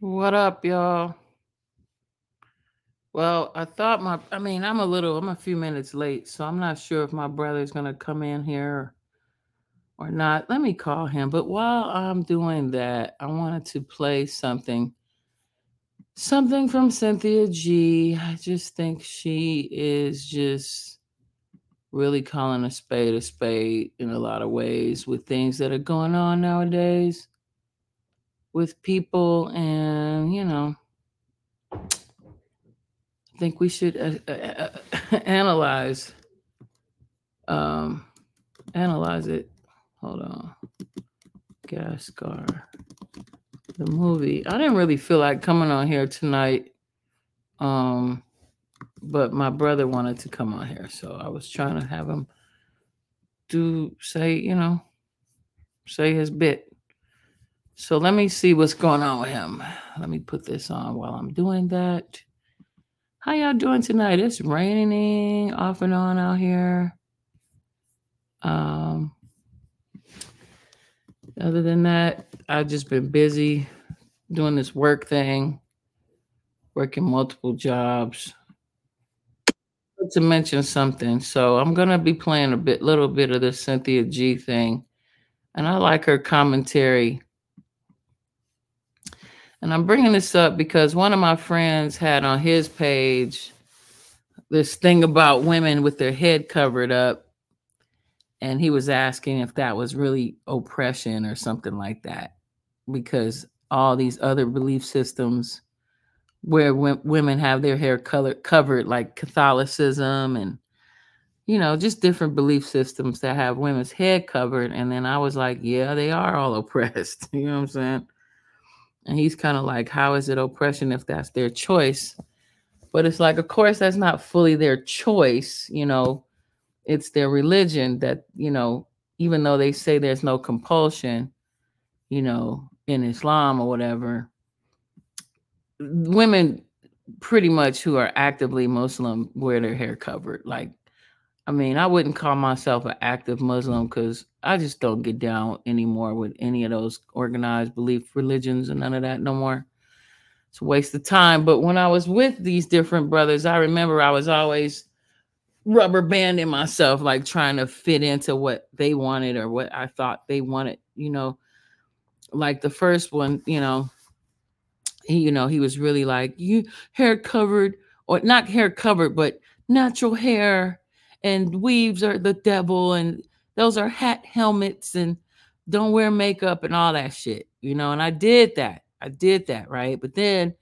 What up, y'all? Well, I thought my, I mean, I'm a little, I'm a few minutes late, so I'm not sure if my brother's gonna come in here or not. Let me call him. But while I'm doing that, I wanted to play something, something from Cynthia G. I just think she is just really calling a spade a spade in a lot of ways with things that are going on nowadays with people and, you know, I think we should uh, uh, uh, analyze um analyze it. Hold on. Gascar. The movie. I didn't really feel like coming on here tonight. Um but my brother wanted to come on here, so I was trying to have him do say, you know, say his bit. So let me see what's going on with him. Let me put this on while I'm doing that. How y'all doing tonight? It's raining off and on out here. Um, other than that, I've just been busy doing this work thing, working multiple jobs. To mention something, so I'm gonna be playing a bit, little bit of the Cynthia G thing, and I like her commentary. And I'm bringing this up because one of my friends had on his page this thing about women with their head covered up. And he was asking if that was really oppression or something like that. Because all these other belief systems where women have their hair color covered like catholicism and you know just different belief systems that have women's head covered. And then i was like yeah they are all oppressed. You know what i'm saying and he's kind of like how is it oppression if that's their choice? But it's like of course that's not fully their choice you know? It's their religion that you know even though they say there's no compulsion you know in islam or whatever women pretty much who are actively muslim wear their hair covered like i mean i wouldn't call myself an active muslim because i just don't get down anymore with any of those organized belief religions and none of that no more it's a waste of time but when i was with these different brothers i remember i was always rubber banding myself, like trying to fit into what they wanted or what I thought they wanted, you know. Like the first one, you know, he, you know, he was really like, you hair covered, or not hair covered, but natural hair and weaves are the devil, and those are hat helmets, and don't wear makeup and all that shit, you know. And I did that. I did that, right? But then,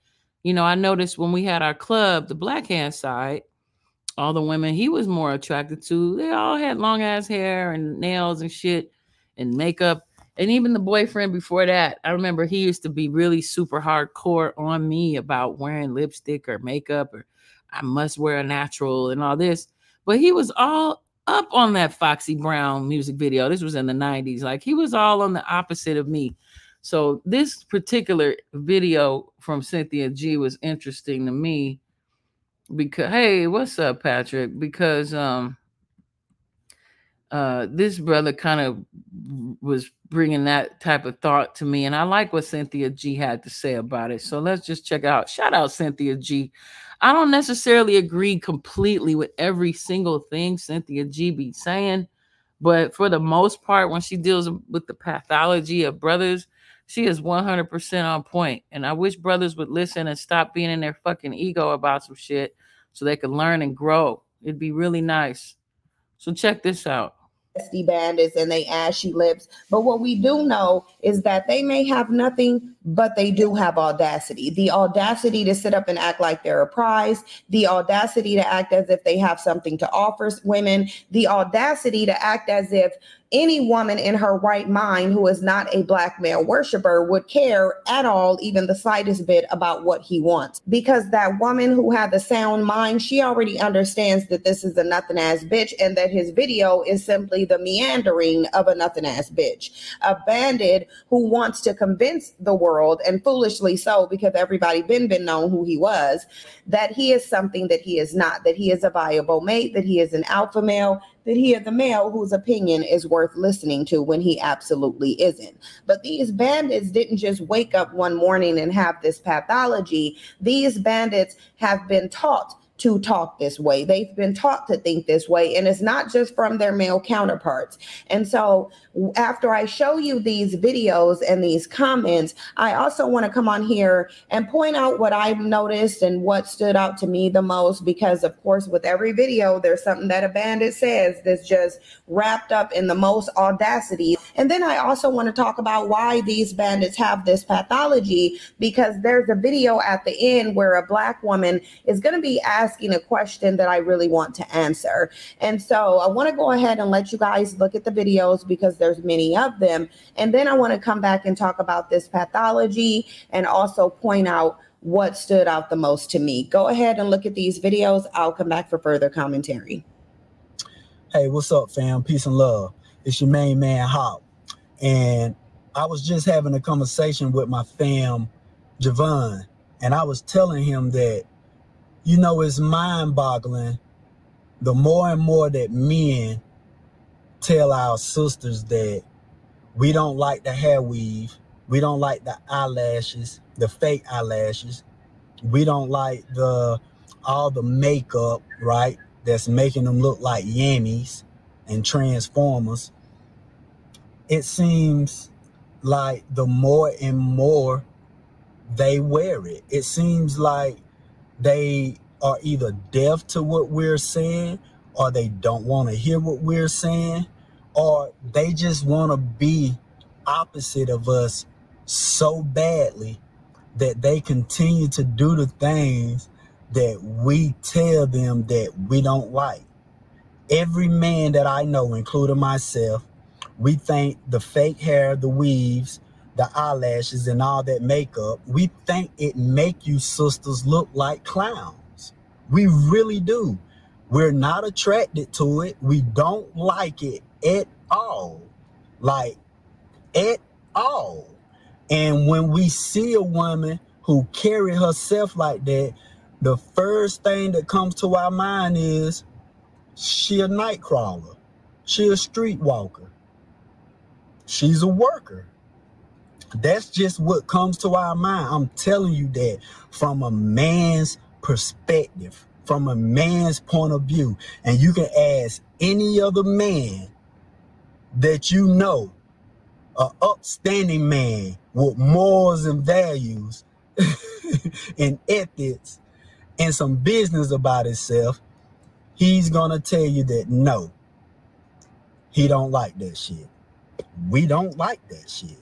you know, I noticed when we had our club, the black hand side, all the women he was more attracted to, they all had long ass hair and nails and shit and makeup. And even the boyfriend before that, I remember he used to be really super hardcore on me about wearing lipstick or makeup or I must wear a natural and all this. But he was all up on that Foxy Brown music video. This was in the 90s. Like he was all on the opposite of me. So this particular video from Cynthia G was interesting to me because hey, what's up, Patrick? Because um, uh, this brother kind of was bringing that type of thought to me, and I like what Cynthia G had to say about it. So let's just check out. Shout out Cynthia G. I don't necessarily agree completely with every single thing Cynthia G be saying, but for the most part, when she deals with the pathology of brothers, she is 100% on point. And I wish brothers would listen and stop being in their fucking ego about some shit so they could learn and grow. It'd be really nice. So check this out. Bandits and they ashy lips. But what we do know is that they may have nothing, but they do have audacity. The audacity to sit up and act like they're a prize, the audacity to act as if they have something to offer women, the audacity to act as if any woman in her right mind who is not a black male worshiper would care at all, even the slightest bit, about what he wants. Because that woman who had the sound mind, she already understands that this is a nothing ass bitch and that his video is simply the meandering of a nothing ass bitch. A bandit who wants to convince the world world, and foolishly so, because everybody been been known who he was, that he is something that he is not, that he is a viable mate, that he is an alpha male, that he is the male whose opinion is worth listening to when he absolutely isn't. But these bandits didn't just wake up one morning and have this pathology. These bandits have been taught to talk this way. They've been taught to think this way, and it's not just from their male counterparts. And so, after I show you these videos and these comments, I also want to come on here and point out what I've noticed and what stood out to me the most. Because, of course, with every video, there's something that a bandit says that's just wrapped up in the most audacity. And then I also want to talk about why these bandits have this pathology because there's a video at the end where a black woman is going to be asked asking a question that I really want to answer. And so I want to go ahead and let you guys look at the videos because there's many of them. And then I want to come back and talk about this pathology and also point out what stood out the most to me. Go ahead and look at these videos. I'll come back for further commentary. Hey, what's up, fam? Peace and love. It's your main man, Hop. And I was just having a conversation with my fam, Javon, and I was telling him that you know, it's mind boggling the more and more that men tell our sisters that we don't like the hair weave, we don't like the eyelashes, the fake eyelashes, we don't like the all the makeup, right? That's making them look like yammies and transformers. It seems like the more and more they wear it, it seems like they are either deaf to what we're saying or they don't want to hear what we're saying or they just want to be opposite of us so badly that they continue to do the things that we tell them that we don't like. Every man that I know, including myself, we think the fake hair, the weaves, the eyelashes and all that makeup, we think it make you sisters look like clowns. We really do. We're not attracted to it. We don't like it at all. Like at all. And when we see a woman who carry herself like that, the first thing that comes to our mind is she a night crawler. She a streetwalker. She's a worker. That's just what comes to our mind. I'm telling you that from a man's perspective, from a man's point of view. And you can ask any other man that you know, an upstanding man with morals and values and ethics and some business about himself, he's gonna tell you that no, he don't like that shit. We don't like that shit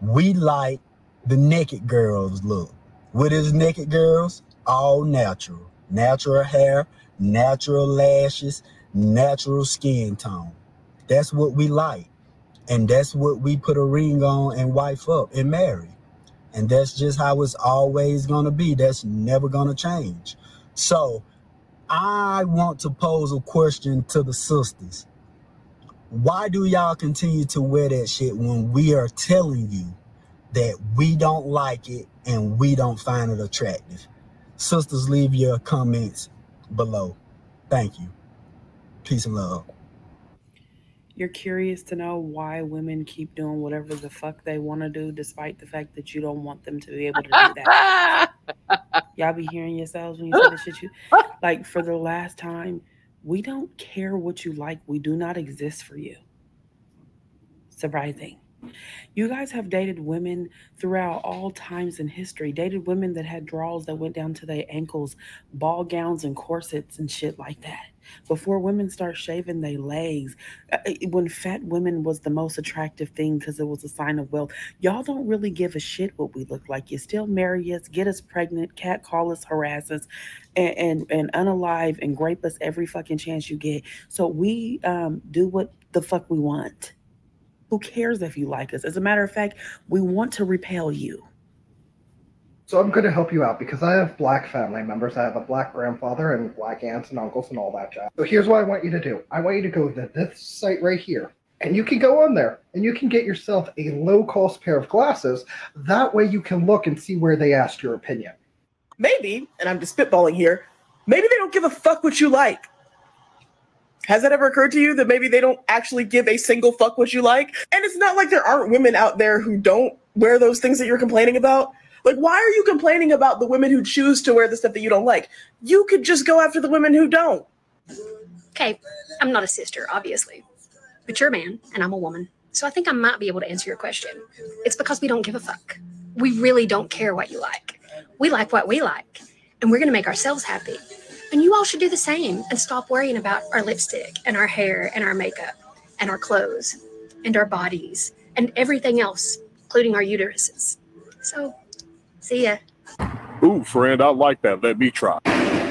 we like the naked girls look. What is naked girls? All natural. Natural hair, natural lashes, natural skin tone. That's what we like. And that's what we put a ring on and wife up and marry. And that's just how it's always going to be. That's never going to change. So I want to pose a question to the sisters why do y'all continue to wear that shit when we are telling you that we don't like it and we don't find it attractive? Sisters, leave your comments below. Thank you. Peace and love. You're curious to know why women keep doing whatever the fuck they want to do, despite the fact that you don't want them to be able to do that. Y'all be hearing yourselves when you say this shit. You like for the last time we don't care what you like. We do not exist for you. Surprising. You guys have dated women throughout all times in history, dated women that had draws that went down to their ankles, ball gowns and corsets and shit like that. Before women start shaving their legs, uh, uh, when fat women was the most attractive thing because it was a sign of wealth. Y'all don't really give a shit what we look like. You still marry us, get us pregnant, cat call us, harass us, and and, and unalive and grape us every fucking chance you get. So we um, do what the fuck we want. Who cares if you like us? As a matter of fact, we want to repel you. So I'm going to help you out because I have black family members. I have a black grandfather and black aunts and uncles and all that jazz. So here's what I want you to do. I want you to go to this site right here. And you can go on there and you can get yourself a low cost pair of glasses. That way you can look and see where they asked your opinion. Maybe, and I'm just spitballing here, maybe they don't give a fuck what you like. Has that ever occurred to you that maybe they don't actually give a single fuck what you like? And it's not like there aren't women out there who don't wear those things that you're complaining about. Like, why are you complaining about the women who choose to wear the stuff that you don't like? You could just go after the women who don't. Okay, I'm not a sister, obviously, but you're a man and I'm a woman. So I think I might be able to answer your question. It's because we don't give a fuck. We really don't care what you like. We like what we like, and we're going to make ourselves happy. And you all should do the same and stop worrying about our lipstick and our hair and our makeup and our clothes and our bodies and everything else, including our uteruses. So, see ya. Ooh, friend, I like that. Let me try.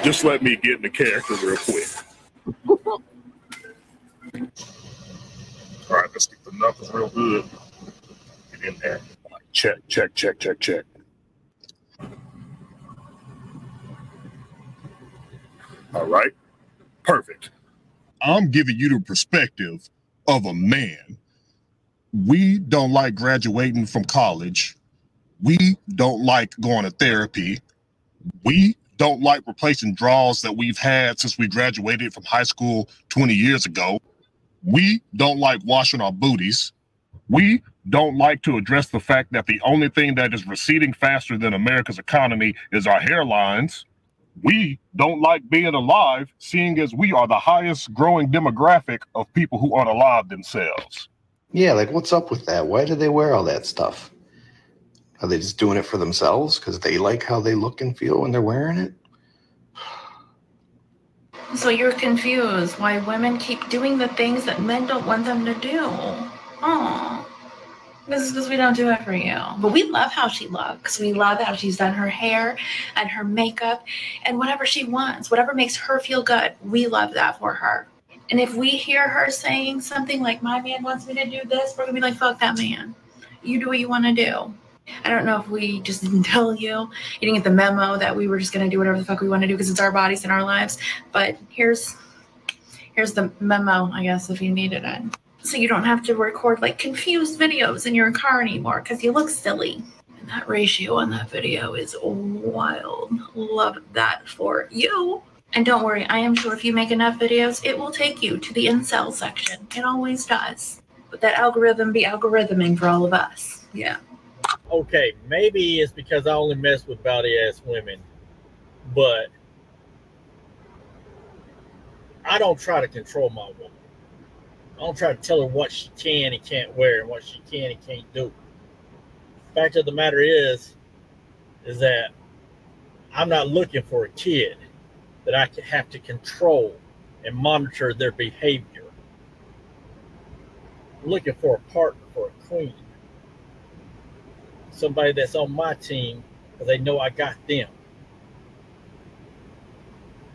Just let me get in the character real quick. All right, let's get the knuckles real good. Get in there. Check, check, check, check, check. All right, perfect. I'm giving you the perspective of a man. We don't like graduating from college. We don't like going to therapy. We don't like replacing draws that we've had since we graduated from high school 20 years ago. We don't like washing our booties. We don't like to address the fact that the only thing that is receding faster than America's economy is our hairlines. We don't like being alive, seeing as we are the highest growing demographic of people who aren't alive themselves. Yeah, like what's up with that? Why do they wear all that stuff? Are they just doing it for themselves because they like how they look and feel when they're wearing it? So you're confused why women keep doing the things that men don't want them to do. Oh, this is because we don't do it for you. But we love how she looks. We love how she's done her hair and her makeup and whatever she wants, whatever makes her feel good. We love that for her. And if we hear her saying something like, my man wants me to do this, we're going to be like, fuck that man. You do what you want to do. I don't know if we just didn't tell you. You didn't get the memo that we were just going to do whatever the fuck we want to do because it's our bodies and our lives. But here's here's the memo, I guess, if you needed it. So you don't have to record like confused videos in your car anymore because you look silly. And that ratio on that video is wild. Love that for you. And don't worry, I am sure if you make enough videos, it will take you to the incel section. It always does. But that algorithm be algorithming for all of us. Yeah. Okay, maybe it's because I only mess with body ass women, but I don't try to control my woman. I don't try to tell her what she can and can't wear and what she can and can't do. Fact of the matter is, is that I'm not looking for a kid that I can have to control and monitor their behavior. I'm looking for a partner, for a queen somebody that's on my team because they know I got them.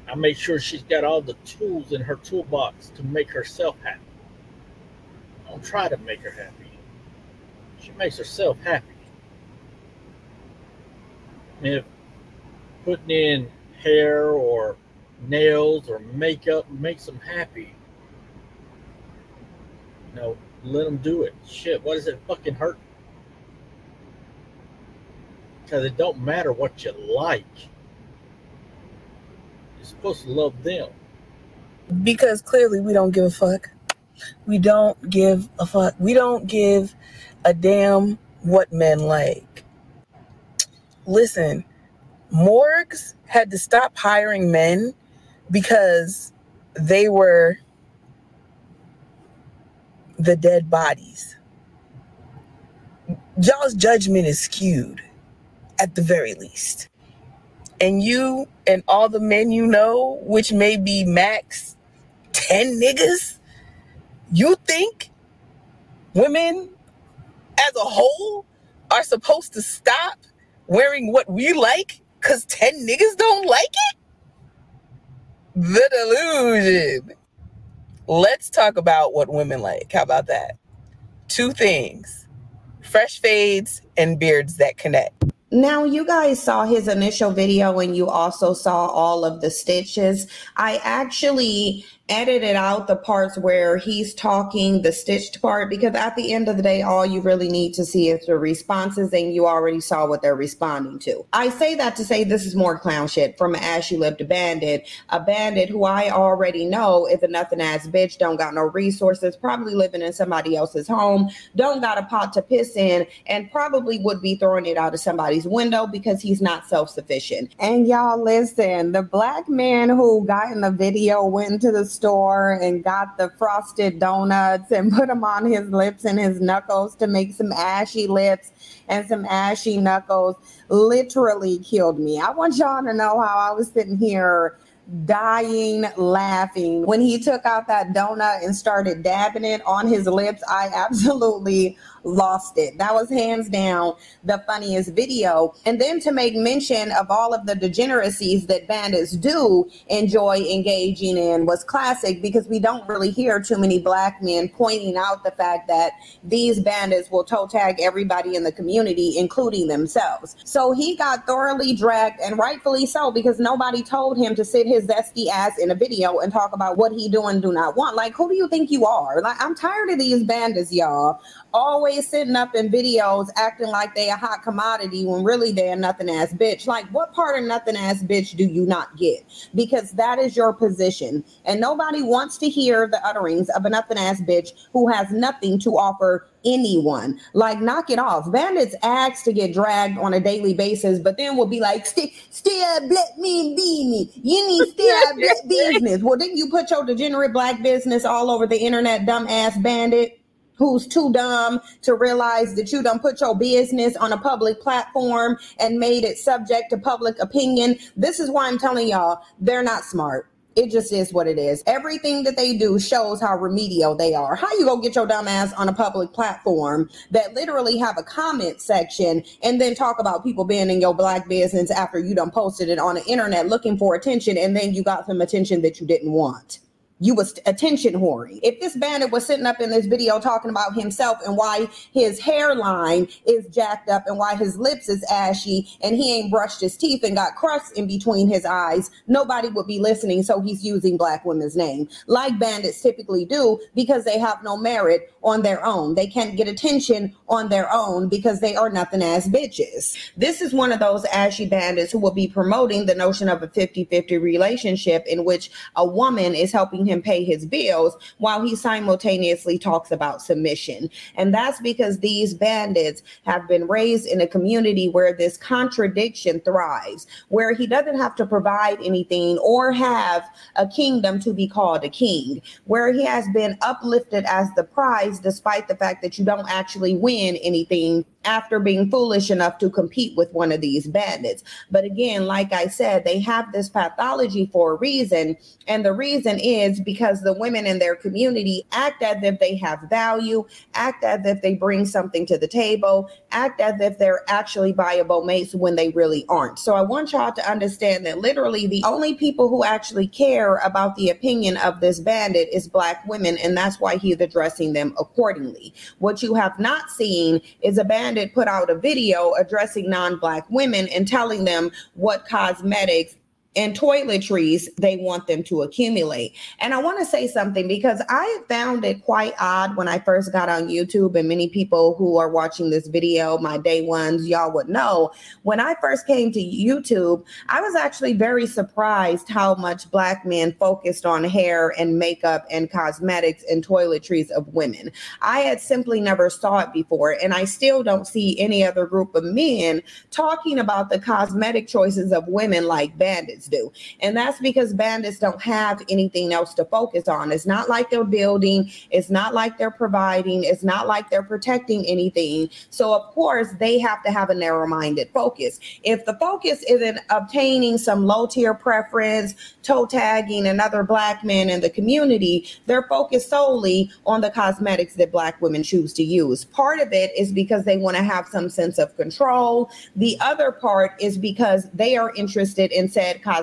I make sure she's got all the tools in her toolbox to make herself happy. I don't try to make her happy. She makes herself happy. And if putting in hair or nails or makeup makes them happy, you know, let them do it. Shit, what does it fucking hurt? Because it don't matter what you like. You're supposed to love them. because clearly we don't give a fuck. We don't give a fuck. We don't give a damn what men like. Listen, morgues had to stop hiring men because they were the dead bodies. Y'all's judgment is skewed at the very least. And you and all the men you know, which may be max 10 niggas, you think women as a whole are supposed to stop wearing what we like because 10 niggas don't like it? The delusion. Let's talk about what women like. How about that? Two things fresh fades and beards that connect. Now, you guys saw his initial video and you also saw all of the stitches. I actually edited out the parts where he's talking, the stitched part, because at the end of the day, all you really need to see is the responses, and you already saw what they're responding to. I say that to say this is more clown shit from an ashy lipped bandit, a bandit who I already know is a nothing ass bitch, don't got no resources, probably living in somebody else's home, don't got a pot to piss in, and probably would be throwing it out of somebody's window because he's not self sufficient. And y'all listen, the black man who got in the video went to the store and got the frosted donuts and put them on his lips and his knuckles to make some ashy lips and some ashy knuckles literally killed me. I want y'all to know how I was sitting here dying laughing when he took out that donut and started dabbing it on his lips. I absolutely lost it. That was hands down the funniest video. And then to make mention of all of the degeneracies that bandits do enjoy engaging in was classic because we don't really hear too many black men pointing out the fact that these bandits will toe tag everybody in the community, including themselves. So he got thoroughly dragged and rightfully so because nobody told him to sit his zesty ass in a video and talk about what he do and do not want. Like, who do you think you are? Like, I'm tired of these bandits, y'all always sitting up in videos acting like they a hot commodity when really they're nothing ass bitch. Like, what part of nothing ass bitch do you not get? Because that is your position. And nobody wants to hear the utterings of a nothing ass bitch who has nothing to offer anyone. Like, knock it off. Bandits ask to get dragged on a daily basis, but then will be like, stay, stay out black men business. You need stay out black business. Well, didn't you put your degenerate black business all over the internet, dumbass bandit? Who's too dumb to realize that you don't put your business on a public platform and made it subject to public opinion. This is why I'm telling y'all they're not smart. It just is what it is. Everything that they do shows how remedial they are. How you gonna get your dumb ass on a public platform that literally have a comment section and then talk about people being in your black business after you done posted it on the internet looking for attention and then you got some attention that you didn't want? You was attention whoring. If this bandit was sitting up in this video talking about himself and why his hairline is jacked up and why his lips is ashy and he ain't brushed his teeth and got crusts in between his eyes, nobody would be listening. So he's using black women's name like bandits typically do because they have no merit on their own. They can't get attention on their own because they are nothing as bitches. This is one of those ashy bandits who will be promoting the notion of a 50 50 relationship in which a woman is helping him pay his bills while he simultaneously talks about submission. And that's because these bandits have been raised in a community where this contradiction thrives, where he doesn't have to provide anything or have a kingdom to be called a king, where he has been uplifted as the prize despite the fact that you don't actually win anything after being foolish enough to compete with one of these bandits. But again, like I said, they have this pathology for a reason. And the reason is because the women in their community act as if they have value, act as if they bring something to the table, act as if they're actually viable mates when they really aren't. So I want y'all to understand that literally the only people who actually care about the opinion of this bandit is Black women. And that's why he's addressing them accordingly. What you have not seen is a bandit put out a video addressing non-black women and telling them what cosmetics and toiletries they want them to accumulate. And I want to say something because I found it quite odd when I first got on YouTube, and many people who are watching this video, my day ones, y'all would know. When I first came to YouTube, I was actually very surprised how much Black men focused on hair and makeup and cosmetics and toiletries of women. I had simply never saw it before, and I still don't see any other group of men talking about the cosmetic choices of women like bandits bandits do. And that's because bandits don't have anything else to focus on. It's not like they're building, it's not like they're providing, it's not like they're protecting anything. So, of course, they have to have a narrow minded focus. If the focus is in obtaining some low tier preference, toe tagging another black man in the community, they're focused solely on the cosmetics that black women choose to use. Part of it is because they want to have some sense of control. The other part is because they are interested in said cosmetics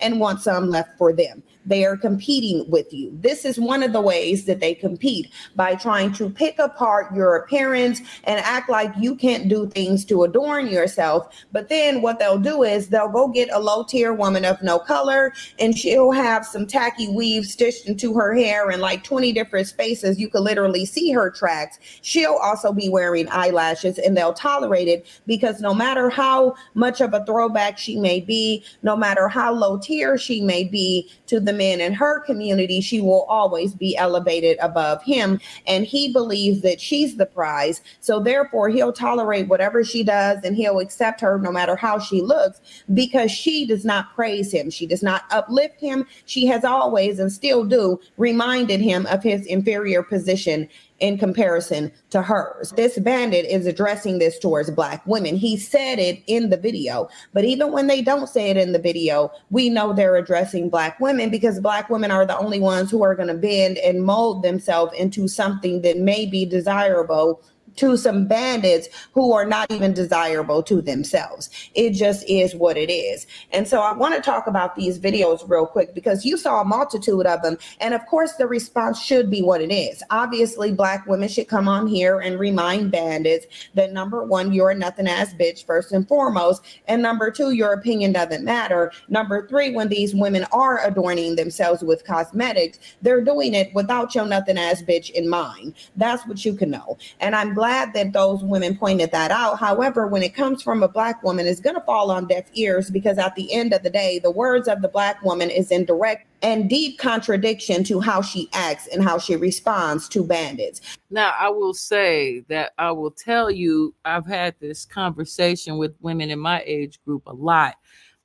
and want some left for them. They are competing with you. This is one of the ways that they compete by trying to pick apart your appearance and act like you can't do things to adorn yourself. But then what they'll do is they'll go get a low tier woman of no color and she'll have some tacky weave stitched into her hair in like 20 different spaces. You could literally see her tracks. She'll also be wearing eyelashes and they'll tolerate it because no matter how much of a throwback she may be, no matter how low tier she may be to the men in her community, she will always be elevated above him. And he believes that she's the prize. So therefore, he'll tolerate whatever she does and he'll accept her no matter how she looks because she does not praise him. She does not uplift him. She has always and still do reminded him of his inferior position in comparison to hers. This bandit is addressing this towards black women. He said it in the video, but even when they don't say it in the video, we know they're addressing black women because black women are the only ones who are going to bend and mold themselves into something that may be desirable to some bandits who are not even desirable to themselves. It just is what it is. And so I want to talk about these videos real quick because you saw a multitude of them. And of course, the response should be what it is. Obviously, Black women should come on here and remind bandits that number one, you're a nothing ass bitch, first and foremost. And number two, your opinion doesn't matter. Number three, when these women are adorning themselves with cosmetics, they're doing it without your nothing ass bitch in mind. That's what you can know. And I'm glad glad that those women pointed that out. However, when it comes from a black woman, it's going to fall on deaf ears because at the end of the day, the words of the black woman is in direct and deep contradiction to how she acts and how she responds to bandits. Now, I will say that I will tell you, I've had this conversation with women in my age group a lot.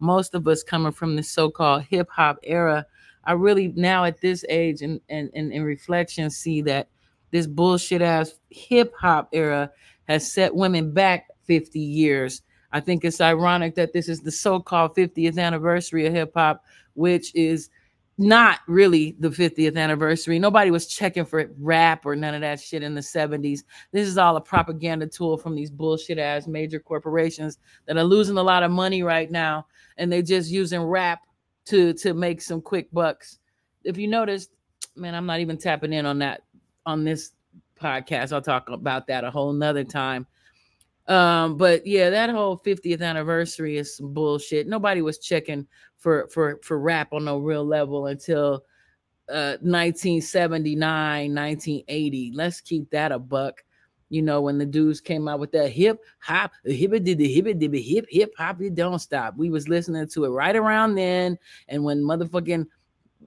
Most of us coming from the so called hip hop era. I really now at this age and, and, and in reflection see that this bullshit ass hip hop era has set women back 50 years. I think it's ironic that this is the so called 50th anniversary of hip hop, which is not really the 50th anniversary. Nobody was checking for rap or none of that shit in the 70s. This is all a propaganda tool from these bullshit ass major corporations that are losing a lot of money right now and they're just using rap to to make some quick bucks. If you notice, man, I'm not even tapping in on that on this podcast. I'll talk about that a whole nother time. Um, but yeah, that whole 50th anniversary is some bullshit. Nobody was checking for for for rap on no real level until uh 1979, 1980. Let's keep that a buck. You know, when the dudes came out with that hip hop, hip did the hip did hip hip hop, it don't stop. We was listening to it right around then. And when motherfucking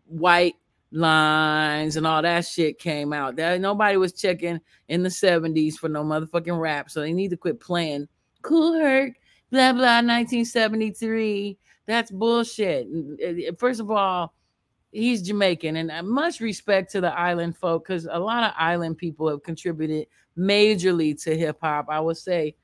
white lines and all that shit came out. That nobody was checking in the 70s for no motherfucking rap. So they need to quit playing Kool Herc, blah blah 1973. That's bullshit. First of all, he's Jamaican, and uh, much respect to the island folk because a lot of island people have contributed majorly to hip hop. I would say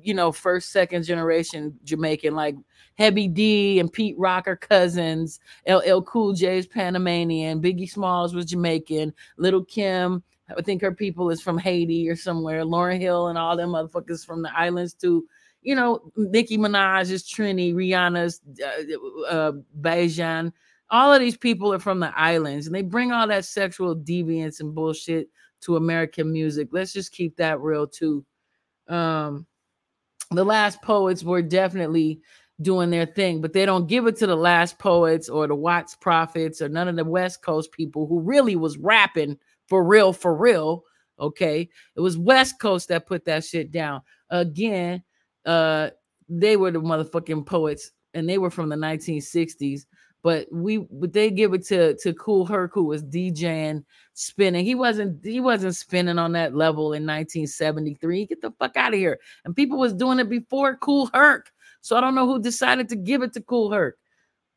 you know, first, second generation Jamaican, like Heavy D and Pete Rocker cousins, LL Cool J's Panamanian, Biggie Smalls was Jamaican, Little Kim, I think her people is from Haiti or somewhere, Lauryn Hill and all them motherfuckers from the islands too. You know, Nicki Minaj is Trini, Rihanna's uh, uh, Bajan. All of these people are from the islands and they bring all that sexual deviance and bullshit to American music. Let's just keep that real too. Um, the last poets were definitely doing their thing, but they don't give it to the last poets or the Watts prophets or none of the West Coast people who really was rapping for real, for real. Okay. It was West Coast that put that shit down. Again, uh, they were the motherfucking poets and they were from the 1960s but we but they give it to to Kool Herc who was DJing spinning. He wasn't he wasn't spinning on that level in 1973. Get the fuck out of here. And people was doing it before Kool Herc. So I don't know who decided to give it to Kool Herc.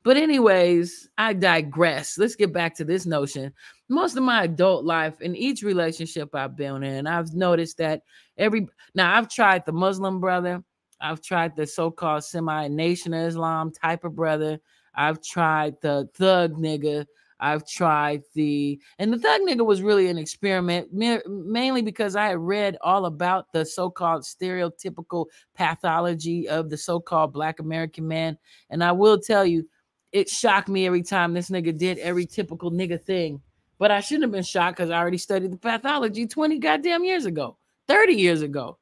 But anyways, I digress. Let's get back to this notion. Most of my adult life in each relationship I've been in, I've noticed that every now I've tried the Muslim brother, I've tried the so-called semi-nation of Islam type of brother. I've tried the thug nigga. I've tried the, and the thug nigga was really an experiment, mainly because I had read all about the so called stereotypical pathology of the so called Black American man. And I will tell you, it shocked me every time this nigga did every typical nigga thing. But I shouldn't have been shocked because I already studied the pathology 20 goddamn years ago, 30 years ago.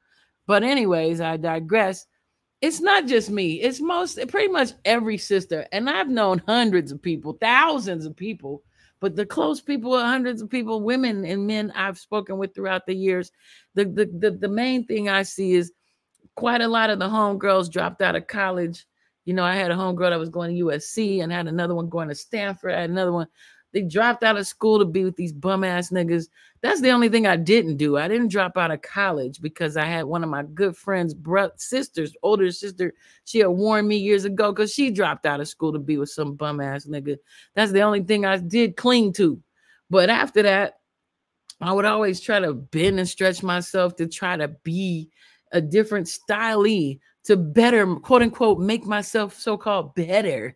But, anyways, I digress. It's not just me, it's most pretty much every sister. And I've known hundreds of people, thousands of people, but the close people, hundreds of people, women and men I've spoken with throughout the years. The, the, the, the main thing I see is quite a lot of the homegirls dropped out of college. You know, I had a homegirl that was going to USC and had another one going to Stanford. I had another one they dropped out of school to be with these bum ass niggas. That's the only thing I didn't do. I didn't drop out of college because I had one of my good friends, bro- sisters, older sister. She had warned me years ago because she dropped out of school to be with some bum ass nigga. That's the only thing I did cling to. But after that, I would always try to bend and stretch myself to try to be a different stylee to better, quote unquote, make myself so called better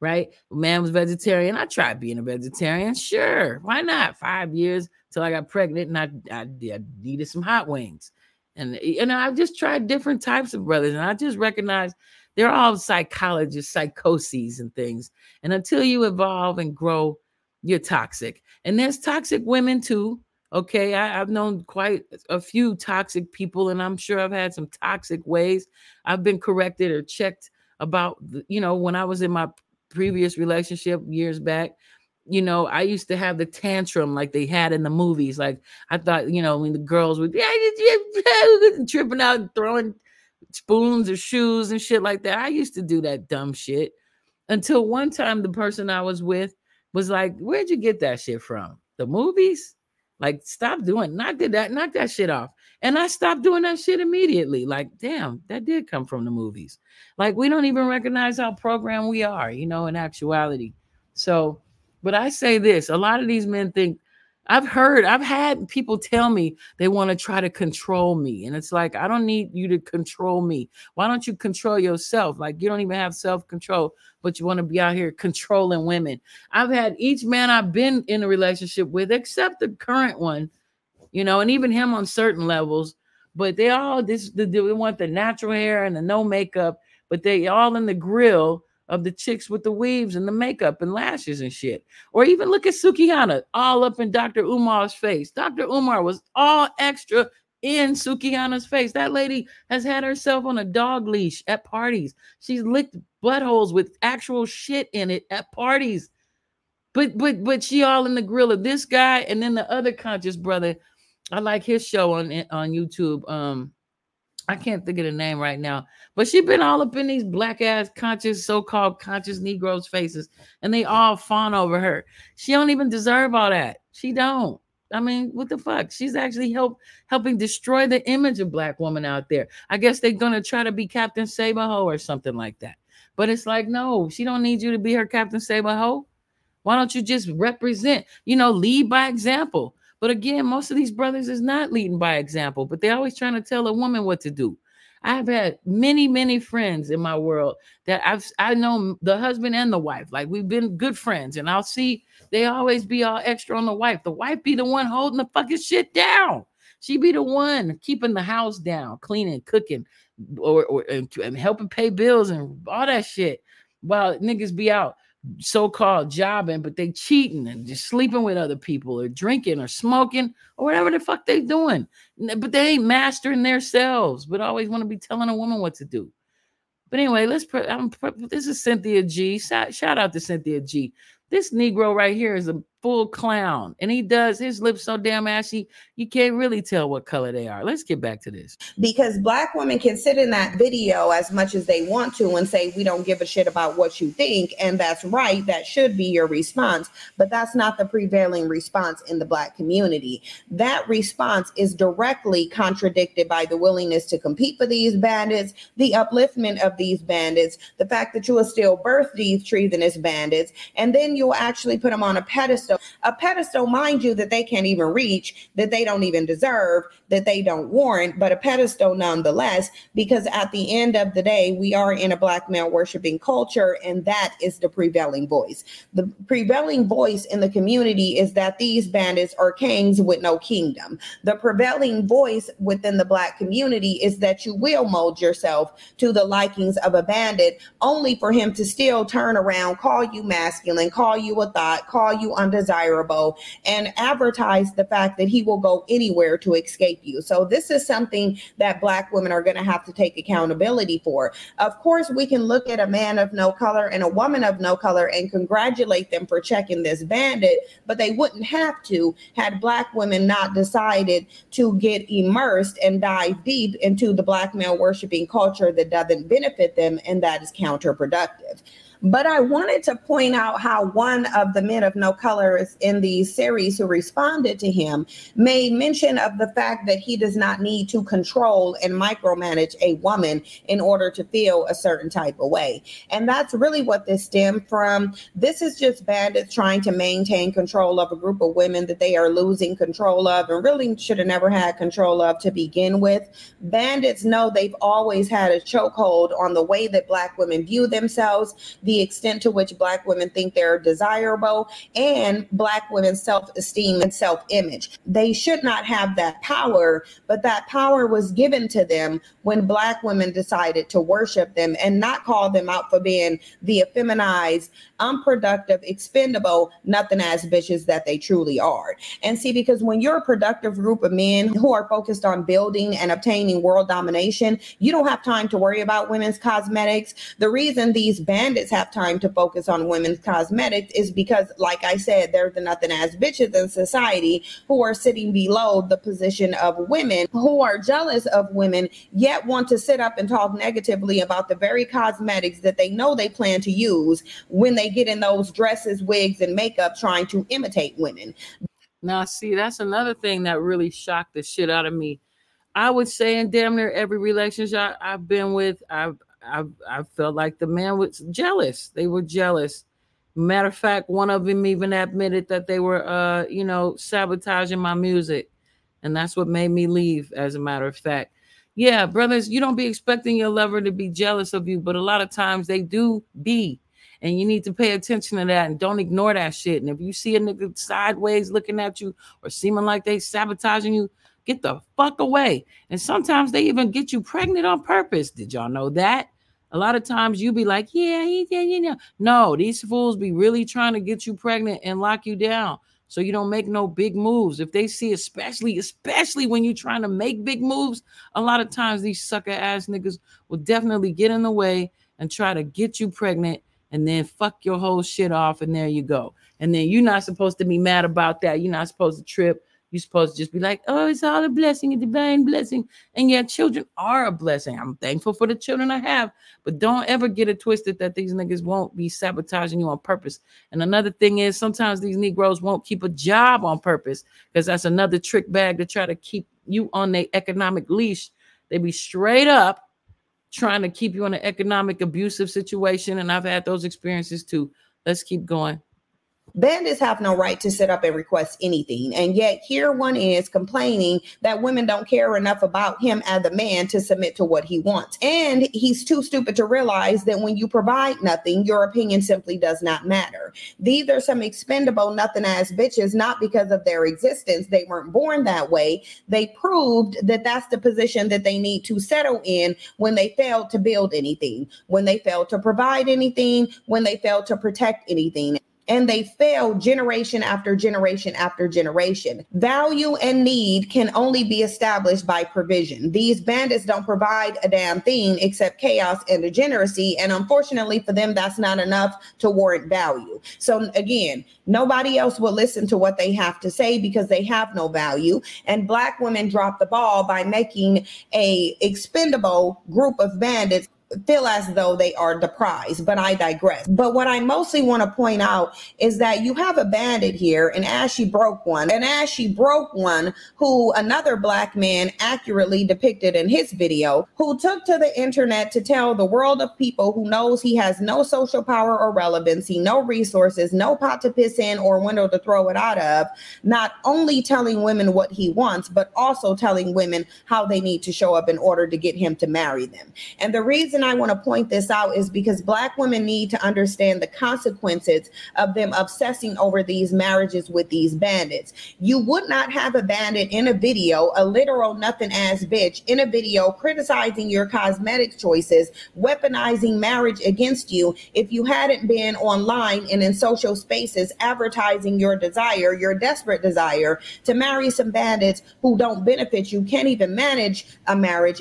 right? Man was vegetarian. I tried being a vegetarian. Sure, why not? Five years till I got pregnant and I, I, I needed some hot wings. And and I've just tried different types of brothers, and I just recognize they're all psychologists, psychoses, and things. And until you evolve and grow, you're toxic. And there's toxic women too. Okay, I, have known quite a few toxic people, and I'm sure I've had some toxic ways. I've been corrected or checked about, you know, when I was in my previous relationship years back you know, I used to have the tantrum like they had in the movies. Like I thought, you know, when the girls would yeah, tripping out and throwing spoons or shoes and shit like that. I used to do that dumb shit until one time the person I was with was like, "Where'd you get that shit from? The movies? Like, stop doing, knock that, knock that shit off." And I stopped doing that shit immediately. Like, damn, that did come from the movies. Like, we don't even recognize how programmed we are, you know, in actuality. So, but I say this a lot of these men think, I've heard, I've had people tell me they want to try to control me. And it's like, I don't need you to control me. Why don't you control yourself? Like, you don't even have self control, but you want to be out here controlling women. I've had each man I've been in a relationship with, except the current one, you know, and even him on certain levels. But they all this they want the natural hair and the no makeup, but they all in the grill of the chicks with the weaves and the makeup and lashes and shit. Or even look at Sukihana, all up in Dr. Umar's face. Dr. Umar was all extra in Sukihana's face. That lady has had herself on a dog leash at parties. She's licked buttholes with actual shit in it at parties. But but but she all in the grill of this guy and then the other conscious brother I like his show on on YouTube. Um, I can't think of the name right now, but she's been all up in these black ass conscious, so-called conscious Negroes' faces, and they all fawn over her. She don't even deserve all that. She don't. I mean, what the fuck? She's actually help helping destroy the image of black woman out there. I guess they're gonna try to be Captain Save-a-Ho or something like that. But it's like, no, she don't need you to be her Captain Save-a-Ho. Why don't you just represent? You know, lead by example. But again, most of these brothers is not leading by example, but they're always trying to tell a woman what to do. I've had many, many friends in my world that I've I know the husband and the wife. Like we've been good friends, and I'll see they always be all extra on the wife. The wife be the one holding the fucking shit down. She be the one keeping the house down, cleaning, cooking, or, or and, and helping pay bills and all that shit. While niggas be out so-called jobbing, but they cheating and just sleeping with other people or drinking or smoking or whatever the fuck they doing. But they ain't mastering themselves, but always want to be telling a woman what to do. But anyway, let's put. I'm, this is Cynthia G. Shout, shout out to Cynthia G. This Negro right here is a full clown, and he does his lips so damn ashy you can't really tell what color they are. Let's get back to this. Because black women can sit in that video as much as they want to and say we don't give a shit about what you think, and that's right. That should be your response, but that's not the prevailing response in the black community. That response is directly contradicted by the willingness to compete for these bandits, the upliftment of these bandits, the fact that you will still birth these treasonous bandits, and then you'll actually put them on a pedestal. A pedestal, mind you, that they can't even reach, that they don't even deserve, that they don't warrant, but a pedestal nonetheless, because at the end of the day, we are in a black male worshiping culture, and that is the prevailing voice. The prevailing voice in the community is that these bandits are kings with no kingdom. The prevailing voice within the black community is that you will mold yourself to the likings of a bandit only for him to still turn around, call you masculine, call you a thought, call you undesirable, and advertise the fact that he will go anywhere to escape you. So, this is something that Black women are going to have to take accountability for. Of course, we can look at a man of no color and a woman of no color and congratulate them for checking this bandit, but they wouldn't have to had Black women not decided to get immersed and dive deep into the Black male worshiping culture that doesn't benefit them and that is counterproductive. But I wanted to point out how one of the men of no colors in the series who responded to him made mention of the fact that he does not need to control and micromanage a woman in order to feel a certain type of way. And that's really what this stemmed from. This is just bandits trying to maintain control of a group of women that they are losing control of and really should have never had control of to begin with. Bandits know they've always had a chokehold on the way that Black women view themselves the extent to which Black women think they're desirable, and Black women's self esteem and self image. They should not have that power, but that power was given to them when Black women decided to worship them and not call them out for being the effeminized, unproductive, expendable, nothing as bitches that they truly are. And see, because when you're a productive group of men who are focused on building and obtaining world domination, you don't have time to worry about women's cosmetics. The reason these bandits have time to focus on women's cosmetics is because, like I said, they're the nothing as bitches in society who are sitting below the position of women who are jealous of women, yet want to sit up and talk negatively about the very cosmetics that they know they plan to use when they get in those dresses, wigs, and makeup trying to imitate women. Now, see, that's another thing that really shocked the shit out of me. I would say in damn near every relationship I've been with, I've I I felt like the man was jealous. They were jealous. Matter of fact, one of them even admitted that they were uh, you know, sabotaging my music. And that's what made me leave, as a matter of fact. Yeah, brothers, you don't be expecting your lover to be jealous of you, but a lot of times they do be. And you need to pay attention to that and don't ignore that shit. And if you see a nigga sideways looking at you or seeming like they sabotaging you, get the fuck away. And sometimes they even get you pregnant on purpose. Did y'all know that? A lot of times you be like, yeah, yeah, you know. No, these fools be really trying to get you pregnant and lock you down so you don't make no big moves. If they see, especially, especially when you're trying to make big moves, a lot of times these sucker ass niggas will definitely get in the way and try to get you pregnant and then fuck your whole shit off. And there you go. And then you're not supposed to be mad about that. You're not supposed to trip you're supposed to just be like, oh, it's all a blessing, a divine blessing. And yeah, children are a blessing. I'm thankful for the children I have, but don't ever get it twisted that these niggas won't be sabotaging you on purpose. And another thing is sometimes these Negroes won't keep a job on purpose because that's another trick bag to try to keep you on the economic leash. They be straight up trying to keep you in an economic abusive situation. And I've had those experiences too. Let's keep going. Bandits have no right to sit up and request anything. And yet, here one is complaining that women don't care enough about him as a man to submit to what he wants. And he's too stupid to realize that when you provide nothing, your opinion simply does not matter. These are some expendable, nothing ass bitches, not because of their existence. They weren't born that way. They proved that that's the position that they need to settle in when they failed to build anything, when they failed to provide anything, when they failed to protect anything and they fail generation after generation after generation. Value and need can only be established by provision. These bandits don't provide a damn thing except chaos and degeneracy. And unfortunately for them, that's not enough to warrant value. So again, nobody else will listen to what they have to say because they have no value. And black women drop the ball by making a expendable group of bandits feel as though they are the prize, but I digress. But what I mostly want to point out is that you have a bandit here, and as she broke one, and as she broke one, who another black man accurately depicted in his video, who took to the internet to tell the world of people who knows he has no social power or relevancy, no resources, no pot to piss in or window to throw it out of, not only telling women what he wants, but also telling women how they need to show up in order to get him to marry them. And the reason I want to point this out is because Black women need to understand the consequences of them obsessing over these marriages with these bandits. You would not have a bandit in a video, a literal nothing ass bitch in a video criticizing your cosmetic choices, weaponizing marriage against you if you hadn't been online and in social spaces advertising your desire, your desperate desire to marry some bandits who don't benefit you, can't even manage a marriage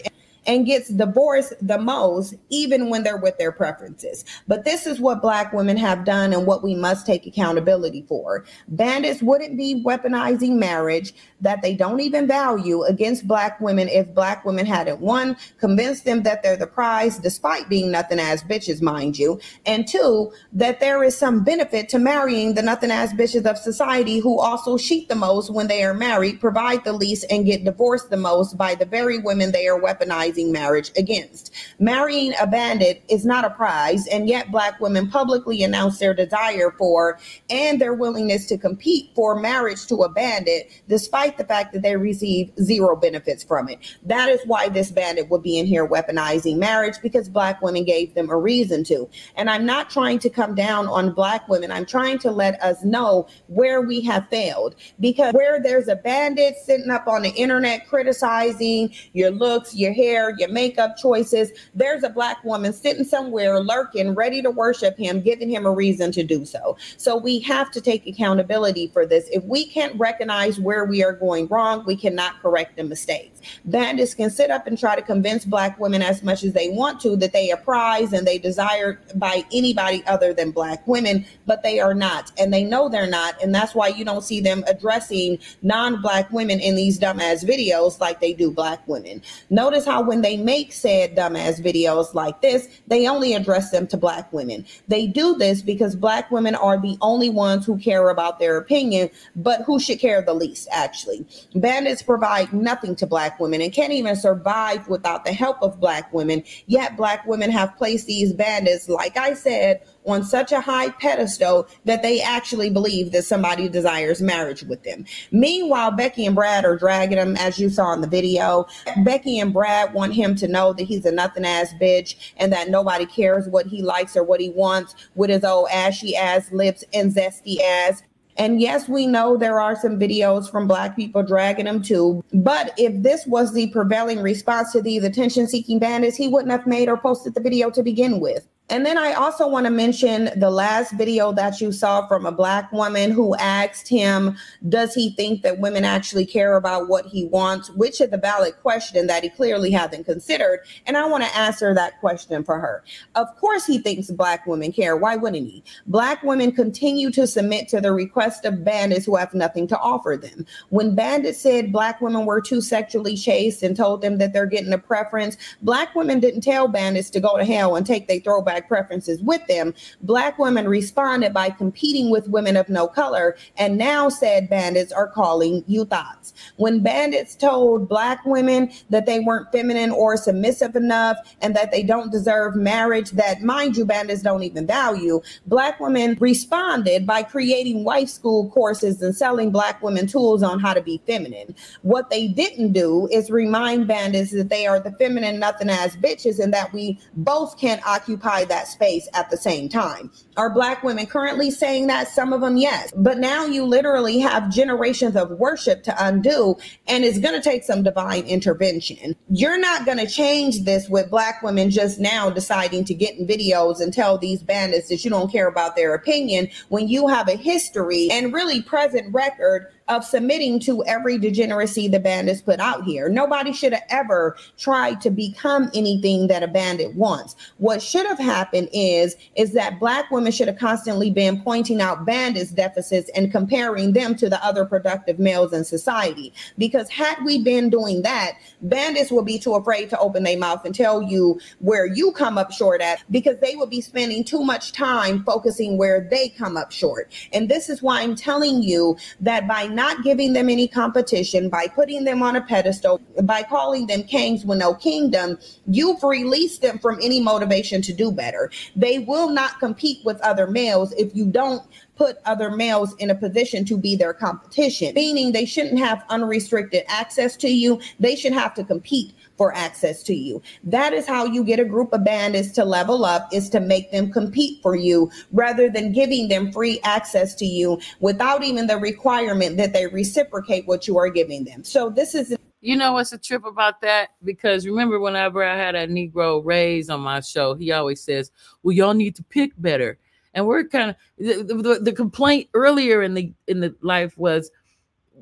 and gets divorced the most, even when they're with their preferences. But this is what Black women have done and what we must take accountability for. Bandits wouldn't be weaponizing marriage that they don't even value against Black women if Black women hadn't, one, convinced them that they're the prize, despite being nothing as bitches, mind you, and two, that there is some benefit to marrying the nothing as bitches of society who also cheat the most when they are married, provide the least, and get divorced the most by the very women they are weaponizing marriage against. Marrying a bandit is not a prize, and yet Black women publicly announce their desire for and their willingness to compete for marriage to a bandit, despite the fact that they receive zero benefits from it. That is why this bandit would be in here weaponizing marriage because Black women gave them a reason to. And I'm not trying to come down on Black women, I'm trying to let us know where we have failed because where there's a bandit sitting up on the internet criticizing your looks, your hair, your makeup choices. There's a black woman sitting somewhere lurking, ready to worship him, giving him a reason to do so. So we have to take accountability for this. If we can't recognize where we are going wrong, we cannot correct the mistakes. Bandits can sit up and try to convince black women as much as they want to that they are prized and they desired by anybody other than black women, but they are not. And they know they're not. And that's why you don't see them addressing non-black women in these dumbass videos like they do black women. Notice how when they make said dumbass videos like this, they only address them to black women. They do this because black women are the only ones who care about their opinion, but who should care the least, actually. Bandits provide nothing to black women and can't even survive without the help of black women. Yet black women have placed these bandits, like I said, on such a high pedestal that they actually believe that somebody desires marriage with them. Meanwhile, Becky and Brad are dragging him, as you saw in the video. Becky and Brad want him to know that he's a nothing ass bitch and that nobody cares what he likes or what he wants with his old ashy ass lips and zesty ass. And yes, we know there are some videos from Black people dragging him too. But if this was the prevailing response to these attention seeking bandits, he wouldn't have made or posted the video to begin with. And then I also want to mention the last video that you saw from a black woman who asked him, does he think that women actually care about what he wants? Which is a valid question that he clearly hasn't considered. And I want to answer that question for her. Of course, he thinks black women care. Why wouldn't he? Black women continue to submit to the request of bandits who have nothing to offer them. When bandits said black women were too sexually chaste and told them that they're getting a preference, black women didn't tell bandits to go to hell and take their throwback preferences with them, Black women responded by competing with women of no color. And now said bandits are calling you thoughts. When bandits told Black women that they weren't feminine or submissive enough and that they don't deserve marriage, that mind you, bandits don't even value, Black women responded by creating wife school courses and selling Black women tools on how to be feminine. What they didn't do is remind bandits that they are the feminine, nothing as bitches, and that we both can occupy that space at the same time. Are Black women currently saying that? Some of them, yes. But now you literally have generations of worship to undo, and it's going to take some divine intervention. You're not going to change this with Black women just now deciding to get in videos and tell these bandits that you don't care about their opinion when you have a history and really present record of submitting to every degeneracy the bandits put out here. Nobody should have ever tried to become anything that a bandit wants. What should have happened is is that black women should have constantly been pointing out bandits deficits and comparing them to the other productive males in society. Because had we been doing that, bandits would be too afraid to open their mouth and tell you where you come up short at because they will be spending too much time focusing where they come up short. And this is why I'm telling you that by not giving them any competition, by putting them on a pedestal, by calling them kings with no kingdom, you've released them from any motivation to do better. They will not compete with other males if you don't put other males in a position to be their competition, meaning they shouldn't have unrestricted access to you. They should have to compete for access to you. That is how you get a group of bandits to level up is to make them compete for you rather than giving them free access to you without even the requirement that they reciprocate what you are giving them. So this is You know what's a trip about that? Because remember, whenever I had a Negro raise on my show, he always says, "Well, y'all need to pick better." And we're kind of the, the, the complaint earlier in the in the life was,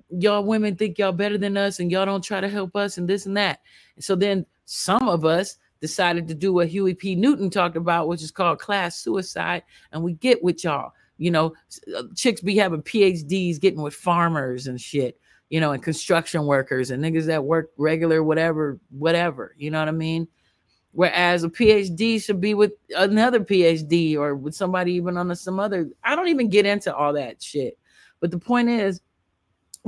y'all women think y'all better than us, and y'all don't try to help us, and this and that. And so then some of us decided to do what Huey P. Newton talked about, which is called class suicide, and we get with y'all. You know, uh, chicks be having PhDs, getting with farmers and shit you know, and construction workers and niggas that work regular, whatever, whatever. You know what I mean? Whereas a PhD should be with another PhD or with somebody even on a, some other. I don't even get into all that shit. But the point is,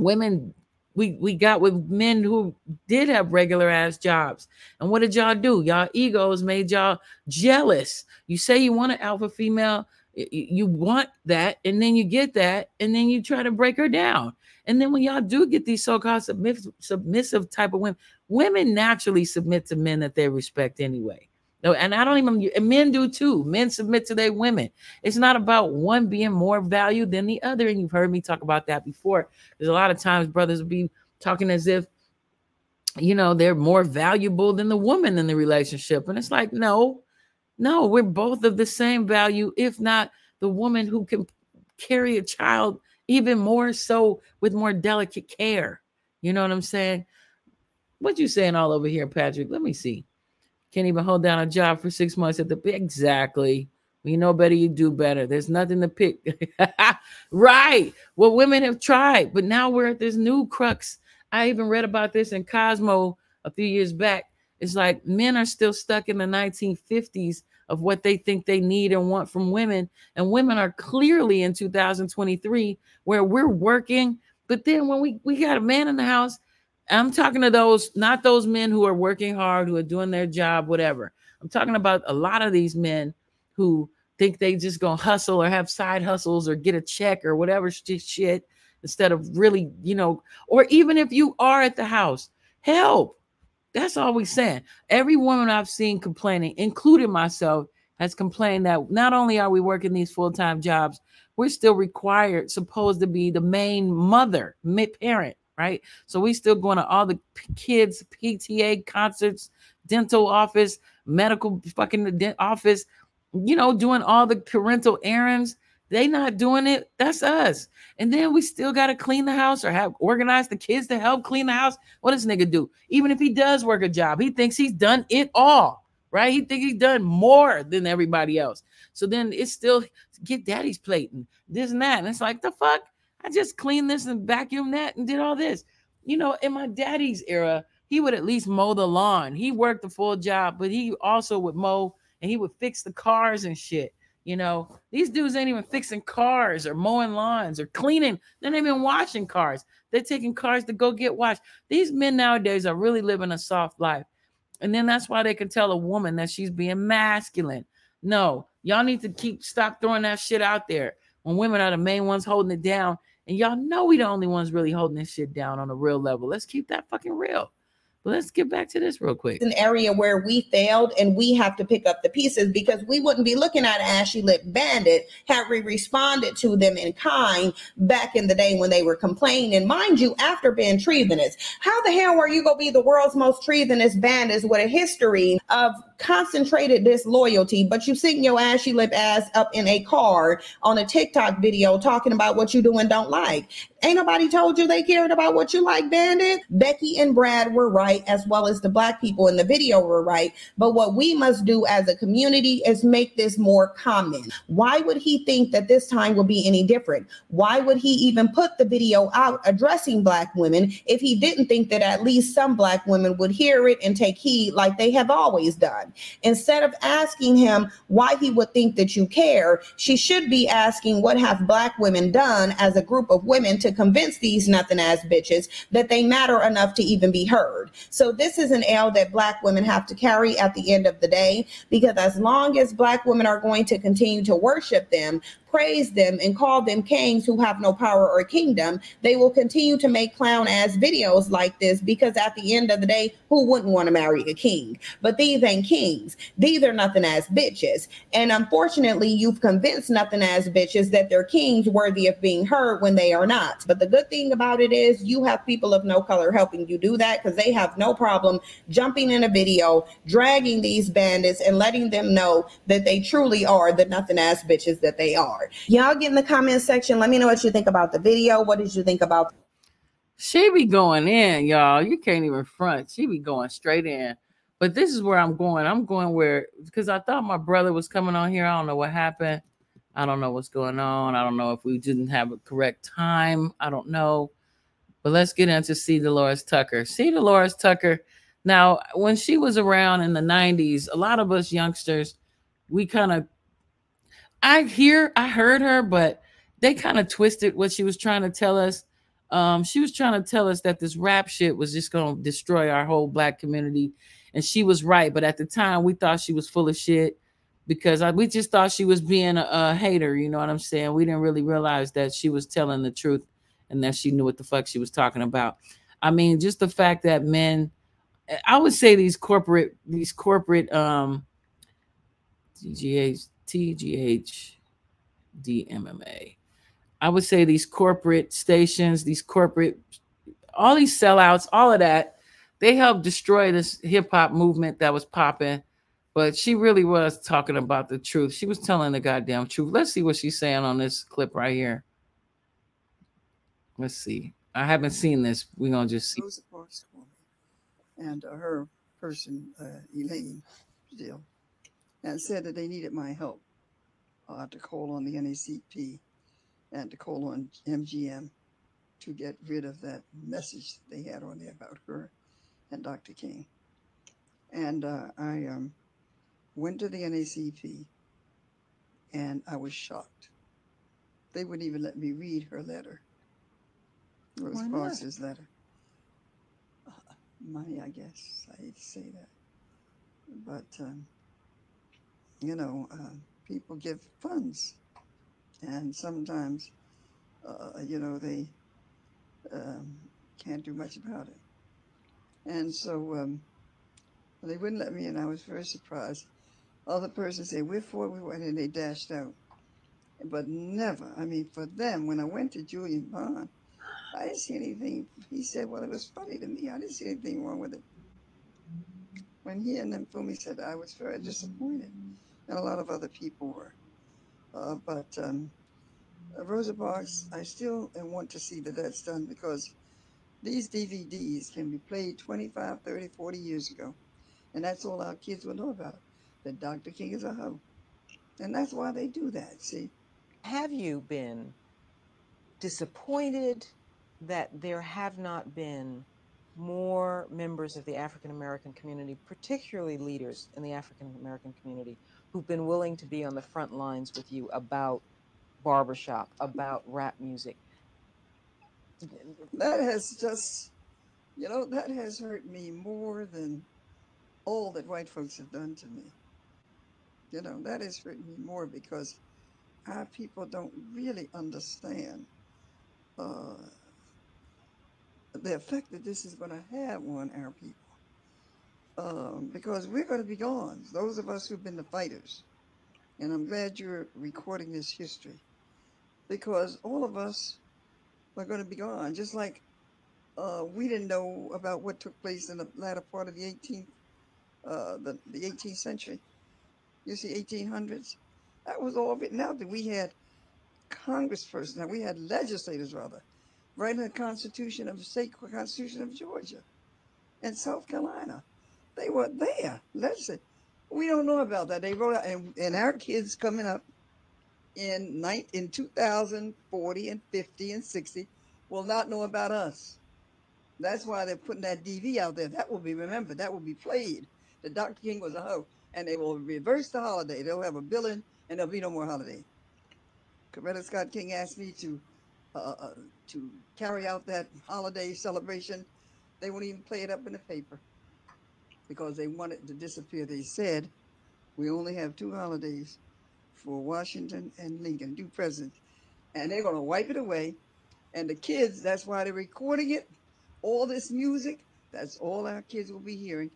women, we we got with men who did have regular ass jobs. And what did y'all do? Y'all egos made y'all jealous. You say you want an alpha female, you want that, and then you get that, and then you try to break her down. And then when y'all do get these so-called submissive, submissive type of women, women naturally submit to men that they respect anyway. No, and I don't even men do too. Men submit to their women. It's not about one being more valued than the other. And you've heard me talk about that before. There's a lot of times brothers will be talking as if you know they're more valuable than the woman in the relationship. And it's like, no, no, we're both of the same value, if not the woman who can carry a child even more so with more delicate care. You know what I'm saying? What you saying all over here, Patrick? Let me see. Can't even hold down a job for six months at the exactly. You know better, you do better. There's nothing to pick. right. Well, women have tried, but now we're at this new crux. I even read about this in Cosmo a few years back. It's like men are still stuck in the 1950s of what they think they need and want from women. And women are clearly in 2023 where we're working. But then when we, we got a man in the house, I'm talking to those, not those men who are working hard, who are doing their job, whatever. I'm talking about a lot of these men who think they just gonna hustle or have side hustles or get a check or whatever sh- shit instead of really, you know, or even if you are at the house, help. That's all we're saying. Every woman I've seen complaining, including myself, has complained that not only are we working these full-time jobs, we're still required, supposed to be the main mother, parent, right? So we still going to all the kids, PTA concerts, dental office, medical fucking office, you know, doing all the parental errands. They not doing it. That's us. And then we still got to clean the house or have organize the kids to help clean the house. What does nigga do? Even if he does work a job, he thinks he's done it all, right? He thinks he's done more than everybody else. So then it's still get daddy's plate and this and that. And it's like the fuck. I just cleaned this and vacuumed that and did all this. You know, in my daddy's era, he would at least mow the lawn. He worked a full job, but he also would mow and he would fix the cars and shit. You know, these dudes ain't even fixing cars or mowing lawns or cleaning. They're not even washing cars. They're taking cars to go get washed. These men nowadays are really living a soft life. And then that's why they can tell a woman that she's being masculine. No, y'all need to keep stop throwing that shit out there when women are the main ones holding it down. And y'all know we the only ones really holding this shit down on a real level. Let's keep that fucking real. But let's get back to this real quick. It's an area where we failed and we have to pick up the pieces because we wouldn't be looking at an Ashy Lip Bandit had we responded to them in kind back in the day when they were complaining. Mind you, after being treasonous, how the hell are you going to be the world's most treasonous bandits with a history of concentrated disloyalty, but you sitting your ashy lip ass up in a car on a TikTok video talking about what you do and don't like. Ain't nobody told you they cared about what you like, Bandit. Becky and Brad were right, as well as the black people in the video were right. But what we must do as a community is make this more common. Why would he think that this time will be any different? Why would he even put the video out addressing black women if he didn't think that at least some black women would hear it and take heed like they have always done? Instead of asking him why he would think that you care, she should be asking what have black women done as a group of women to convince these nothing ass bitches that they matter enough to even be heard. So this is an L that black women have to carry at the end of the day because as long as black women are going to continue to worship them, praise them and call them kings who have no power or kingdom, they will continue to make clown ass videos like this because at the end of the day, who wouldn't want to marry a king? But these ain't kings. These are nothing ass bitches. And unfortunately, you've convinced nothing ass bitches that they're kings worthy of being heard when they are not. But the good thing about it is you have people of no color helping you do that because they have no problem jumping in a video, dragging these bandits and letting them know that they truly are the nothing ass bitches that they are. Y'all get in the comment section. Let me know what you think about the video. What did you think about? She be going in, y'all. You can't even front. She be going straight in. But this is where I'm going. I'm going where because I thought my brother was coming on here. I don't know what happened. I don't know what's going on. I don't know if we didn't have a correct time. I don't know. But let's get into C. DeLores Tucker. C. DeLores Tucker. Now, when she was around in the 90s, a lot of us youngsters, we kind of I hear, I heard her, but they kind of twisted what she was trying to tell us. Um, she was trying to tell us that this rap shit was just going to destroy our whole black community, and she was right. But at the time, we thought she was full of shit because I, we just thought she was being a, a hater. You know what I'm saying? We didn't really realize that she was telling the truth and that she knew what the fuck she was talking about. I mean, just the fact that men, I would say these corporate, these corporate, um, DGAs, TGH DMMA. I would say these corporate stations, these corporate, all these sellouts, all of that, they helped destroy this hip hop movement that was popping. But she really was talking about the truth. She was telling the goddamn truth. Let's see what she's saying on this clip right here. Let's see. I haven't seen this. We're gonna just see. And her person, uh, Elaine, Steele and said that they needed my help uh, to call on the NAACP and to call on MGM to get rid of that message that they had on there about her and Dr. King. And uh, I um, went to the NAACP and I was shocked. They wouldn't even let me read her letter, Rose? Parks's letter. Uh, money, I guess. I hate to say that. But um, you know, uh, people give funds, and sometimes, uh, you know, they um, can't do much about it. And so um, they wouldn't let me in. I was very surprised. Other persons say, we're for it, we want it, and they dashed out. But never, I mean, for them, when I went to Julian Bond, I didn't see anything. He said, well, it was funny to me. I didn't see anything wrong with it. When he and then Mfume said, I was very disappointed and a lot of other people were. Uh, but um, Rosa Parks, I still want to see that that's done because these DVDs can be played 25, 30, 40 years ago. And that's all our kids will know about, that Dr. King is a hoe. And that's why they do that, see? Have you been disappointed that there have not been more members of the African American community, particularly leaders in the African American community, who've been willing to be on the front lines with you about barbershop, about rap music? That has just, you know, that has hurt me more than all that white folks have done to me. You know, that has hurt me more because our people don't really understand uh, the effect that this is going to have on our people. Um, because we're going to be gone, those of us who've been the fighters. And I'm glad you're recording this history because all of us are going to be gone, just like uh, we didn't know about what took place in the latter part of the 18th uh, the, the 18th century. You see, 1800s. That was all written out. That we had congresspersons, now we had legislators rather, writing the Constitution of the state Constitution of Georgia and South Carolina. They were there, legislating. We don't know about that. They wrote out, and, and our kids coming up in nine, in 2040 and 50 and 60 will not know about us. That's why they're putting that DV out there. That will be remembered. That will be played. That Dr. King was a hoe, and they will reverse the holiday. They'll have a billing, and there'll be no more holiday. Coretta Scott King asked me to uh, uh, to carry out that holiday celebration. They won't even play it up in the paper because they want it to disappear. They said we only have two holidays for Washington and Lincoln, two presidents, and they're going to wipe it away. And the kids, that's why they're recording it. All this music, that's all our kids will be hearing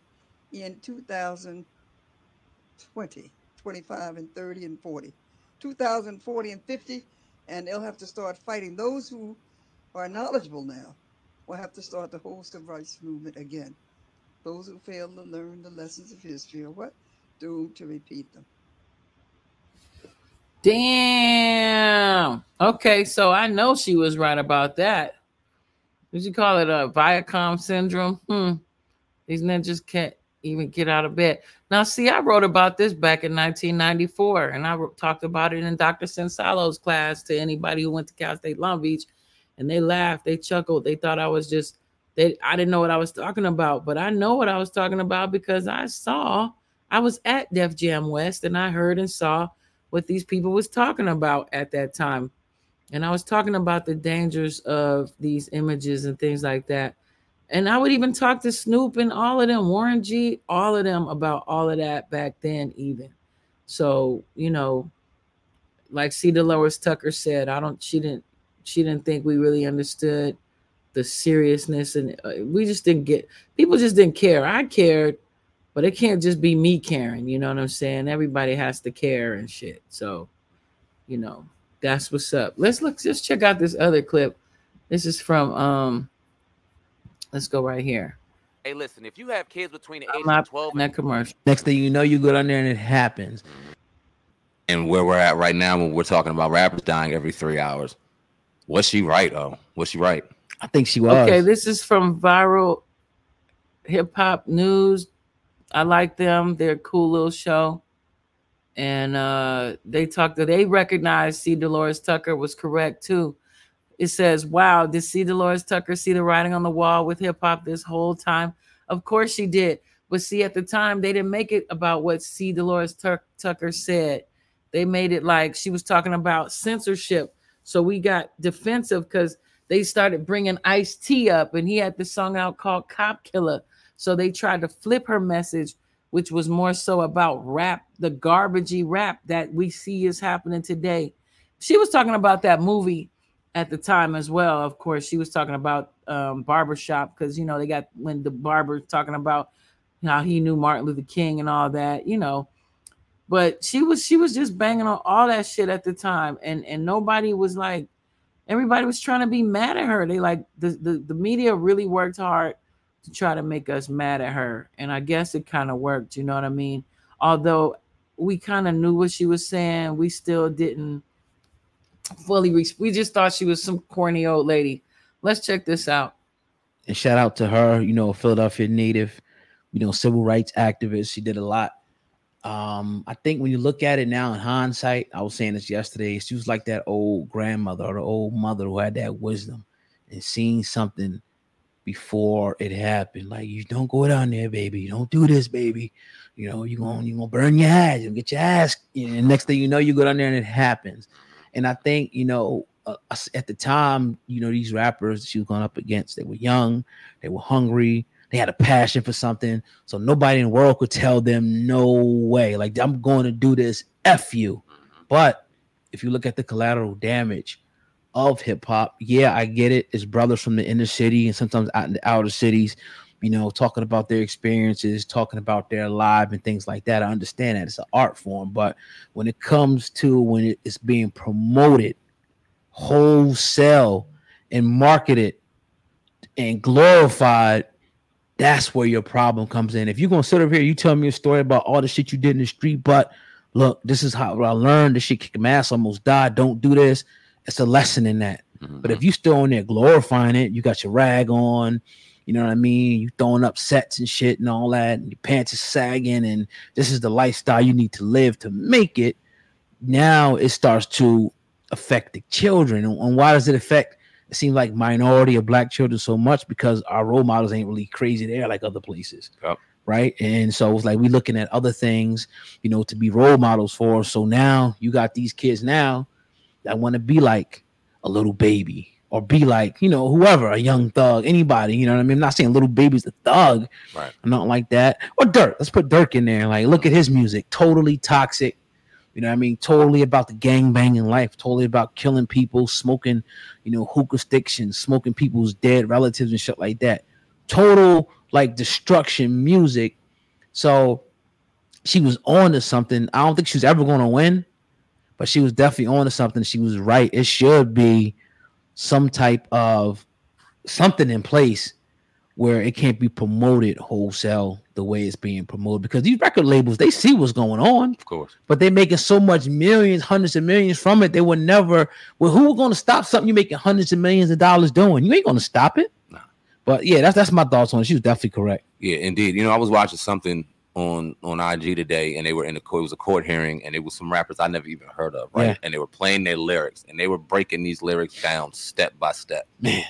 in 2020, 25 and 30 and 40. 2040 and 50, and they'll have to start fighting. Those who are knowledgeable now will have to start the whole civil rights movement again. Those who fail to learn the lessons of history are what? Doomed to repeat them. Damn. Okay, so I know she was right about that. Did you call it a Viacom syndrome? Hmm. These ninjas can't even get out of bed. Now, see, I wrote about this back in 1994, and I talked about it in Dr. Sensalo's class to anybody who went to Cal State Long Beach, and they laughed, they chuckled, they thought I was just they. I didn't know what I was talking about, but I know what I was talking about because I saw I was at Def Jam West, and I heard and saw what these people was talking about at that time, and I was talking about the dangers of these images and things like that and I would even talk to Snoop and all of them, Warren G, all of them about all of that back then, even. So, you know, like C. DeLores Tucker said, I don't, she didn't, she didn't think we really understood the seriousness and uh, we just didn't get, people just didn't care. I cared, but it can't just be me caring. You know what I'm saying? Everybody has to care and shit. So, you know, that's what's up. Let's look, just check out this other clip. This is from, um, Let's go right here. Hey, listen, if you have kids between the I'm ages not of 12 in that commercial. Next thing you know, you go down there and it happens. And where we're at right now, when we're talking about rappers dying every three hours, was she right? Oh, was she right? I think she was. Okay, this is from Viral Hip Hop News. I like them. They're a cool little show. And uh they talked that they recognized C. DeLores Tucker was correct too. It says, Wow, did C. DeLores Tucker see the writing on the wall with hip hop this whole time? Of course she did. But see, at the time, they didn't make it about what C. DeLores Tuck- Tucker said. They made it like she was talking about censorship. So we got defensive because they started bringing Ice T up, and he had this song out called Cop Killer. So they tried to flip her message, which was more so about rap, the garbagey rap that we see is happening today. She was talking about that movie at the time as well. Of course, she was talking about um, barbershop because you know they got when the barber talking about how he knew Martin Luther King and all that, you know. But she was she was just banging on all that shit at the time, and and nobody was like, everybody was trying to be mad at her. They like the the, the media really worked hard to try to make us mad at her, and I guess it kind of worked. You know what I mean? Although we kind of knew what she was saying, we still didn't fully re- we just thought she was some corny old lady. Let's check this out. And shout out to her, you know, Philadelphia native, you know, civil rights activist. She did a lot. Um, I think when you look at it now in hindsight, I was saying this yesterday, she was like that old grandmother or the old mother who had that wisdom and seeing something before it happened. Like you don't go down there, baby. You don't do this, baby. You know, you're gonna you gonna burn your ass, and get your ass. And next thing you know, you go down there and it happens. And I think, you know, uh, at the time, you know, these rappers she was going up against, they were young, they were hungry, they had a passion for something. So nobody in the world could tell them, no way, like I'm going to do this, F you. Mm-hmm. But if you look at the collateral damage of hip hop, yeah, I get it. It's brothers from the inner city and sometimes out in the outer cities, you know, talking about their experiences, talking about their life and things like that. I understand that it's an art form, but when it comes to when it's being promoted wholesale and marketed and glorified, That's where your problem comes in. If you're gonna sit over here, you tell me a story about all the shit you did in the street, but look, this is how I learned. This shit kicked my ass, almost died. Don't do this. It's a lesson in that. Mm-hmm. But if you still on there glorifying it, you got your rag on, you know what I mean? You throwing up sets and shit and all that, and your pants is sagging, and this is the lifestyle you need to live to make it. Now it starts to affect the children. And why does it affect? It seems like minority of black children so much because our role models ain't really crazy there like other places right? And so it's like we looking at other things, you know, to be role models for. So now you got these kids now that want to be like a Lil Baby or be like, you know, whoever, a Young Thug, anybody, you know what I mean? I'm not saying Lil Baby's a thug, Right. not like that. Or Durk, let's put Durk in there. Like, look at his music, totally toxic. You know what I mean? Totally about the gang banging life, totally about killing people, smoking, you know, hookah sticks and smoking people's dead relatives and shit like that. Total like destruction music. So she was on to something. I don't think she was ever going to win, but she was definitely on to something. She was right. It should be some type of something in place where it can't be promoted wholesale the way it's being promoted because these record labels they see what's going on Of course. but they're making so much millions hundreds of millions from it they would never well who are going to stop something you're making hundreds of millions of dollars doing you ain't going to stop it Nah. but yeah that's that's my thoughts on it she was definitely correct Yeah, indeed. You know, I was watching something on on IG today, and they were in the court. It was a court hearing, and it was some rappers I never even heard of, right? Yeah. And they were playing their lyrics, and they were breaking these lyrics down step by step. Man.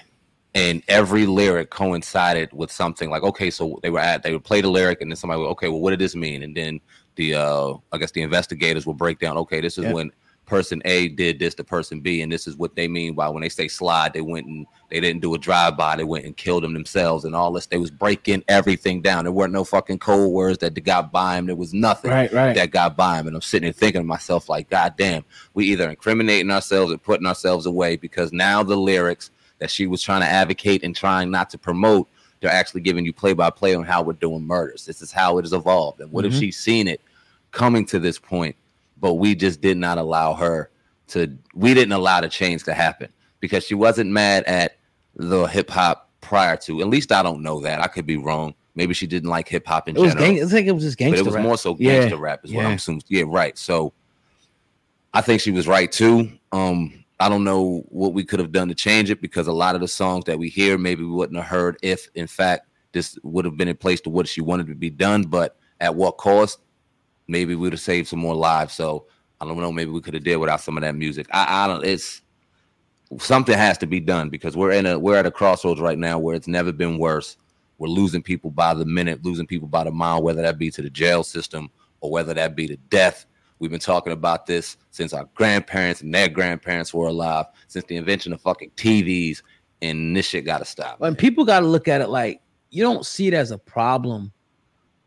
And every lyric coincided with something like, okay, so they were at they would play the lyric, and then somebody would, okay, well, what did this mean? And then the uh I guess the investigators will break down, okay, this is Yeah. when person A did this to person B, and this is what they mean by when they say slide, they went and they didn't do a drive by, they went and killed them themselves and all this. They was breaking everything down. There weren't no fucking code words that got by him. There was nothing Right, right. that got by him. And I'm sitting there thinking to myself, like, God damn, we either incriminating ourselves and putting ourselves away because now the lyrics that she was trying to advocate and trying not to promote, they're actually giving you play by play on how we're doing murders. This is how it has evolved. And what if Mhm. she's seen it coming to this point, but we just did not allow her to, we didn't allow the change to happen because she wasn't mad at the hip hop prior to. At least I don't know that. I could be wrong. Maybe she didn't like hip hop in it was general gang i think it was just gangster but it was rap. more so Yeah, gangster rap is what yeah. I'm assuming. Yeah, right. So I think she was right too. Um, I don't know what we could have done to change it because a lot of the songs that we hear, maybe we wouldn't have heard if, in fact, this would have been in place to what she wanted to be done. But at what cost? Maybe we would have saved some more lives. So I don't know. Maybe we could have did without some of that music. I, I don't. It's something has to be done because we're in a we're at a crossroads right now where it's never been worse. We're losing people by the minute, losing people by the mile, whether that be to the jail system or whether that be to death. We've been talking about this since our grandparents and their grandparents were alive, since the invention of fucking TVs, and this shit got to stop. and people got to look at it like you don't see it as a problem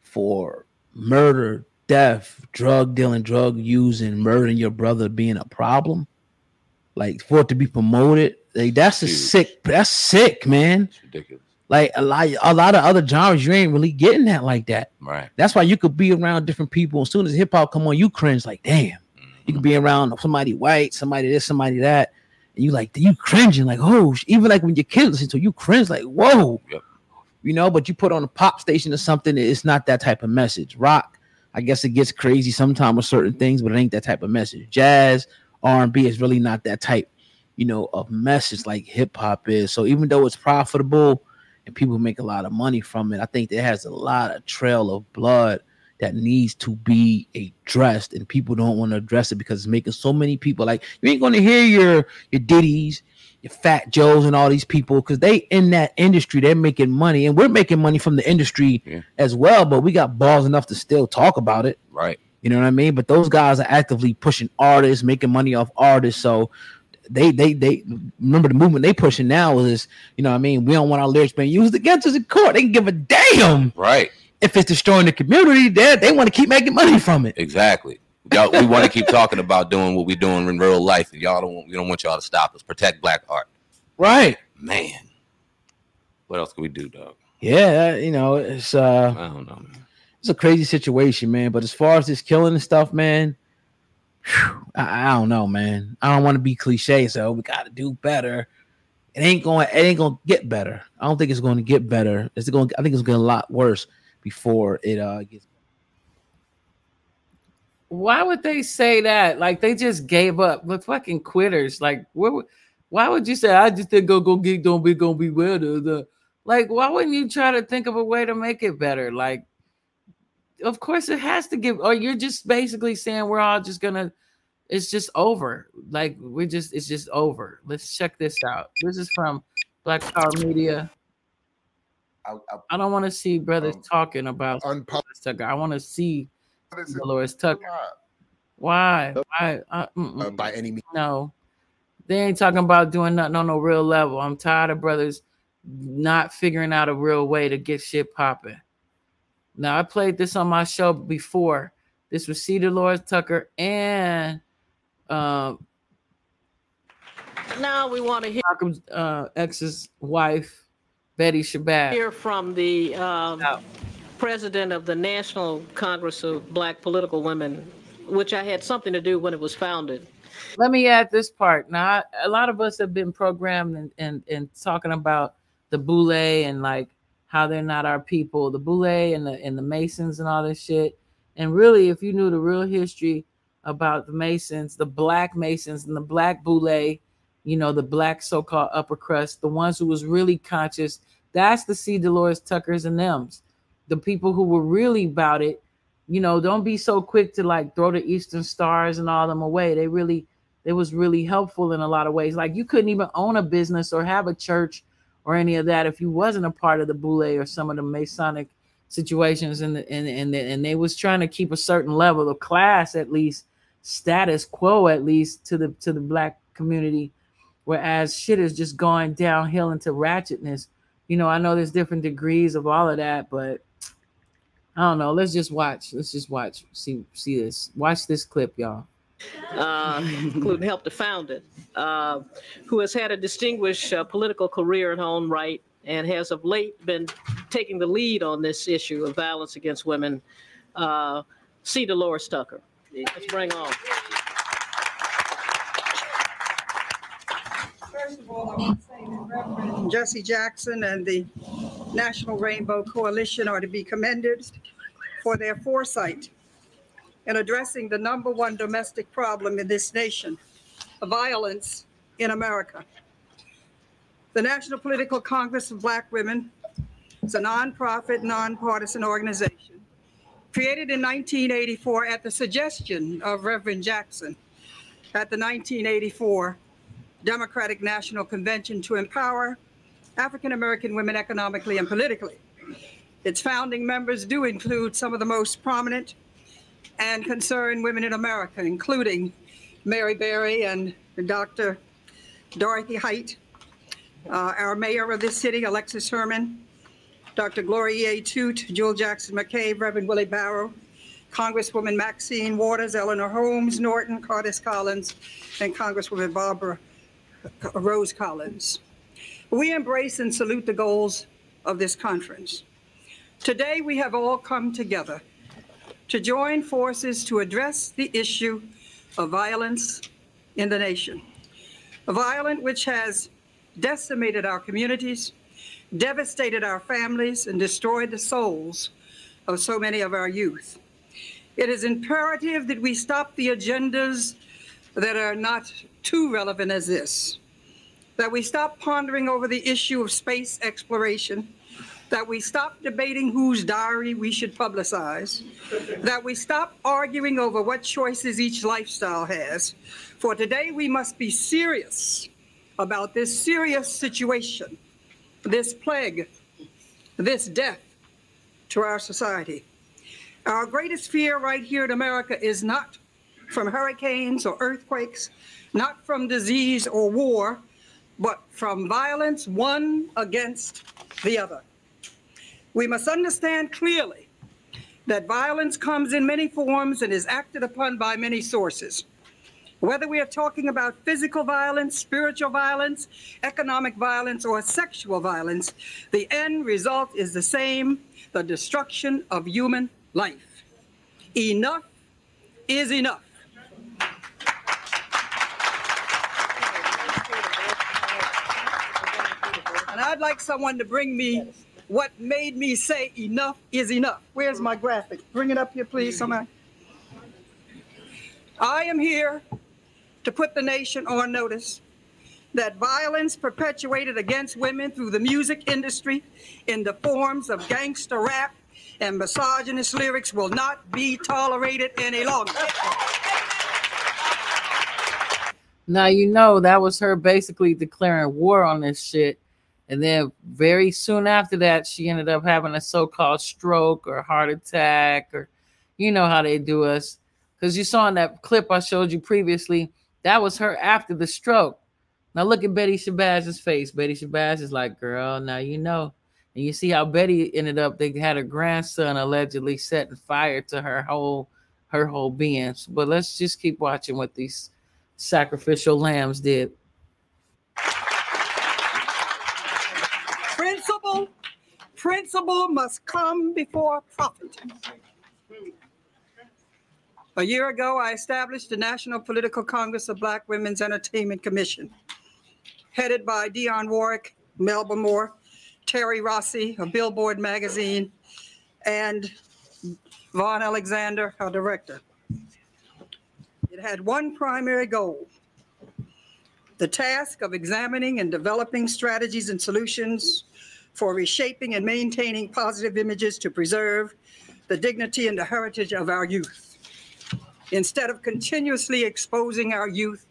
for murder, death, drug dealing, drug using, murdering your brother being a problem. Like for it to be promoted, like that's a sick. That's sick, man. ridiculous. Like a lot, a lot of other genres, you ain't really getting that like that. Right. That's why you could be around different people. As soon as hip hop come on, you cringe like, damn. You could be mm-hmm. around somebody white, somebody this, somebody that, and you like you cringing like, oh, even like when your kids listen to it, you cringe like, whoa, Yep. you know. But you put on a pop station or something, it's not that type of message. Rock, I guess it gets crazy sometimes with certain things, but it ain't that type of message. Jazz, R and B is really not that type, you know, of message like hip hop is. So even though it's profitable and people make a lot of money from it, I think it has a lot of trail of blood that needs to be addressed, and people don't want to address it because it's making so many people like you ain't going to hear your your Diddy's, your Fat Joes, and all these people because they in that industry, they're making money, and we're making money from the industry as well. But we got balls enough to still talk about it, right? You know what I mean? But those guys are actively pushing artists, making money off artists, so. They, they, they remember the movement they pushing now is, you know, what I mean, we don't want our lyrics being used against us in court. They can give a damn, right? If it's destroying the community, they they want to keep making money from it. Exactly. Y'all, we want to keep talking about doing what we're doing in real life, and y'all don't. Want, we don't want y'all to stop us. Protect black art, right? Man, what else can we do, dog? Yeah, you know, it's uh I don't know. It's a crazy situation, man. But as far as this killing and stuff, man, I, don't know, man. I don't want to be cliche, so we gotta do better. it ain't going. It ain't going to get better. I don't think it's going to get better. It's going. I think it's going to a lot worse before it uh gets. Why would they say that? Like they just gave up. But fucking quitters. Like what? Why would you say I just think go go get don't be gonna be better? The like why wouldn't you try to think of a way to make it better? Like of course it has to give. Or you're just basically saying we're all just gonna. It's just over. Like we're just. It's just over. Let's check this out. This is from Black Power Media. I, don't want to see brothers talking about DeLores Tucker. I want to see DeLores Tucker. Why? Why? Uh, mm-mm. by any means. No, they ain't talking about doing nothing on no real level. I'm tired of brothers not figuring out a real way to get shit popping. Now I played this on my show before. This was Cedar DeLores Tucker and um, Now we want to hear, Malcolm's uh, ex's wife, Betty Shabazz. hear from the um, president of the National Congress of Black Political Women, which I had something to do when it was founded. Let me add this part. Now, I- a lot of us have been programmed and and, and talking about the Boule and like how they're not our people, the Boule and the and the Masons and all this shit. And really, if you knew the real history about the Masons, the Black Masons and the Black Boule, you know, the Black so-called upper crust, the ones who was really conscious, that's the C. DeLores Tuckers and them's, the people who were really about it you know don't be so quick to like throw the eastern stars and all them away they really they was really helpful in a lot of ways like you couldn't even own a business or have a church or any of that if you wasn't a part of the boule or some of the masonic situations and and and, and they was trying to keep a certain level of class at least status quo at least to the to the black community whereas shit is just going downhill into ratchetness you know i know there's different degrees of all of that but I don't know. Let's just watch. Let's just watch. See see this. Watch this clip, y'all. Uh, including helped to found it, uh, who has had a distinguished uh, political career in her own right and has of late been taking the lead on this issue of violence against women. Uh, C. DeLores Tucker. Let's bring on. First of all, I want to say that Jesse Jackson and the National Rainbow Coalition are to be commended for their foresight in addressing the number one domestic problem in this nation, violence in America. The National Political Congress of Black Women is a nonprofit, nonpartisan organization created in 1984 at the suggestion of Reverend Jackson at the 1984 Democratic National Convention to empower African American women economically and politically. Its founding members do include some of the most prominent and concerned women in America, including Mary Berry and Dr. Dorothy Height, uh, our mayor of this city, Alexis Herman, Dr. Gloria A. Toote, Jewel Jackson McCabe, Reverend Willie Barrow, Congresswoman Maxine Waters, Eleanor Holmes, Norton, Cardiss Collins, and Congresswoman Barbara Rose Collins. We embrace and salute the goals of this conference. Today, we have all come together to join forces to address the issue of violence in the nation. A violence which has decimated our communities, devastated our families, and destroyed the souls of so many of our youth. It is imperative that we stop the agendas that are not too relevant as this that we stop pondering over the issue of space exploration, that we stop debating whose diary we should publicize, that we stop arguing over what choices each lifestyle has. For today, we must be serious about this serious situation, this plague, this death to our society. Our greatest fear right here in America is not from hurricanes or earthquakes, not from disease or war, but from violence one against the other. We must understand clearly that violence comes in many forms and is acted upon by many sources. Whether we are talking about physical violence, spiritual violence, economic violence, or sexual violence, the end result is the same the destruction of human life. Enough is enough. And I'd like someone to bring me what made me say enough is enough. Where's my graphic? Bring it up here, please, somebody. I am here to put the nation on notice that violence perpetuated against women through the music industry in the forms of gangster rap and misogynist lyrics will not be tolerated any longer. Now you know that was her basically declaring war on this shit. And then very soon after that, she ended up having a so-called stroke or heart attack, or you know how they do us. Because you saw in that clip I showed you previously, that was her after the stroke. Now look at Betty Shabazz's face. Betty Shabazz is like, girl, now you know. And you see how Betty ended up, they had a grandson allegedly setting fire to her whole her whole being. But let's just keep watching what these sacrificial lambs did. Principle, principle must come before profit. A year ago, I established the National Political Congress of Black Women's Entertainment Commission, headed by Dionne Warwick, Melba Moore, Terri Rossi of Billboard magazine, and Vaughn Alexander, our director. It had one primary goal the task of examining and developing strategies and solutions for reshaping and maintaining positive images to preserve the dignity and the heritage of our youth. Instead of continuously exposing our youth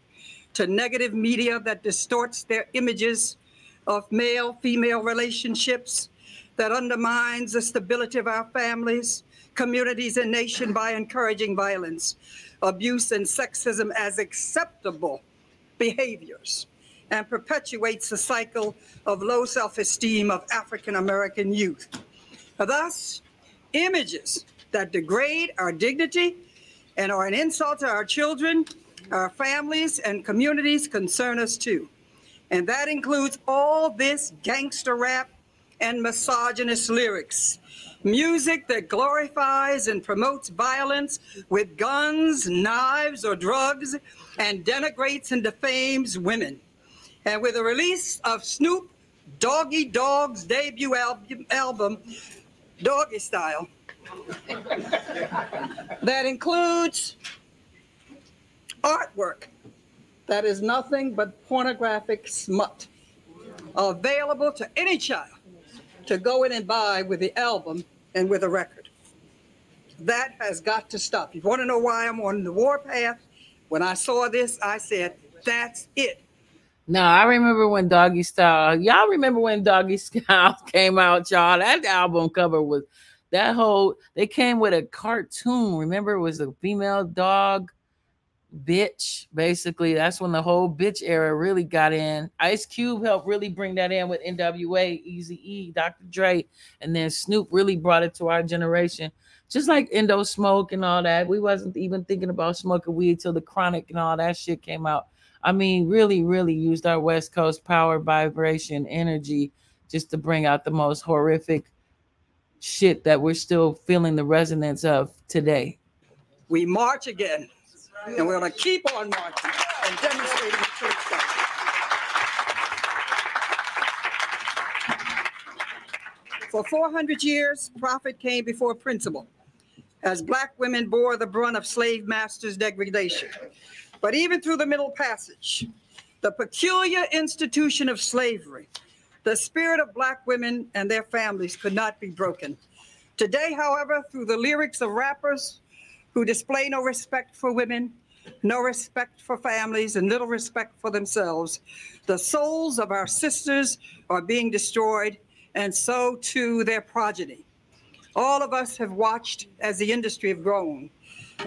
to negative media that distorts their images of male female relationships, that undermines the stability of our families, communities, and nation by encouraging violence, abuse, and sexism as acceptable behaviors and perpetuates the cycle of low self esteem of African American youth. Thus, images that degrade our dignity and are an insult to our children, our families, and communities concern us too. And that includes all this gangster rap and misogynist lyrics. Music that glorifies and promotes violence with guns, knives, or drugs, and denigrates and defames women. And with the release of Snoop Doggy Dogg's debut album, album Doggy Style, that includes artwork that is nothing but pornographic smut available to any child to go in and buy with the album and with a record. That has got to stop. You want to know why I'm on the warpath? When I saw this, I said, that's it. No, I remember when Doggy Style. Y'all remember when Doggy Style came out, y'all? That album cover was that whole. They came with a cartoon. Remember, it was a female dog, bitch. Basically, that's when the whole bitch era really got in. Ice Cube helped really bring that in with N.W.A., Easy E, Dr. Dre, and then Snoop really brought it to our generation. Just like Indo Smoke and all that. We wasn't even thinking about smoking weed till the Chronic and all that shit came out. I mean, really, really used our West Coast power, vibration, energy just to bring out the most horrific shit that we're still feeling the resonance of today. We march again, and we're going to keep on marching and demonstrating the truth. For 400 years, profit came before principle as black women bore the brunt of slave masters' degradation. But even through the Middle Passage, the peculiar institution of slavery, the spirit of black women and their families could not be broken. Today, however, through the lyrics of rappers who display no respect for women, no respect for families, and little respect for themselves, the souls of our sisters are being destroyed, and so too their progeny. All of us have watched as the industry have grown.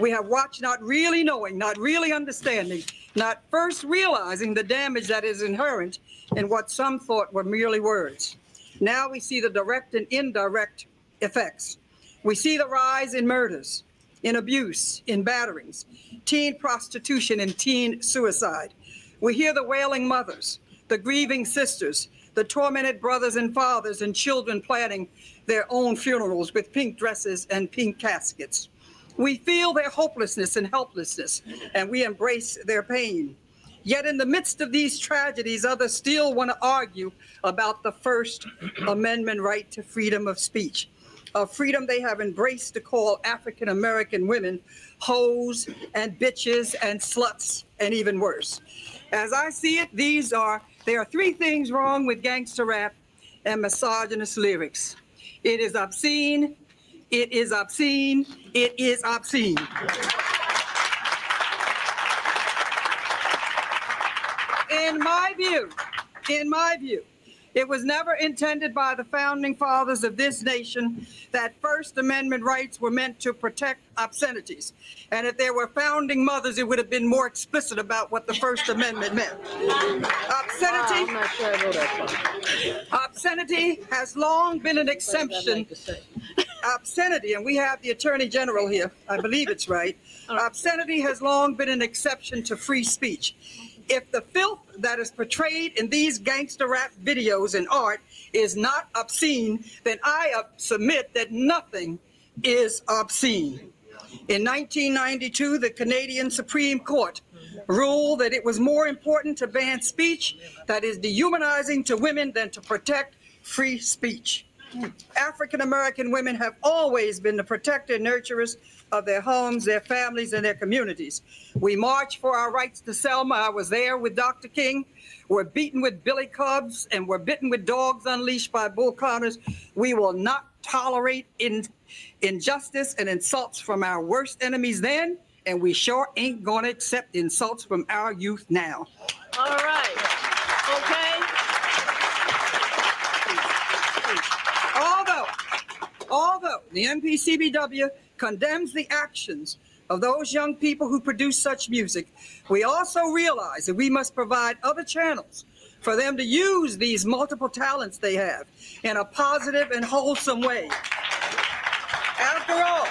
We have watched not really knowing, not really understanding, not first realizing the damage that is inherent in what some thought were merely words. Now we see the direct and indirect effects. We see the rise in murders, in abuse, in batterings, teen prostitution, and teen suicide. We hear the wailing mothers, the grieving sisters, the tormented brothers and fathers, and children planning their own funerals with pink dresses and pink caskets. We feel their hopelessness and helplessness, and we embrace their pain. Yet, in the midst of these tragedies, others still want to argue about the First Amendment right to freedom of speech, a freedom they have embraced to call African American women hoes and bitches and sluts and even worse. As I see it, these are there are three things wrong with gangster rap and misogynist lyrics. It is obscene, it is obscene, it is obscene. In my view, in my view, it was never intended by the founding fathers of this nation that First Amendment rights were meant to protect obscenities. And if there were founding mothers, it would have been more explicit about what the First Amendment meant. Obscenity, I'm sure I know that part. obscenity has long been an exception. Obscenity, and we have the Attorney General here, I believe it's right. Obscenity has long been an exception to free speech. If the filth that is portrayed in these gangster rap videos and art is not obscene, then I submit that nothing is obscene. In 1992, the Canadian Supreme Court ruled that it was more important to ban speech that is dehumanizing to women than to protect free speech. African American women have always been the protected nurturers of their homes, their families, and their communities. We march for our rights to Selma. I was there with Dr. King. We're beaten with billy cubs and we're bitten with dogs unleashed by Bull Connors. We will not tolerate in, injustice and insults from our worst enemies then, and we sure ain't going to accept insults from our youth now. All right. Okay. Although, although the NPCBW condemns the actions of those young people who produce such music, we also realize that we must provide other channels for them to use these multiple talents they have in a positive and wholesome way. After all,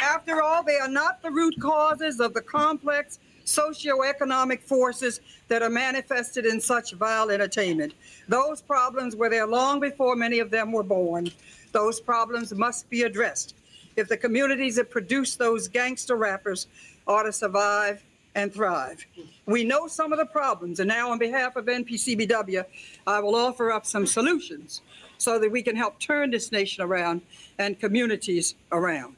after all, they are not the root causes of the complex socioeconomic forces that are manifested in such vile entertainment. Those problems were there long before many of them were born. Those problems must be addressed if the communities that produce those gangster rappers are to survive and thrive. We know some of the problems, and now on behalf of NPCBW, I will offer up some solutions so that we can help turn this nation around and communities around.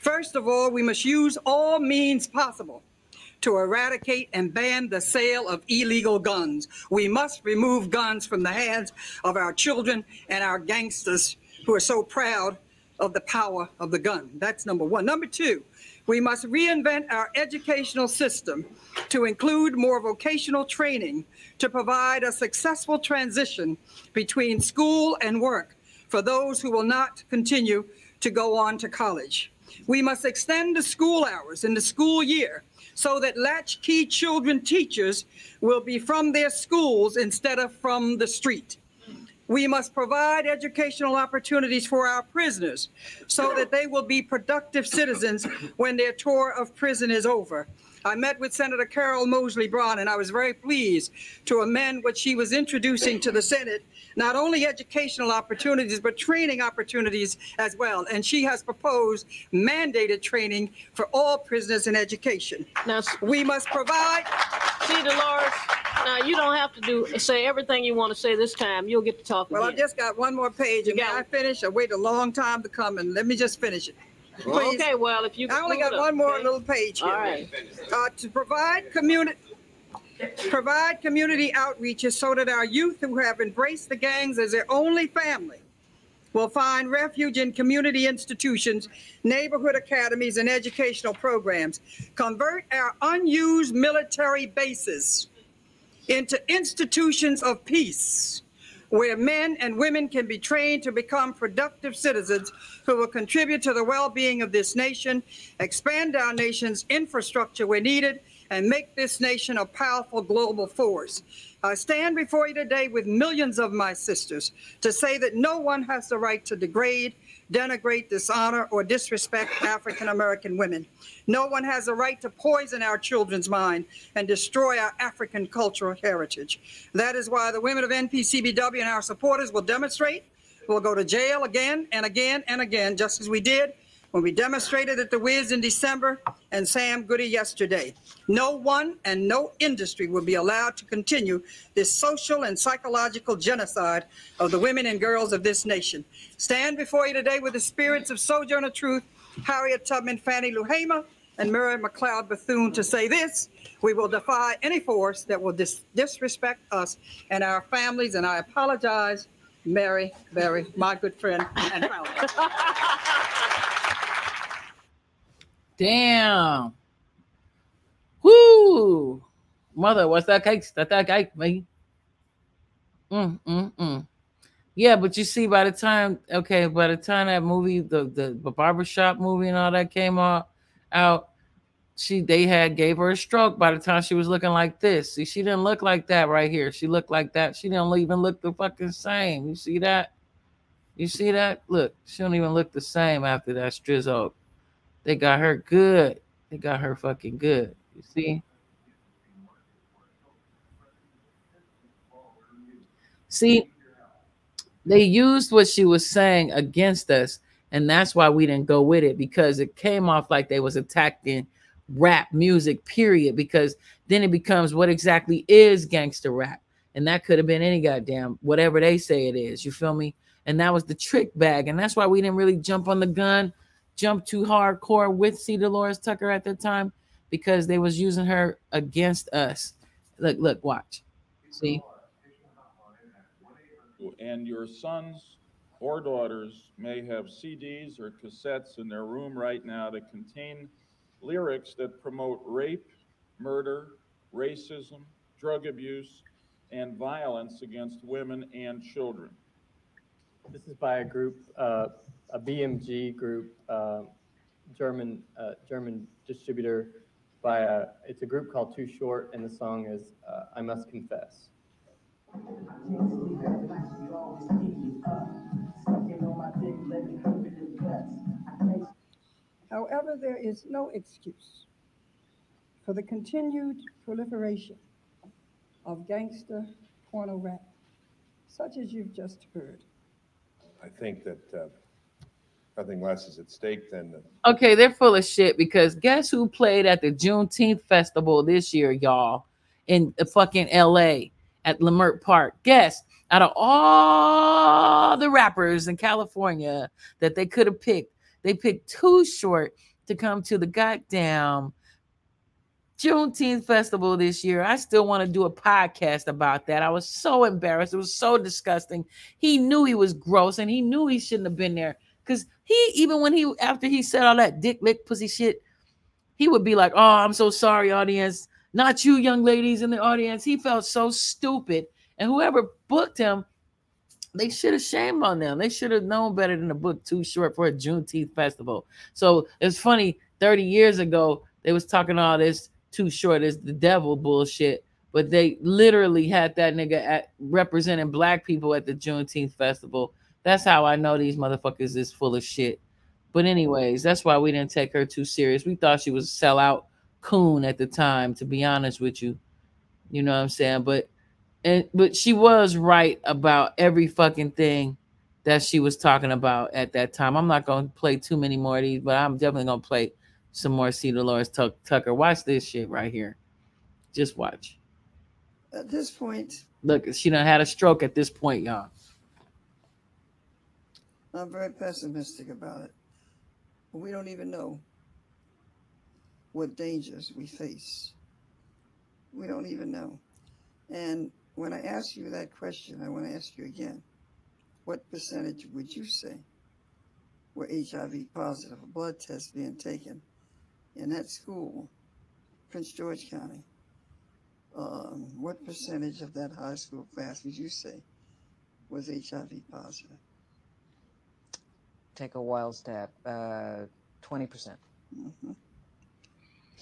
First of all, we must use all means possible to eradicate and ban the sale of illegal guns. We must remove guns from the hands of our children and our gangsters who are so proud of the power of the gun. That's number one. Number two, we must reinvent our educational system to include more vocational training to provide a successful transition between school and work for those who will not continue to go on to college. We must extend the school hours in the school year so that latchkey children teachers will be from their schools instead of from the street. We must provide educational opportunities for our prisoners so that they will be productive citizens when their tour of prison is over. I met with Senator Carol Moseley Braun, and I was very pleased to amend what she was introducing to the Senate not only educational opportunities, but training opportunities as well. And she has proposed mandated training for all prisoners in education. Now, we must provide. See, DeLores, now you don't have to do say everything you want to say this time. You'll get to talk Well, I again. just got one more page, and may I finish? I wait a long time to come, and let me just finish it. Please. okay, well, if you I only got one more little page here. All right. Uh, to provide community, provide community outreaches so that our youth who have embraced the gangs as their only family will find refuge in community institutions, neighborhood academies, and educational programs. Convert our unused military bases into institutions of peace where men and women can be trained to become productive citizens who will contribute to the well-being of this nation, expand our nation's infrastructure where needed, and make this nation a powerful global force. I stand before you today with millions of my sisters to say that no one has the right to degrade, denigrate, dishonor, or disrespect African American women. No one has the right to poison our children's mind and destroy our African cultural heritage. That is why the women of NPCBW and our supporters will demonstrate, will go to jail again and again and again, just as we did when we demonstrated at the Wiz in December and Sam Goody yesterday. No one and no industry will be allowed to continue this social and psychological genocide of the women and girls of this nation. Stand before you today with the spirits of Sojourner Truth, Harriet Tubman, Fannie Lou Hamer, and Mary McLeod Bethune to say this. We will defy any force that will dis- disrespect us and our families, and I apologize, Mary, Mary, my good friend and founder. Damn. Woo. Mother, what's that cake? That that cake, me. Mm, mm, mm. Yeah, but you see, by the time, okay, by the time that movie, the the, the barbershop movie and all that came out, out, she they had gave her a stroke by the time she was looking like this. See, she didn't look like that right here. She looked like that. She didn't even look the fucking same. You see that? You see that? Look, she don't even look the same after that strizzo. They got her good. They got her fucking good. You see? See, they used what she was saying against us, and that's why we didn't go with it because it came off like they was attacking rap music, period. Because then it becomes what exactly is gangster rap, and that could have been any goddamn whatever they say it is. You feel me? And that was the trick bag, and that's why we didn't really jump on the gun, jump too hardcore with C. DeLores Tucker at the time because they was using her against us. Look, look, watch. See? and your sons or daughters may have CDs or cassettes in their room right now that contain lyrics that promote rape, murder, racism, drug abuse, and violence against women and children. This is by a group, uh, a BMG group, uh, German uh, German distributor. By a, it's a group called Too Short, and the song is uh, "I Must Confess." However, there is no excuse for the continued proliferation of gangster porno rap, such as you've just heard. I think that uh, nothing less is at stake than the Okay, they're full of shit because guess who played at the Juneteenth festival this year, y'all, in the fucking LA at Leimert Park? Guess out of all the rappers in California that they could have picked, they picked Too Short to come to the goddamn Juneteenth festival this year. I still want to do a podcast about that. I was so embarrassed. It was so disgusting. He knew he was gross and he knew he shouldn't have been there. Because he, even when he, after he said all that dick lick pussy shit, he would be like, Oh, I'm so sorry, audience. Not you, young ladies in the audience. He felt so stupid. And whoever booked him, they should have shamed on them. They should have known better than to book too short for a Juneteenth festival. So it's funny, 30 years ago, they was talking all this too short as the devil bullshit, but they literally had that nigga at representing black people at the Juneteenth festival. That's how I know these motherfuckers is full of shit. But anyways, that's why we didn't take her too serious. We thought she was a sellout coon at the time, to be honest with you. You know what I'm saying? But and but she was right about every fucking thing that she was talking about at that time. I'm not gonna play too many more of these, but I'm definitely gonna play some more C. DeLores Tucker. Watch this shit right here. Just watch. At this point, Look, she done had a stroke at this point, y'all. I'm very pessimistic about it. We don't even know what dangers we face. We don't even know. And when I ask you that question, I want to ask you again what percentage would you say were HIV positive, a blood test being taken in that school, Prince George County? Um, what percentage of that high school class would you say was HIV positive? Take a wild stab. Uh, 20%. Mhm.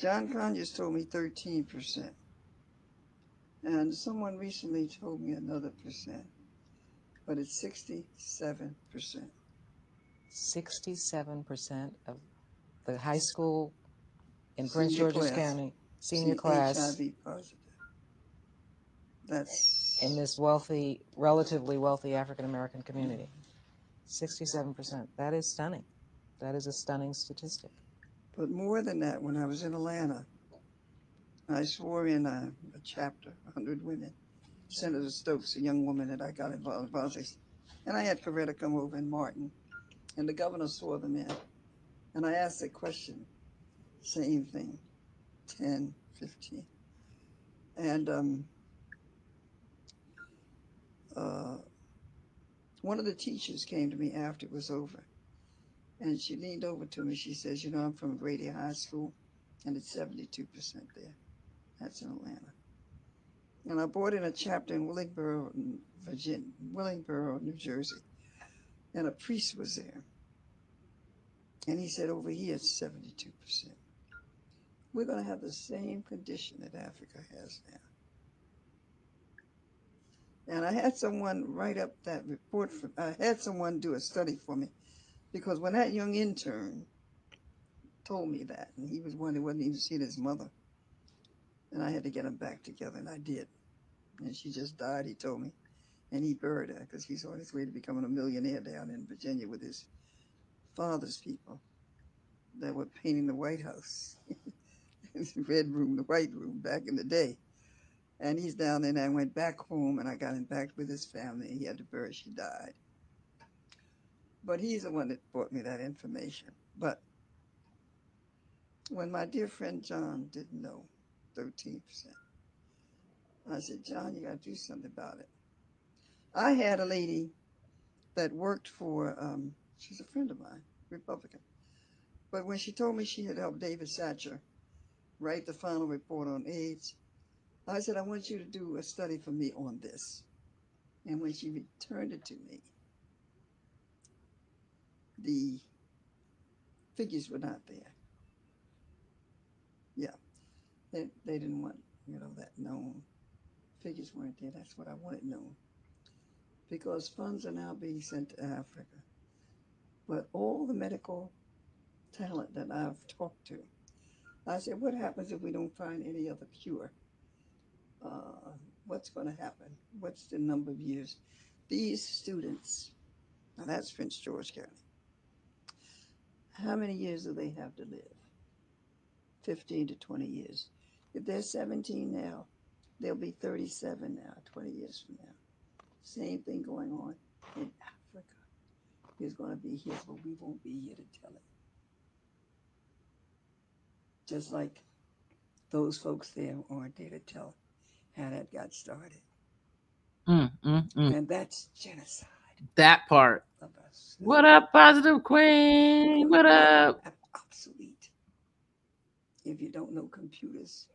John Conyers told me 13%. And someone recently told me another percent, but it's 67%. 67% of the high school in Prince Senior George's class. County, senior See, class, HIV positive. That's in this wealthy, relatively wealthy African American community. 67%. That is stunning. That is a stunning statistic. But more than that, when I was in Atlanta, I swore in a, a chapter, 100 women. Senator Stokes, a young woman that I got involved with, and I had Coretta come over and Martin, and the governor swore them in. And I asked a question, same thing, 10, 15. And um, uh, one of the teachers came to me after it was over. And she leaned over to me. She says, You know, I'm from Grady High School, and it's 72% there. That's in Atlanta. And I bought in a chapter in Willingboro, Virginia, Willingboro, New Jersey. And a priest was there. And he said, Over here, it's 72%. We're going to have the same condition that Africa has now. And I had someone write up that report. For, I had someone do a study for me because when that young intern told me that, and he was one who wasn't even seeing his mother, and I had to get him back together, and I did. And she just died, he told me. And he buried her because he's on his way to becoming a millionaire down in Virginia with his father's people that were painting the White House. the red room, the white room back in the day. And he's down there, and I went back home, and I got him back with his family. He had to bury, she died. But he's the one that brought me that information. But when my dear friend John didn't know 13%, I said, John, you got to do something about it. I had a lady that worked for, um, she's a friend of mine, Republican. But when she told me she had helped David Satcher write the final report on AIDS, I said, I want you to do a study for me on this. And when she returned it to me, the figures were not there. Yeah, they, they didn't want, you know, that known. Figures weren't there. That's what I wanted known. Because funds are now being sent to Africa. But all the medical talent that I've talked to, I said, what happens if we don't find any other cure? Uh, what's going to happen? What's the number of years? These students, now that's Prince George County. How many years do they have to live? 15 to 20 years. If they're 17 now, they'll be 37 now, 20 years from now. Same thing going on in Africa. It's going to be here, but we won't be here to tell it. Just like those folks there aren't there to tell how that got started. Mm, mm, mm. And that's genocide. That part. of us. What up, positive queen? What up? Obsolete. If you don't know computers.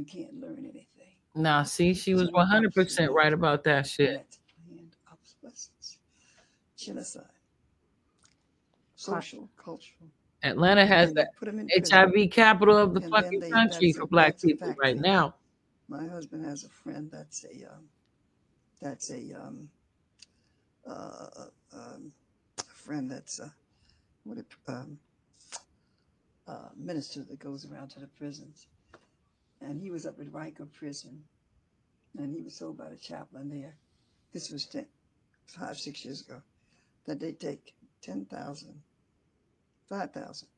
You can't learn anything. Nah, see, she was 100% right about that shit. And obsolescence. Genocide. Social, cultural. Atlanta has And the they put 'em in prison. HIV capital of the And fucking they- country for a- black people fact right now. My husband has a friend that's a um, that's a um, uh, um, a friend that's a what a um, uh, minister that goes around to the prisons, and he was up at Riker Prison, and he was told by the chaplain there, this was ten, five six years ago, that they take 10,000, 5,000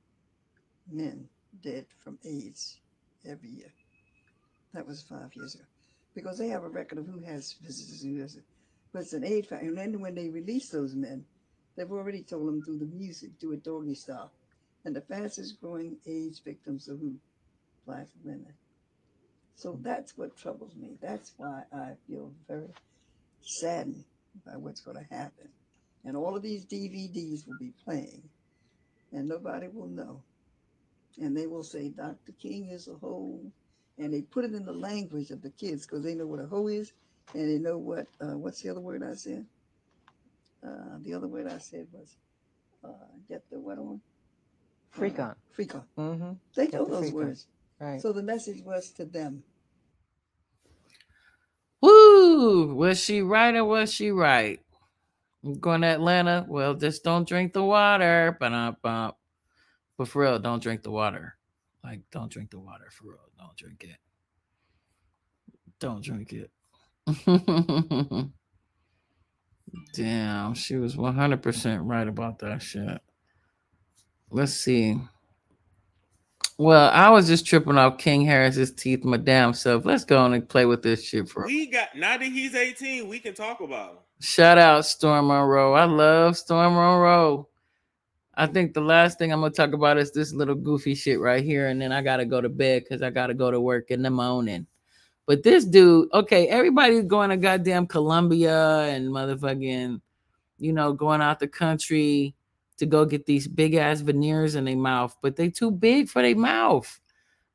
men dead from AIDS every year. That was five years ago. Because they have a record of who has visitors, who doesn't. But it's an aid factor. And then when they release those men, they've already told them through the music, do a doggy style. And the fastest growing AIDS victims are who? Black women. So that's what troubles me. That's why I feel very saddened by what's going to happen. And all of these DVDs will be playing, and nobody will know. And they will say, Dr. King is a hoe. And they put it in the language of the kids because they know what a hoe is and they know what, uh, what's the other word I said? Uh, the other word I said was, uh, get the what on? Freak Uh, on. Freak on. Mm-hmm. They Get know the those words. on. Words. Right. So the message was to them. Woo! Was she right or was she right? You going to Atlanta? Well, just don't drink the water. Ba-dum-bum. But for real, don't drink the water. Like, don't drink the water for real. Don't drink it. Don't drink it. Damn, she was 100% right about that shit. Let's see. Well, I was just tripping off King Harris's teeth, my damn self. Let's go on and play with this shit for We got now that he's 18, we can talk about him. Shout out Storm Monroe. I love Storm Monroe. I think the last thing I'm gonna talk about is this little goofy shit right here, and then I gotta go to bed because I gotta go to work in the morning. But this dude, okay, everybody's going to goddamn Colombia and motherfucking, you know, going out the country to go get these big ass veneers in their mouth, but they too big for their mouth.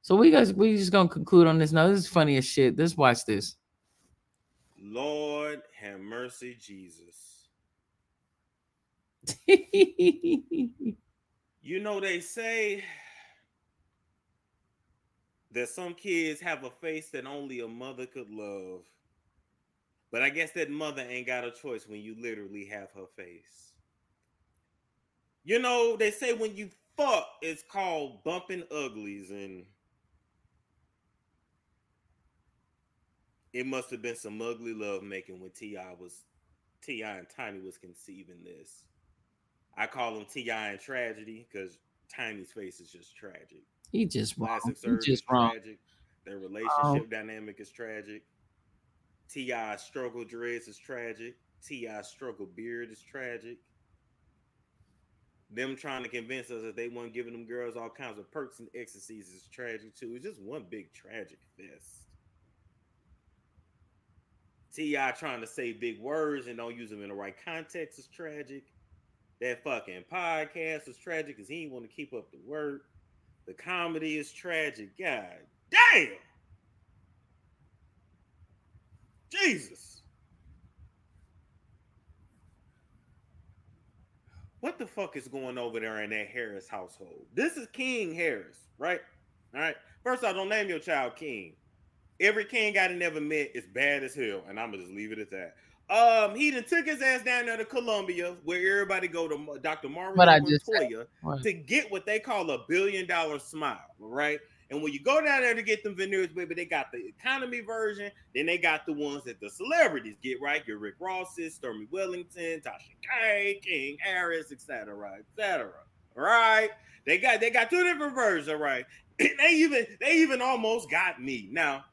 So we guys we just gonna conclude on this. Now this is funny as shit. Let's watch this. Lord have mercy, Jesus. You know, they say that some kids have a face that only a mother could love. But I guess that mother ain't got a choice when you literally have her face. You know, they say when you fuck, it's called bumping uglies, and it must have been some ugly love making when T.I. was T.I. and Tiny was conceiving this. I call them T.I. and tragedy because Tiny's face is just tragic. He just wrong. Plastic He is just wrong. tragic. Their um, relationship dynamic is tragic. T.I. struggle dreads is tragic. T.I. struggle beard is tragic. Them trying to convince us that they weren't giving them girls all kinds of perks and ecstasies is tragic too. It's just one big tragic fest. T.I. trying to say big words and don't use them in the right context is tragic. That fucking podcast is tragic because he want to keep up the work. The comedy is tragic. God damn. Jesus. What the fuck is going over there in that Harris household? This is King Harris, right? All right. First off, don't name your child King. Every king I never met is bad as hell, and I'm gonna just leave it at that. Um, he done took his ass down there to Colombia, where everybody go to Dr. Mario What I just said. Montoya to get what they call a billion dollar smile, right? And when you go down there to get them veneers, baby, they got the economy version. Then they got the ones that the celebrities get, right? Your Rick Rosses, Stormy Wellington, Tasha K, King Harris, etc., etc. Right? They got they got two different versions, right? they even they even almost got me. Now,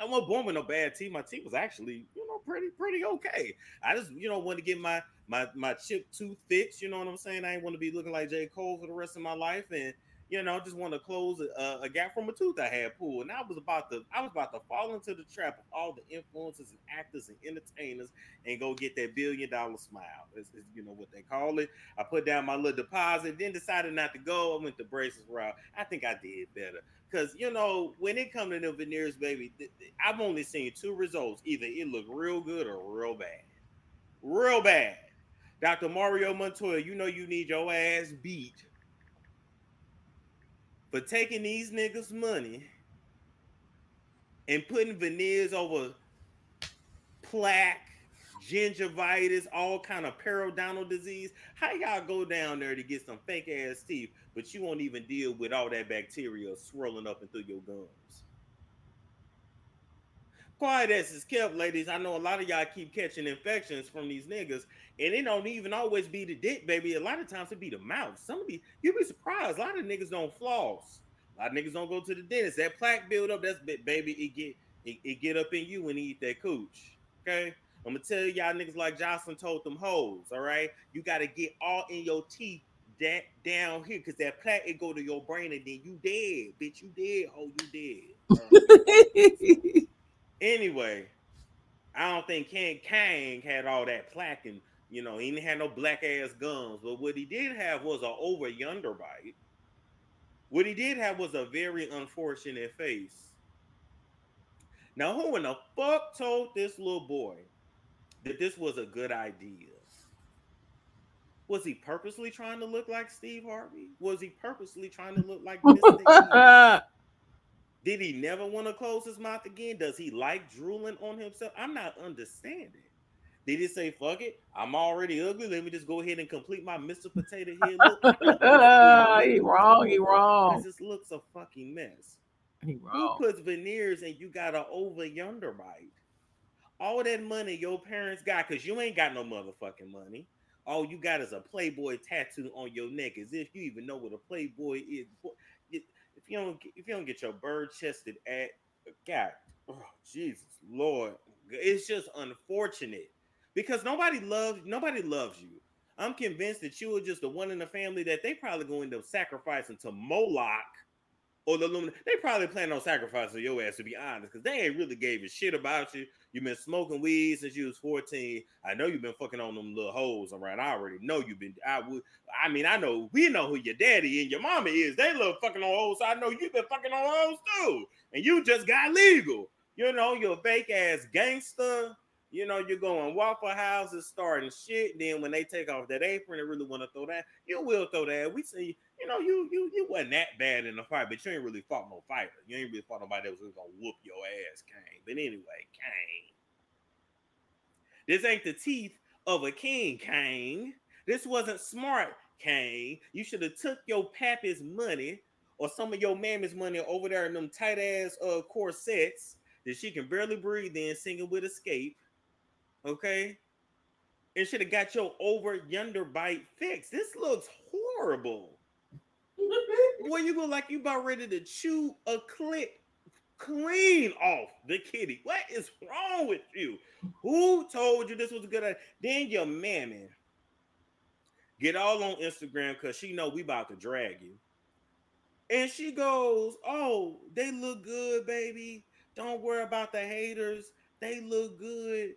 I wasn't born with no bad teeth. My teeth was actually, you know, pretty pretty okay. I just, you know, want to get my my my chip tooth fixed. You know what I'm saying? I ain't want to be looking like J Cole for the rest of my life, and you know, just want to close a, a gap from a tooth I had pulled. And I was about to, I was about to fall into the trap of all the influencers and actors and entertainers and go get that billion dollar smile. Is you know what they call it. I put down my little deposit, then decided not to go. I went the braces route. I think I did better. Cause you know, when it comes to them veneers, baby, th- th- I've only seen two results. Either it looked real good or real bad. Real bad. Dr. Mario Montoya, you know you need your ass beat for taking these niggas' money and putting veneers over plaque, gingivitis, all kind of periodontal disease. How y'all go down there to get some fake ass teeth, but you won't even deal with all that bacteria swirling up through your gums? Quiet as is kept, ladies. I know a lot of y'all keep catching infections from these niggas, and it don't even always be the dick, baby. A lot of times it be the mouth. Some of these, you'd be surprised. A lot of niggas don't floss. A lot of niggas don't go to the dentist. That plaque build up, that's baby. It get it, it get up in you when you eat that cooch. Okay. I'm gonna tell y'all niggas like Jocelyn told them hoes. All right, you gotta get all in your teeth that down here, cause that plaque it go to your brain and then you dead, bitch. You dead, oh you dead. Uh, Anyway, I don't think King Kang had all that plaque and you know he didn't have no black ass guns, but what he did have was a over yonder bite. What he did have was a very unfortunate face. Now, who in the fuck told this little boy that this was a good idea? Was he purposely trying to look like Steve Harvey? Was he purposely trying to look like Mr. Did he never want to close his mouth again? Does he like drooling on himself? I'm not understanding. Did he say, fuck it, I'm already ugly. Let me just go ahead and complete my Mr. Potato Head look? He wrong, he wrong. This looks a fucking mess. He wrong. Who puts veneers and you got an over yonder bite? all that money your parents got, because you ain't got no motherfucking money. All you got is a Playboy tattoo on your neck, as if you even know what a Playboy is. You don't, if you don't get your bird chested at, God, oh, Jesus Lord, it's just unfortunate because nobody loves nobody loves you. I'm convinced that you are just the one in the family that they probably going to end up sacrificing to Moloch or the Illuminati. They probably plan on sacrificing your ass to be honest, because they ain't really gave a shit about you. You've been smoking weed since you was 14. I know you've been fucking on them little hoes around. I already know you've been. I would. I mean, I know we know who your daddy and your mama is. They love fucking on hoes. So I know you've been fucking on hoes too, and you just got legal. You know, you're a fake ass gangster. You know, you're going Waffle Houses, starting shit. Then when they take off that apron and really want to throw that, you will throw that. We see, you know, you you you wasn't that bad in the fight, but you ain't really fought no fighter. You ain't really fought nobody that was gonna whoop your ass, Kane. But anyway, Kane. This ain't the teeth of a king, Kane. This wasn't smart, Kane. You should have took your pappy's money or some of your mammy's money over there in them tight ass uh corsets that she can barely breathe in, singing with Xscape. Okay, and should have got your over yonder bite fixed. This looks horrible. Boy, you look like you about ready to chew a clip clean off the kitty. What is wrong with you? Who told you this was a good idea? Then your mammy get all on Instagram because she know we about to drag you. And she goes, Oh, they look good, baby. Don't worry about the haters. They look good.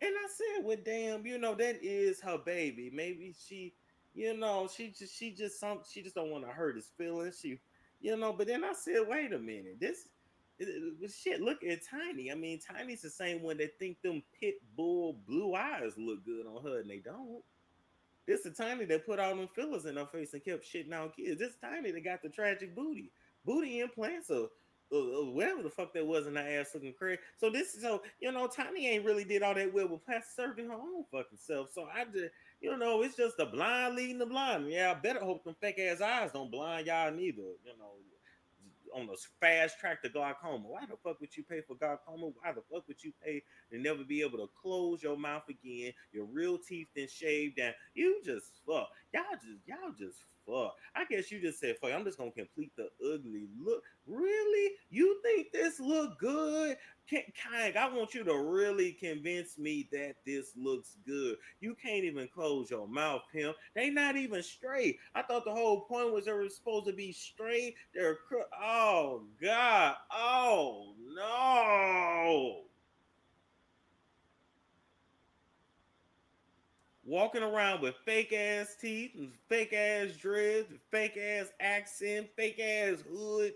And I said, Well, damn, you know, that is her baby. Maybe she, you know, she just she just some she just don't want to hurt his feelings. She, you know, but then I said, wait a minute, this it- it- shit, look at Tiny. I mean, Tiny's the same one that think them pit bull blue eyes look good on her, and they don't. This is Tiny that put all them fillers in her face and kept shitting out kids. This Tiny that got the tragic booty, booty implants, or, or whatever the fuck that was in her ass looking crazy. So this is so you know, Tiny ain't really did all that well with plastic surgery her own fucking self. So I just you know, it's just the blind leading the blind. Yeah, I better hope them fake ass eyes don't blind y'all neither. You know, on the fast track to glaucoma. Why the fuck would you pay for glaucoma? Why the fuck would you pay to never be able to close your mouth again? Your real teeth then shaved down. You just fuck. Y'all just y'all just fuck. I guess you just said fuck. I'm just gonna complete the ugly look. Really? You think this look good? Can Kang, I want you to really convince me that this looks good. You can't even close your mouth, pimp. They not even straight. I thought the whole point was they were supposed to be straight. They're cro- oh god. Oh no. Walking around with fake ass teeth and fake ass dreads, fake ass accent, fake ass hood,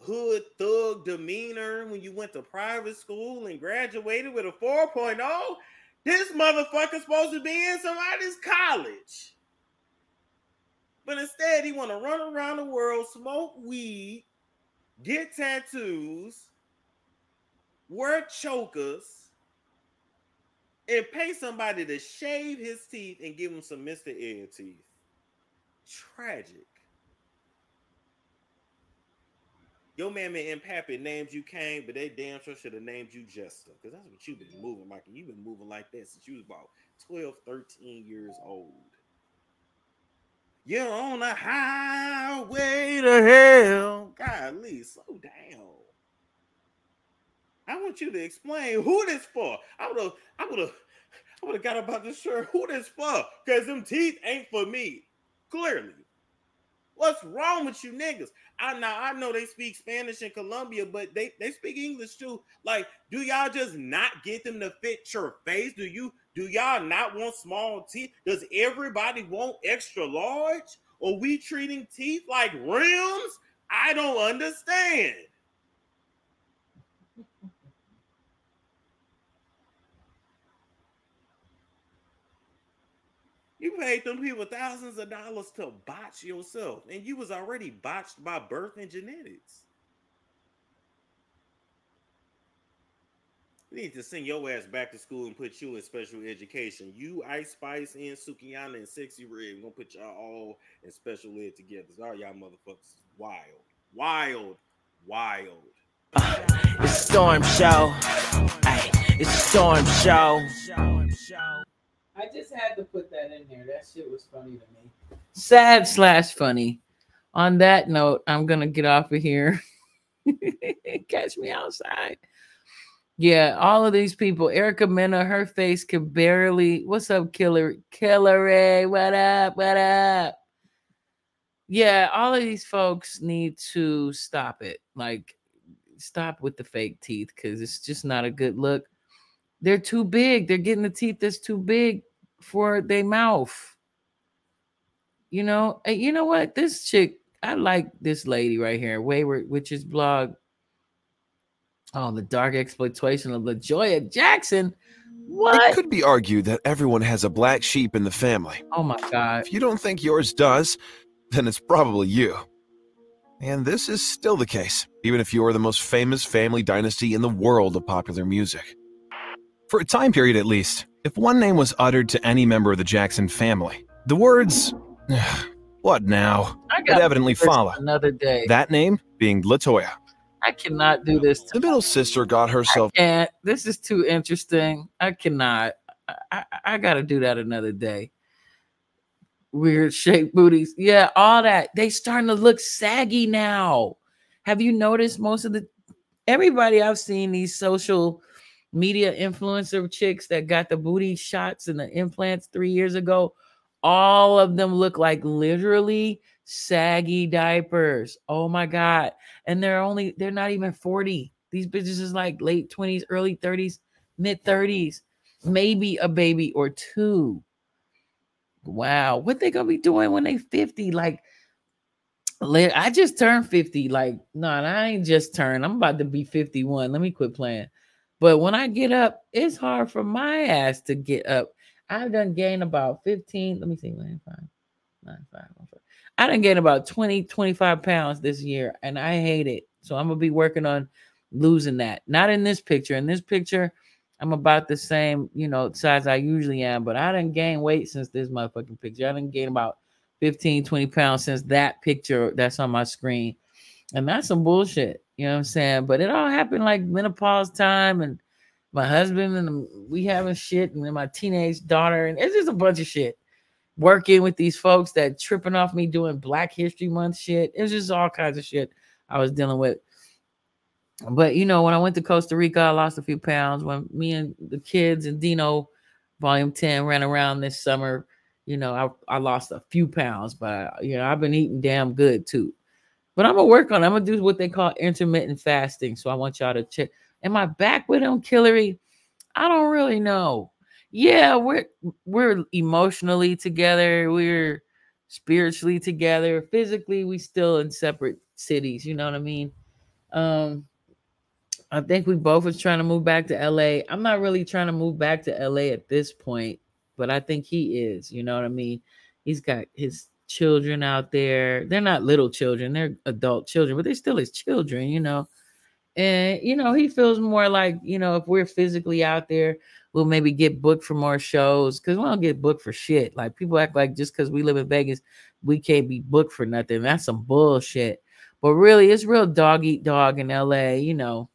hood thug demeanor when you went to private school and graduated with a 4.0. This motherfucker's supposed to be in somebody's college. But instead, he want to run around the world, smoke weed, get tattoos, wear chokers, and pay somebody to shave his teeth and give him some Mr. Air teeth. Tragic. Your mammy and pappy named you Kane, but they damn sure should have named you Jester. Because that's what you've been moving, Mikey. You've been moving like that since you was about 12, 13 years old. You're on a highway to hell. Golly, slow down. I want you to explain who this for. I would have, I would have, I would have got about this shirt. Who this for? Because them teeth ain't for me. Clearly. What's wrong with you niggas? I now I know they speak Spanish in Colombia, but they, they speak English too. Like, do y'all just not get them to fit your face? Do you do y'all not want small teeth? Does everybody want extra large? Or we treating teeth like rims? I don't understand. You paid them people thousands of dollars to botch yourself, and you was already botched by birth and genetics. We need to send your ass back to school and put you in special education. You, Ice Spice, and Sukihana, and Sexy Red. We're gonna put y'all all in special ed together. All y'all motherfuckers is wild. Wild. Wild. It's Storm Show. Ay, It's a storm show. I just had to put that in there. That shit was funny to me. Sad slash funny. On that note, I'm gonna get off of here. Catch me outside. Yeah, all of these people. Erica Mena, her face could barely. What's up, Killer? Killer Ray, what up? What up? Yeah, all of these folks need to stop it. Like, stop with the fake teeth because it's just not a good look. They're too big. They're getting the teeth that's too big for their mouth. You know, and you know what? This chick, I like this lady right here, Wayward Witches blog. Oh, the dark exploitation of LaToya Jackson. What? It could be argued that everyone has a black sheep in the family. Oh my God. If you don't think yours does, then it's probably you. And this is still the case, even if you are the most famous family dynasty in the world of popular music. For a time period at least, if one name was uttered to any member of the Jackson family, the words, what now, I would evidently follow. another day. That name being Latoya. I cannot do this. The middle sister got herself And this is too interesting. I cannot. I, I, I got to do that another day. Weird shaped booties. Yeah, all that. They starting to look saggy now. Have you noticed most of the everybody I've seen these social media influencer chicks that got the booty shots and the implants three years ago? All of them look like literally saggy diapers. Oh my god. And they're only they're not even 40. These bitches is like late 20s, early 30s, mid 30s, maybe a baby or two. Wow, what they gonna be doing when they 50? Like li- I just turned 50. Like, no, I ain't just turned. I'm about to be 51. Let me quit playing. But when I get up, it's hard for my ass to get up. I've done gained about 15. Let me see, 95, 95, I done gained about 20, 25 pounds this year, and I hate it. So I'm gonna be working on losing that. Not in this picture. In this picture, I'm about the same, you know, size I usually am, but I didn't gain weight since this motherfucking picture. I didn't gain about 15, 20 pounds since that picture that's on my screen. And that's some bullshit, you know what I'm saying? But it all happened like menopause time and my husband and we having shit and then my teenage daughter and it's just a bunch of shit. Working with these folks that tripping off me doing Black History Month shit. It was just all kinds of shit I was dealing with. But you know, when I went to Costa Rica, I lost a few pounds. When me and the kids and Dino, Volume 10, ran around this summer, you know, I, I lost a few pounds, but you know, I've been eating damn good too. But I'm gonna work on it. I'm gonna do what they call intermittent fasting. So I want y'all to check. Am I back with him, Killary? I don't really know. Yeah, we're we're emotionally together, we're spiritually together, physically, we still in separate cities, you know what I mean? Um I think we both was trying to move back to LA. I'm not really trying to move back to LA at this point, but I think he is. You know what I mean? He's got his children out there. They're not little children, they're adult children, but they're still his children, you know. And you know, he feels more like, you know, if we're physically out there, we'll maybe get booked for more shows because we don't get booked for shit. Like people act like just because we live in Vegas, we can't be booked for nothing. That's some bullshit. But really, it's real dog eat dog in LA, you know.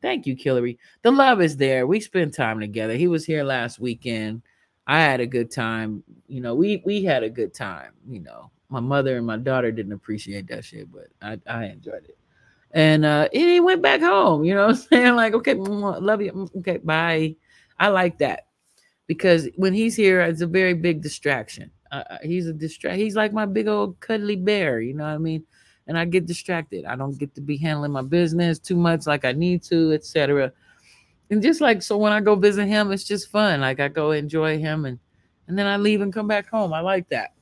Thank you, Killary. The love is there. We spend time together. He was here last weekend. I had a good time. You know, we we had a good time. You know, my mother and my daughter didn't appreciate that shit, but I, I enjoyed it. And uh he went back home, you know I'm saying? Like, okay, love you. mm, Okay, bye. I like that because when he's here, it's a very big distraction. Uh, uh, he's a distract. He's like my big old cuddly bear, you know what I mean? And I get distracted. I don't get to be handling my business too much like I need to, etc. And just like so, when I go visit him, it's just fun. Like I go enjoy him, and and then I leave and come back home. I like that.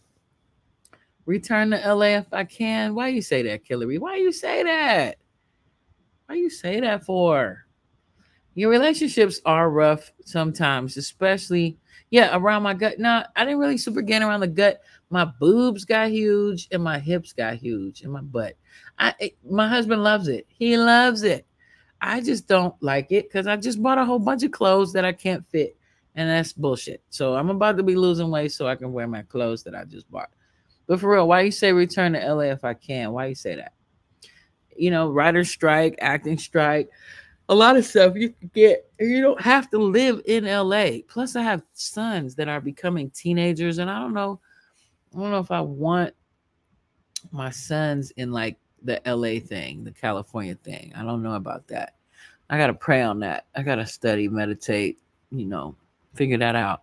Return to LA if I can. Why you say that, Killary? Why you say that? Why you say that for? Your relationships are rough sometimes, especially yeah around my gut. No, I didn't really super gain around the gut. My boobs got huge and my hips got huge and my butt. I it- my husband loves it. He loves it. I just don't like it because I just bought a whole bunch of clothes that I can't fit, and that's bullshit. So I'm about to be losing weight so I can wear my clothes that I just bought. But for real, why you say return to LA if I can? Why you say that? You know, writer's strike, acting strike. a lot of stuff you can get. You don't have to live in LA. Plus, I have sons that are becoming teenagers, and I don't know. I don't know if I want my sons in like the LA thing, the California thing. I don't know about that. I gotta pray on that. I gotta study, meditate, you know, figure that out.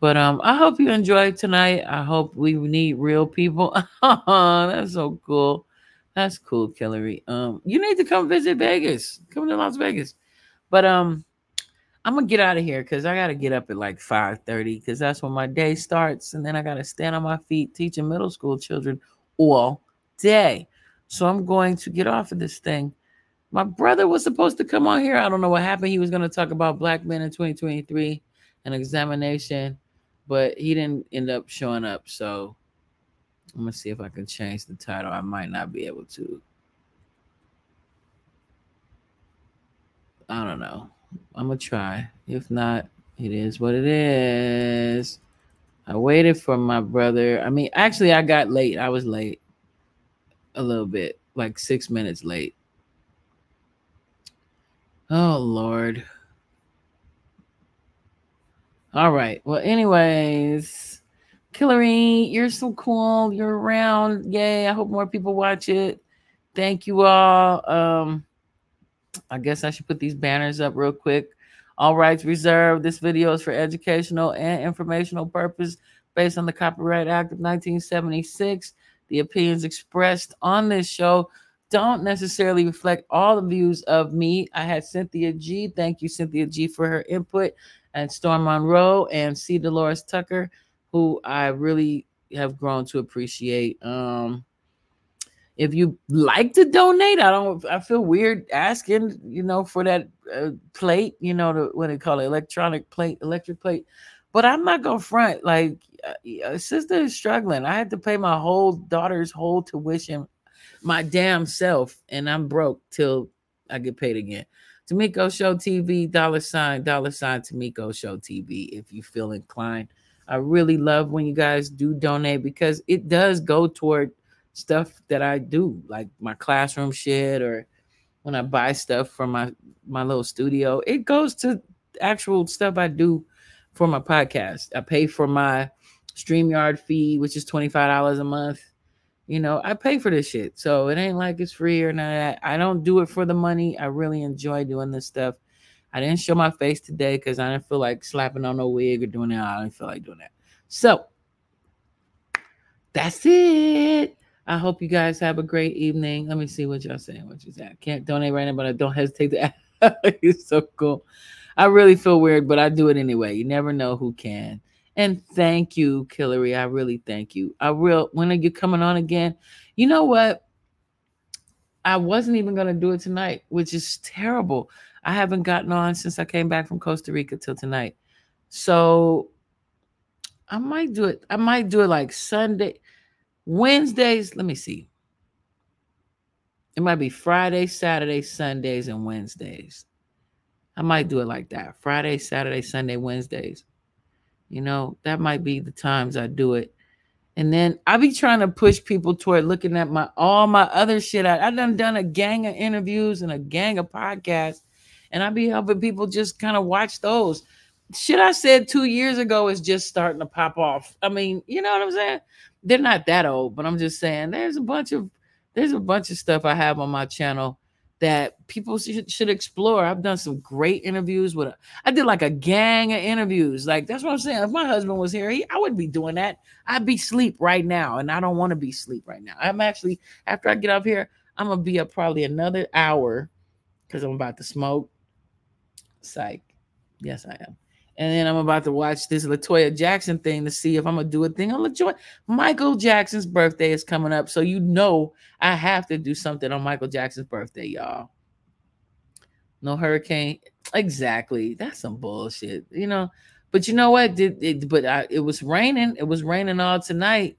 But um, I hope you enjoyed tonight. I hope we need real people. That's so cool. That's cool, Killery. Um, you need to come visit Vegas. Come to Las Vegas. But um, I'm gonna get out of here because I gotta get up at like 5:30 because that's when my day starts, and then I gotta stand on my feet teaching middle school children all day. So I'm going to get off of this thing. My brother was supposed to come on here. I don't know what happened. He was going to talk about black men in 2023, an examination, but he didn't end up showing up. So I'm gonna see if I can change the title. I might not be able to. I don't know. I'm gonna try. If not, it is what it is. I waited for my brother. I mean, actually, I got late. I was late a little bit, like six minutes late. Oh Lord. All right. Well, anyways, Killary, you're so cool. You're around. Yay. I hope more people watch it. Thank you all. Um, I guess I should put these banners up real quick. All rights reserved. This video is for educational and informational purpose based on the Copyright Act of 1976. The opinions expressed on this show don't necessarily reflect all the views of me. I had Cynthia G. Thank you, Cynthia G, for her input, and Storm Monroe and C. DeLores Tucker, who I really have grown to appreciate. Um, if you like to donate, I don't. I feel weird asking, you know, for that uh, plate, you know, the, what they call it, electronic plate, electric plate. But I'm not gonna front. Like, uh, sister is struggling. I had to pay my whole daughter's whole tuition, my damn self, and I'm broke till I get paid again. Tamiko Show TV, dollar sign, dollar sign Tamiko Show TV. If you feel inclined, I really love when you guys do donate because it does go toward stuff that I do, like my classroom shit, or when I buy stuff for my my little studio. It goes to actual stuff I do for my podcast. I pay for my StreamYard fee, which is $25 a month. You know, I pay for this shit. So it ain't like it's free or not. I don't do it for the money. I really enjoy doing this stuff. I didn't show my face today because I didn't feel like slapping on a wig or doing that. I didn't feel like doing that. So that's it. I hope you guys have a great evening. Let me see what y'all saying. What you say? I can't donate right now, but I don't hesitate to ask. it's so cool. I really feel weird, but I do it anyway. You never know who can. And thank you, Killary. I really thank you. I real when are you coming on again? You know what? I wasn't even gonna do it tonight, which is terrible. I haven't gotten on since I came back from Costa Rica till tonight. So I might do it. I might do it like Sunday, Wednesdays. Let me see. It might be Friday, Saturday, Sundays, and Wednesdays. I might do it like that. Friday, Saturday, Sunday, Wednesdays. You know, that might be the times I do it. And then I be trying to push people toward looking at my all my other shit. I, I done done a gang of interviews and a gang of podcasts, and I be helping people just kind of watch those. Shit I said two years ago is just starting to pop off. I mean, you know what I'm saying? They're not that old, but I'm just saying there's a bunch of there's a bunch of stuff I have on my channel that people should, should explore. I've done some great interviews with. A, I did like a gang of interviews. Like that's what I'm saying. If my husband was here, he, I wouldn't be doing that. I'd be sleep right now, and I don't want to be sleep right now. I'm actually after I get up here, I'm gonna be up probably another hour because I'm about to smoke. Psych. Yes, I am. And then I'm about to watch this Latoya Jackson thing to see if I'm gonna do a thing on Latoya. Michael Jackson's birthday is coming up, so you know I have to do something on Michael Jackson's birthday, y'all. No hurricane, exactly. That's some bullshit, you know. But you know what? Did it? But I, it was raining. It was raining all tonight,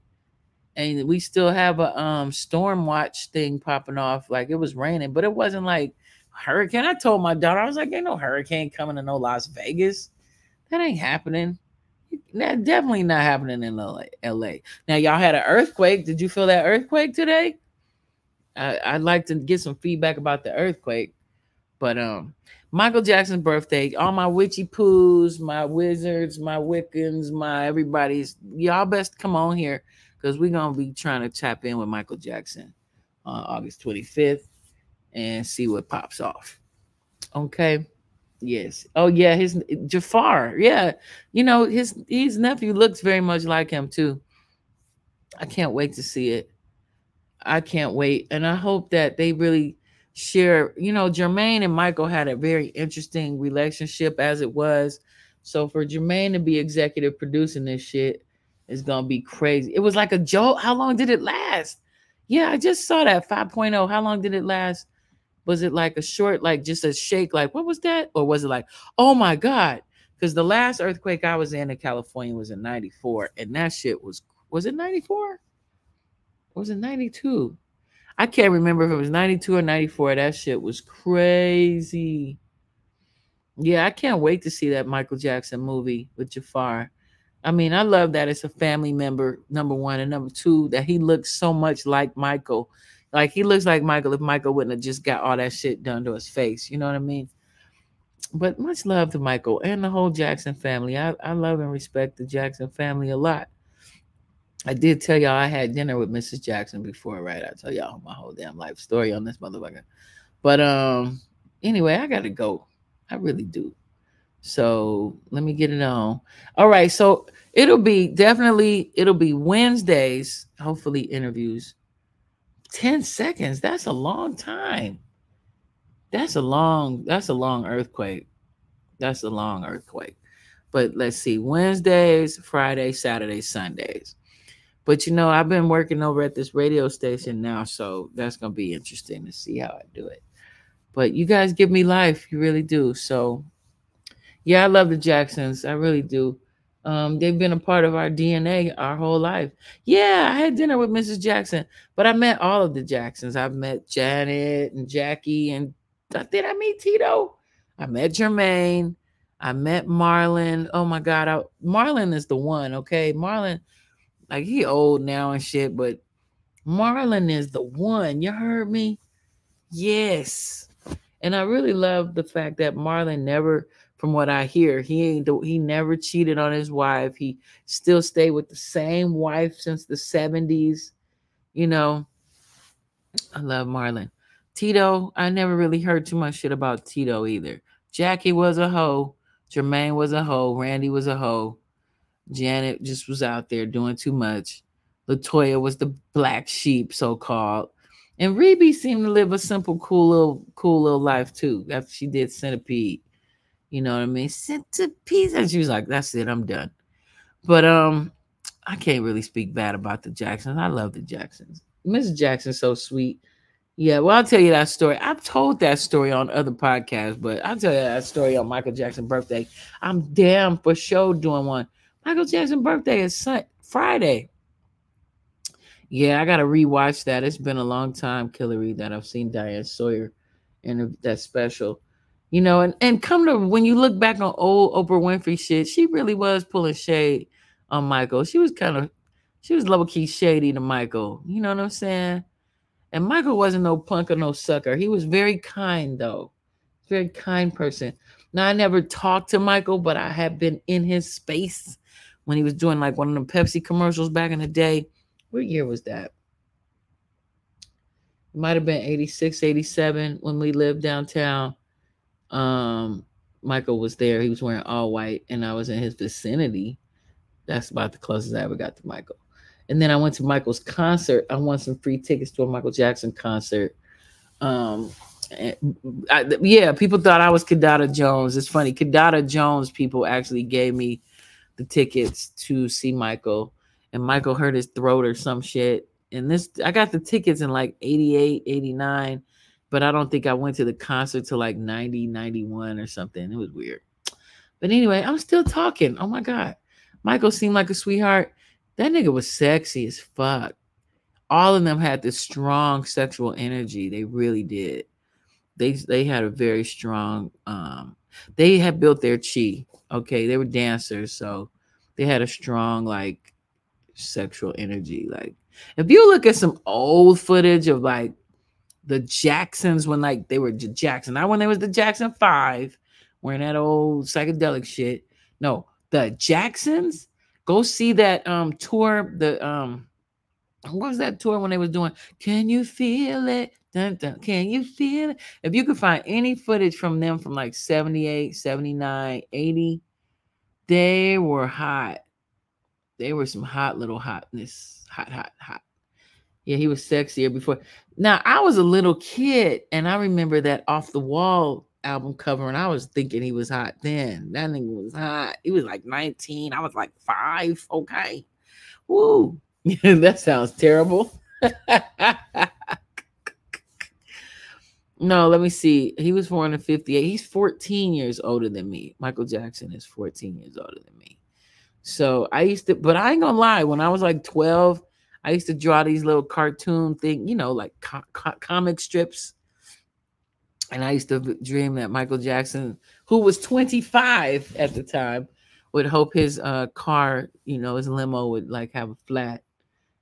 and we still have a um storm watch thing popping off. Like it was raining, but it wasn't like hurricane. I told my daughter, I was like, "Ain't no hurricane coming to no Las Vegas." That ain't happening. That definitely not happening in LA. Now y'all had an earthquake. Did you feel that earthquake today? I, I'd like to get some feedback about the earthquake. But um, Michael Jackson's birthday, all my witchy poos, my wizards, my Wiccans, my everybody's y'all best come on here because we're gonna be trying to tap in with Michael Jackson on August 25th and see what pops off. Okay. Yes. Oh yeah, his Jaafar. Yeah. You know, his his nephew looks very much like him too. I can't wait to see it. I can't wait. And I hope that they really share, you know, Jermaine and Michael had a very interesting relationship as it was. So for Jermaine to be executive producing this shit is gonna be crazy. It was like a joke. How long did it last? Yeah, I just saw that 5.0. How long did it last? Was it like a short, like just a shake, like what was that? Or was it like, oh my God? Because the last earthquake I was in in California was in 94, and that shit was was it 94? Was it 92? I can't remember if it was 92 or 94. That shit was crazy. Yeah, I can't wait to see that Michael Jackson movie with Jaafar. I mean, I love that it's a family member, number one, and number two, that he looks so much like Michael. Like he looks like Michael if Michael wouldn't have just got all that shit done to his face. You know what I mean? But much love to Michael and the whole Jackson family. I, I love and respect the Jackson family a lot. I did tell y'all I had dinner with Mrs. Jackson before, right? I tell y'all my whole damn life story on this motherfucker. But um, anyway, I gotta go. I really do. So let me get it on. All right, so it'll be definitely it'll be Wednesdays, hopefully interviews. 10 seconds. That's a long time. That's a long, that's a long earthquake. That's a long earthquake. But let's see, Wednesdays, Fridays, Saturdays, Sundays. But you know, I've been working over at this radio station now, so that's gonna be interesting to see how I do it. But you guys give me life, you really do. So yeah, I love the Jacksons. I really do. Um, they've been a part of our DNA our whole life. Yeah, I had dinner with Mrs. Jackson, but I met all of the Jacksons. I've met Janet and Jackie, and did I meet Tito? I met Jermaine. I met Marlon. Oh my God, I, Marlon is the one. Okay, Marlon like he old now and shit, but Marlon is the one. You heard me? Yes. And I really love the fact that Marlon never, from what I hear, he ain't he never cheated on his wife. He still stayed with the same wife since the 70s. You know, I love Marlon. Tito, I never really heard too much shit about Tito either. Jackie was a hoe. Jermaine was a hoe. Randy was a hoe. Janet just was out there doing too much. Latoya was the black sheep, so called. And Rebbie seemed to live a simple, cool little, cool little life too. After she did Centipede, you know what I mean? Sent Centipede, and she was like, "That's it, I'm done." But um, I can't really speak bad about the Jacksons. I love the Jacksons. Miss Jackson's so sweet. Yeah, well, I'll tell you that story. I've told that story on other podcasts, but I'll tell you that story on Michael Jackson's birthday. I'm damn for sure doing one. Michael Jackson's birthday is Sun- Friday. Yeah, I gotta rewatch that. It's been a long time, Killary, that I've seen Diane Sawyer in that special. You know, and, and come to when you look back on old Oprah Winfrey shit, she really was pulling shade on Michael. She was kind of she was low key shady to Michael. You know what I'm saying? And Michael wasn't no punk or no sucker. He was very kind though. Very kind person. Now I never talked to Michael, but I have been in his space when he was doing like one of the Pepsi commercials back in the day. What year was that? It might have been 86, 87 when we lived downtown. Um, Michael was there. He was wearing all white, and I was in his vicinity. That's about the closest I ever got to Michael. And then I went to Michael's concert. I won some free tickets to a Michael Jackson concert. Um, I, yeah, people thought I was Kidada Jones. It's funny. Kidada Jones people actually gave me the tickets to see Michael, and Michael hurt his throat or some shit. And this, I got the tickets in like 88, 89, but I don't think I went to the concert till like 90, 91 or something. It was weird. But anyway, I'm still talking. Oh my God. Michael seemed like a sweetheart. That nigga was sexy as fuck. All of them had this strong sexual energy. They really did. They they had a very strong um they had built their chi Okay, they were dancers, so they had a strong like sexual energy. Like if you look at some old footage of like the Jacksons when like they were J- Jackson, not when they was the Jackson Five, wearing that old psychedelic shit. No, the Jacksons. Go see that um tour. The um, what was that tour when they was doing? Can you feel it? Dun, dun, can you feel it? If you could find any footage from them from like 78, 79, 80, they were hot. They were some hot little hotness. Hot, hot, hot. Yeah, he was sexier before. Now, I was a little kid and I remember that off the wall album cover, and I was thinking he was hot then. That nigga was hot. He was like 19. I was like five. Okay. Woo. that sounds terrible. no, let me see. He was born in 58. He's 14 years older than me. Michael Jackson is 14 years older than me. So I used to, but I ain't gonna lie, when I was like 12, I used to draw these little cartoon thing, you know, like co- co- comic strips. And I used to dream that Michael Jackson, who was 25 at the time, would hope his uh car, you know, his limo would like have a flat,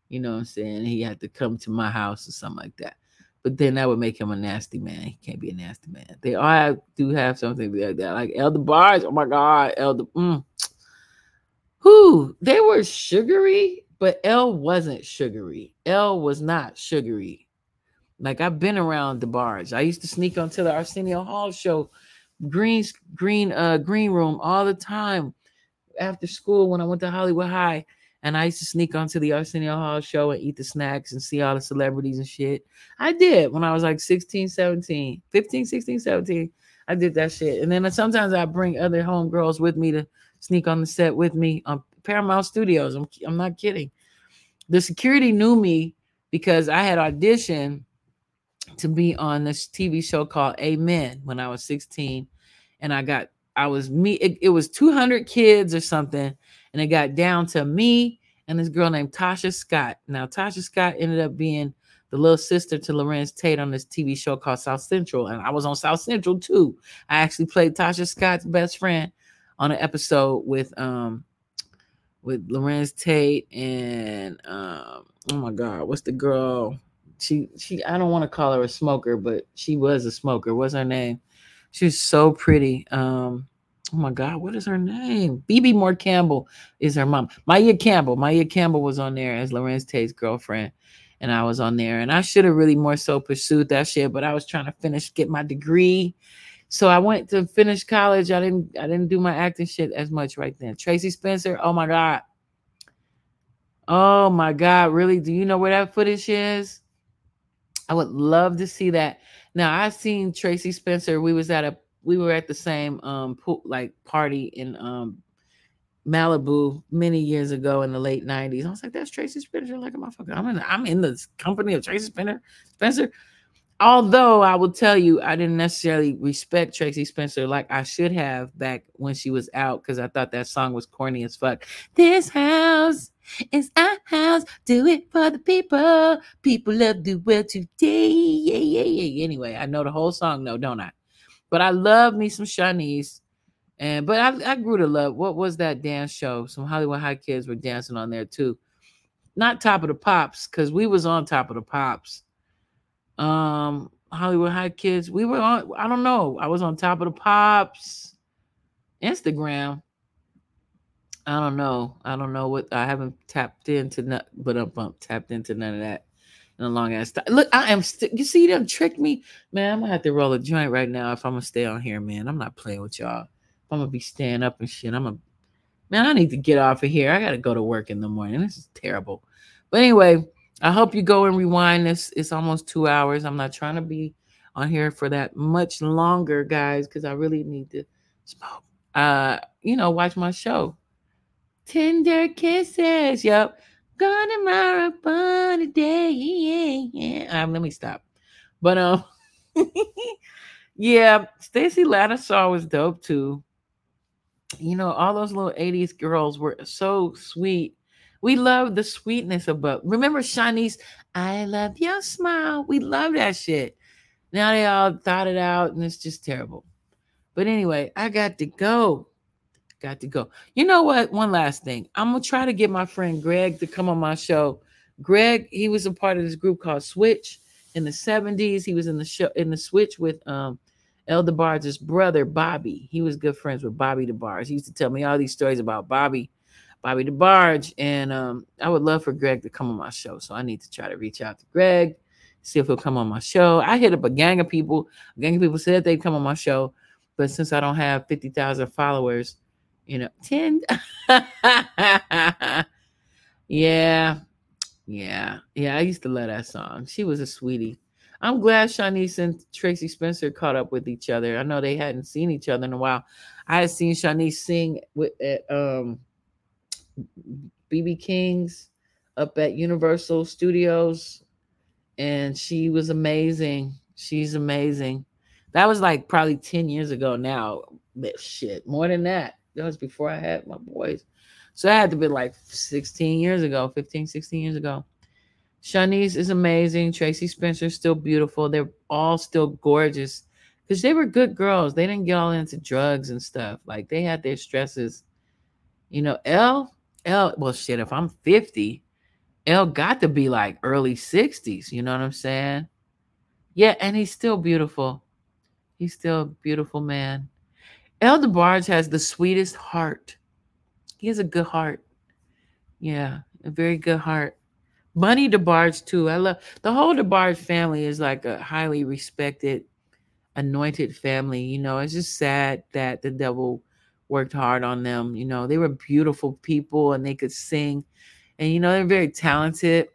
you know what I'm saying? He had to come to my house or something like that. But then that would make him a nasty man. He can't be a nasty man. They all have, do have something like that. Like El DeBarge. Oh my God. Elder. Mm. Who? They were sugary, but El wasn't sugary. El was not sugary. Like I've been around the bars. I used to sneak onto the Arsenio Hall show, green green uh green room all the time after school when I went to Hollywood High. And I used to sneak onto the Arsenio Hall show and eat the snacks and see all the celebrities and shit. I did when I was like 16, 17, 15, 16, 17. I did that shit. And then sometimes I bring other homegirls with me to sneak on the set with me on Paramount Studios. I'm, I'm not kidding. The security knew me because I had auditioned to be on this TV show called Amen when I was 16. And I got, I was me, it, it was 200 kids or something. And it got down to me and this girl named Tasha Scott. Now, Tasha Scott ended up being the little sister to Larenz Tate on this TV show called South Central. And I was on South Central too. I actually played Tasha Scott's best friend on an episode with um with Larenz Tate and um oh my god, what's the girl? She she I don't want to call her a smoker, but she was a smoker. What's her name? She was so pretty. Um oh my god, what is her name? Bebe Moore Campbell is her mom. Maia Campbell. Maia Campbell was on there as Lorenz Tate's girlfriend. And I was on there, and I should have really more so pursued that shit, but I was trying to finish, get my degree. So I went to finish college. I didn't I didn't do my acting shit as much right then. Tracie Spencer, oh my God. Oh my God, really? Do you know where that footage is? I would love to see that. Now I seen Tracie Spencer. We was at a we were at the same um like party in um Malibu many years ago in the late 90s. I was like, that's Tracie Spencer like a motherfucker. I'm in I'm in the company of Tracie Spencer. Spencer. Although I will tell you, I didn't necessarily respect Tracie Spencer like I should have back when she was out because I thought that song was corny as fuck. This house is our house. Do it for the people. People love the world today. Yeah, yeah, yeah. Anyway, I know the whole song, no, don't I? But I love me some Shanice. And but I, I grew to love what was that dance show? Some Hollywood High kids were dancing on there too. Not top of the pops, because we was on top of the pops um Hollywood High Kids. We were on, I don't know. I was on top of the pops, Instagram. I don't know. I don't know what I haven't tapped into none, but I'm tapped into none of that in a long ass time. Look, I am you see them trick me, man. I'm gonna have to roll a joint right now if I'm gonna stay on here, man. I'm not playing with y'all. If I'm gonna be staying up and shit, I'm gonna man, I need to get off of here. I gotta go to work in the morning. This is terrible. But anyway, I hope you go and rewind this. It's almost two hours. I'm not trying to be on here for that much longer, guys, because I really need to smoke. Uh, you know, watch my show. Tender kisses. Yep. Gonna marathon today. Yeah, yeah. Um, let me stop. But um, yeah, Stacy Lattisaw was dope too. You know, all those little 80s girls were so sweet we love the sweetness about. Remember Shanice, I love your smile. We love that shit. Now they all thought it out and it's just terrible. But anyway, I got to go. Got to go. You know what? One last thing. I'm gonna try to get my friend Greg to come on my show. Greg, he was a part of this group called Switch, in the 70s. He was in the show in the switch with um El DeBarge's brother, Bobby. He was good friends with Bobby DeBarge. He used to tell me all these stories about Bobby, Bobby DeBarge. And um, I would love for Greg to come on my show. So I need to try to reach out to Greg, see if he'll come on my show. I hit up a gang of people. A gang of people said they'd come on my show. But since I don't have 50,000 followers, you know, 10. yeah. Yeah. Yeah. I used to love that song. She was a sweetie. I'm glad Shanice and Tracie Spencer caught up with each other. I know they hadn't seen each other in a while. I had seen Shanice sing with at um BB King's up at Universal Studios, and she was amazing. She's amazing. That was like probably 10 years ago now. But shit, more than that. That was before I had my boys. So that had to be like 16 years ago, 15, 16 years ago. Shanice is amazing. Tracie Spencer still beautiful. They're all still gorgeous because they were good girls. They didn't get all into drugs and stuff. Like they had their stresses. You know, L, El, well, shit, if I'm 50, El got to be like early 60s. You know what I'm saying? Yeah, and he's still beautiful. He's still a beautiful man. El DeBarge has the sweetest heart. He has a good heart. Yeah, a very good heart. Bunny DeBarge too. I love the whole DeBarge family is like a highly respected, anointed family. You know, it's just sad that the devil worked hard on them. You know, they were beautiful people and they could sing, and you know they're very talented.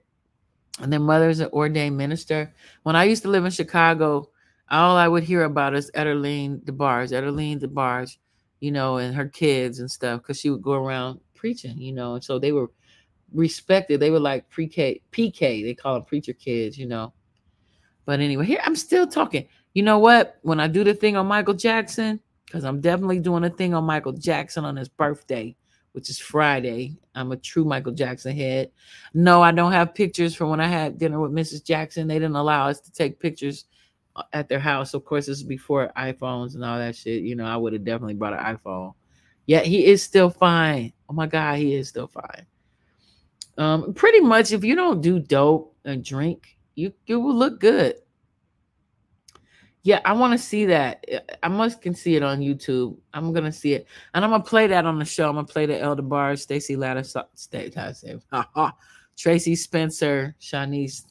And their mother's an ordained minister. When I used to live in Chicago, all I would hear about is Etterlene DeBarge, Etterlene DeBarge, you know, and her kids and stuff, because she would go around preaching, you know, and so they were respected. They were like pre-K, PK. They call them preacher kids, you know. But anyway, here I'm still talking. You know what? When I do the thing on Michael Jackson, because I'm definitely doing a thing on Michael Jackson on his birthday, which is Friday. I'm a true Michael Jackson head. No, I don't have pictures from when I had dinner with Mrs. Jackson. They didn't allow us to take pictures uh, at their house. Of course, this is before iPhones and all that shit. You know, I would have definitely brought an iPhone. Yet he is still fine. Oh my God, he is still fine. Um, pretty much, if you don't do dope and drink, you you will look good. Yeah, I want to see that. I must can see it on YouTube. I'm gonna see it, and I'm gonna play that on the show. I'm gonna play the El DeBarge, Stacy Ladder, State, Tracie Spencer, Shanice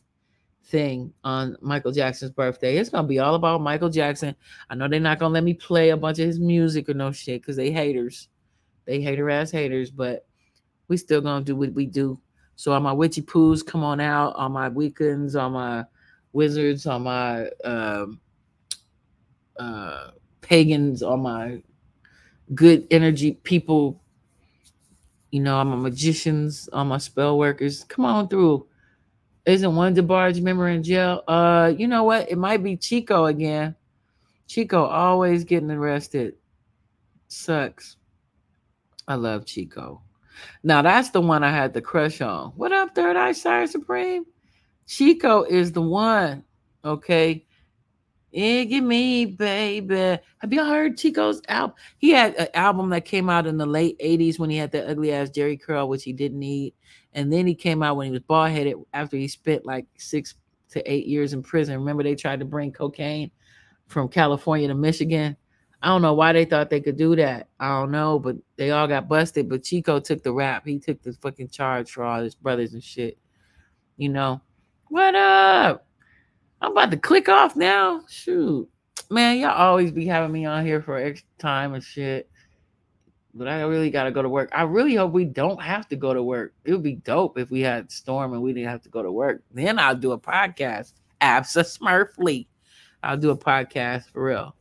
thing on Michael Jackson's birthday. It's gonna be all about Michael Jackson. I know they're not gonna let me play a bunch of his music or no shit because they haters. They hater ass haters, but we still gonna do what we do so all my witchy poos come on out, on my weekends, on my wizards, on my um, uh, pagans, on my good energy people. You know, I'm a magicians, on my spell workers. Come on through. Isn't one DeBarge member in jail? Uh, you know what? It might be Chico again. Chico always getting arrested. Sucks. I love Chico. Now that's the one I had the crush on. What up, Third Eye Sire Supreme? Chico is the one. Okay. Iggy me, baby. Have you all heard Chico's album? He had an album that came out in the late 80s when he had the ugly ass Jheri curl, which he didn't need. And then he came out when he was bald headed after he spent like six to eight years in prison. Remember, they tried to bring cocaine from California to Michigan. I don't know why they thought they could do that. I don't know, but they all got busted. But Chico took the rap. He took the fucking charge for all his brothers and shit. You know, what up? I'm about to click off now. Shoot, man, y'all always be having me on here for extra time and shit. But I really gotta go to work. I really hope we don't have to go to work. It would be dope if we had storm and we didn't have to go to work. Then I'll do a podcast. Absa Smurfly. I'll do a podcast for real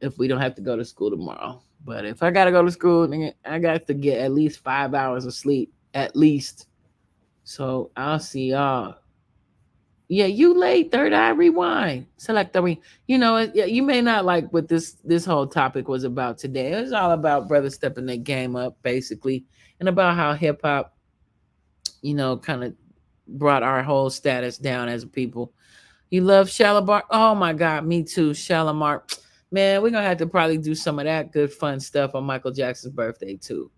if we don't have to go to school tomorrow. But if I gotta go to school, I got to get at least five hours of sleep, at least. So I'll see y'all. Yeah, you late. Third eye rewind. Select the re. You know, you may not like what this this whole topic was about today. It was all about brothers stepping their game up, basically, and about how hip hop, you know, kind of brought our whole status down as a people. You love Shalimar? Oh my God, me too. Shalimar man, we're gonna have to probably do some of that good fun stuff on Michael Jackson's birthday too.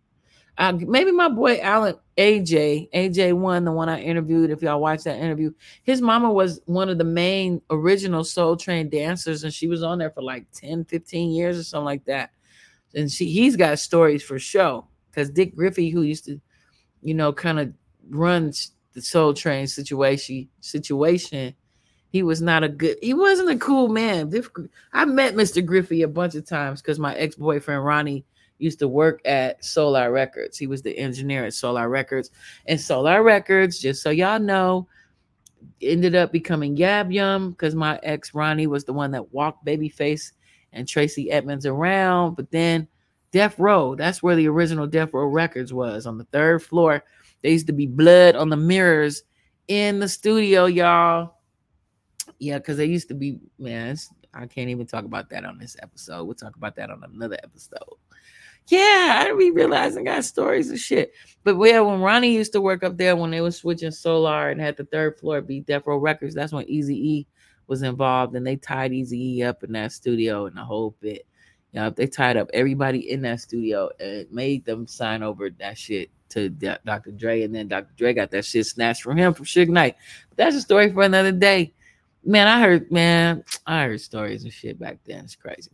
Uh, maybe my boy Alan AJ, AJ one, the one I interviewed. If y'all watch that interview, his mama was one of the main original Soul Train dancers, and she was on there for like 10, 15 years or something like that. And she he's got stories for show because Dick Griffey, who used to, you know, kind of run the Soul Train situation situation, he was not a good, he wasn't a cool man. I met Mr. Griffey a bunch of times because my ex-boyfriend Ronnie used to work at Solar Records. He was the engineer at Solar Records. And Solar Records, just so y'all know, ended up becoming Yab Yum because my ex Ronnie was the one that walked Babyface and Tracy Edmonds around. But then Death Row, that's where the original Death Row Records was on the third floor. There used to be blood on the mirrors in the studio, y'all. Yeah, because they used to be, man, I can't even talk about that on this episode. We'll talk about that on another episode. Yeah, I be realizing I got stories of shit. But yeah, when Ronnie used to work up there when they was switching Solar and had the third floor be Death Row Records, that's when Easy E was involved and they tied Easy E up in that studio and the whole bit. Yeah, they tied up everybody in that studio and made them sign over that shit to D- Dr. Dre, and then Dr. Dre got that shit snatched from him from Suge Knight. But that's a story for another day. Man, I heard, man, I heard stories and shit back then. It's crazy.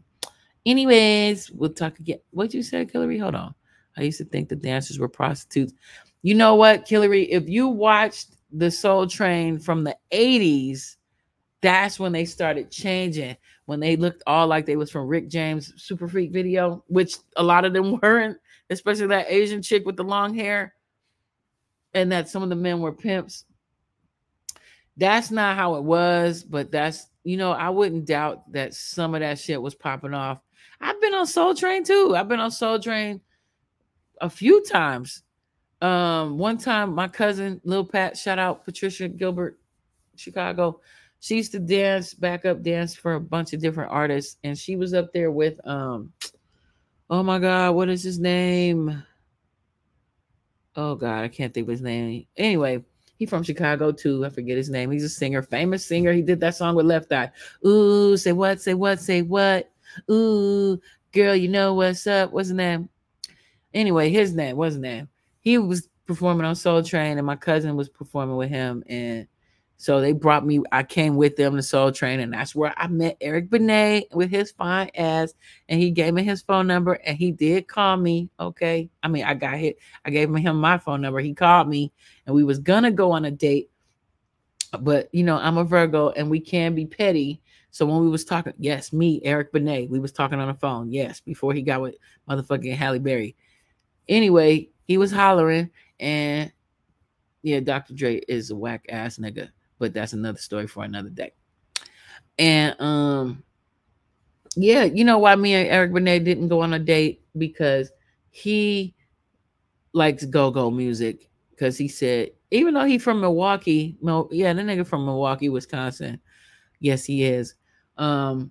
Anyways, we'll talk again. What you said, Hillary? Hold on. I used to think the dancers were prostitutes. You know what, Hillary? If you watched the Soul Train from the 80s, that's when they started changing. When they looked all like they was from Rick James Super Freak video, which a lot of them weren't, especially that Asian chick with the long hair, and that some of the men were pimps. That's not how it was, but that's you know, I wouldn't doubt that some of that shit was popping off. I've been on Soul Train too. I've been on Soul Train a few times. Um, one time my cousin Lil Pat, shout out Patricia Gilbert, Chicago. She used to dance, backup dance for a bunch of different artists, and she was up there with um, oh my god, what is his name? Oh god, I can't think of his name. Anyway, he from Chicago too. I forget his name. He's a singer, famous singer. He did that song with Left Eye. Ooh, say what, say what, say what. Ooh, girl, you know what's up. His name? Anyway, his name, his name? He was performing on Soul Train, and my cousin was performing with him. And so they brought me, I came with them to Soul Train, and that's where I met Eric Benet with his fine ass. And he gave me his phone number, and he did call me. Okay. I mean, I got hit, I gave him my phone number. He called me, and we was gonna go on a date. But you know, I'm a Virgo and we can be petty. So when we was talking, yes, me, Eric Benet, we was talking on the phone. Yes, before he got with motherfucking Halle Berry. Anyway, he was hollering, and yeah, Dr. Dre is a whack ass nigga, but that's another story for another day. And um, yeah, you know why me and Eric Benet didn't go on a date because he likes go-go music. Because he said, even though he from Milwaukee, Mil- yeah, the nigga from Milwaukee, Wisconsin. Yes, he is. Um,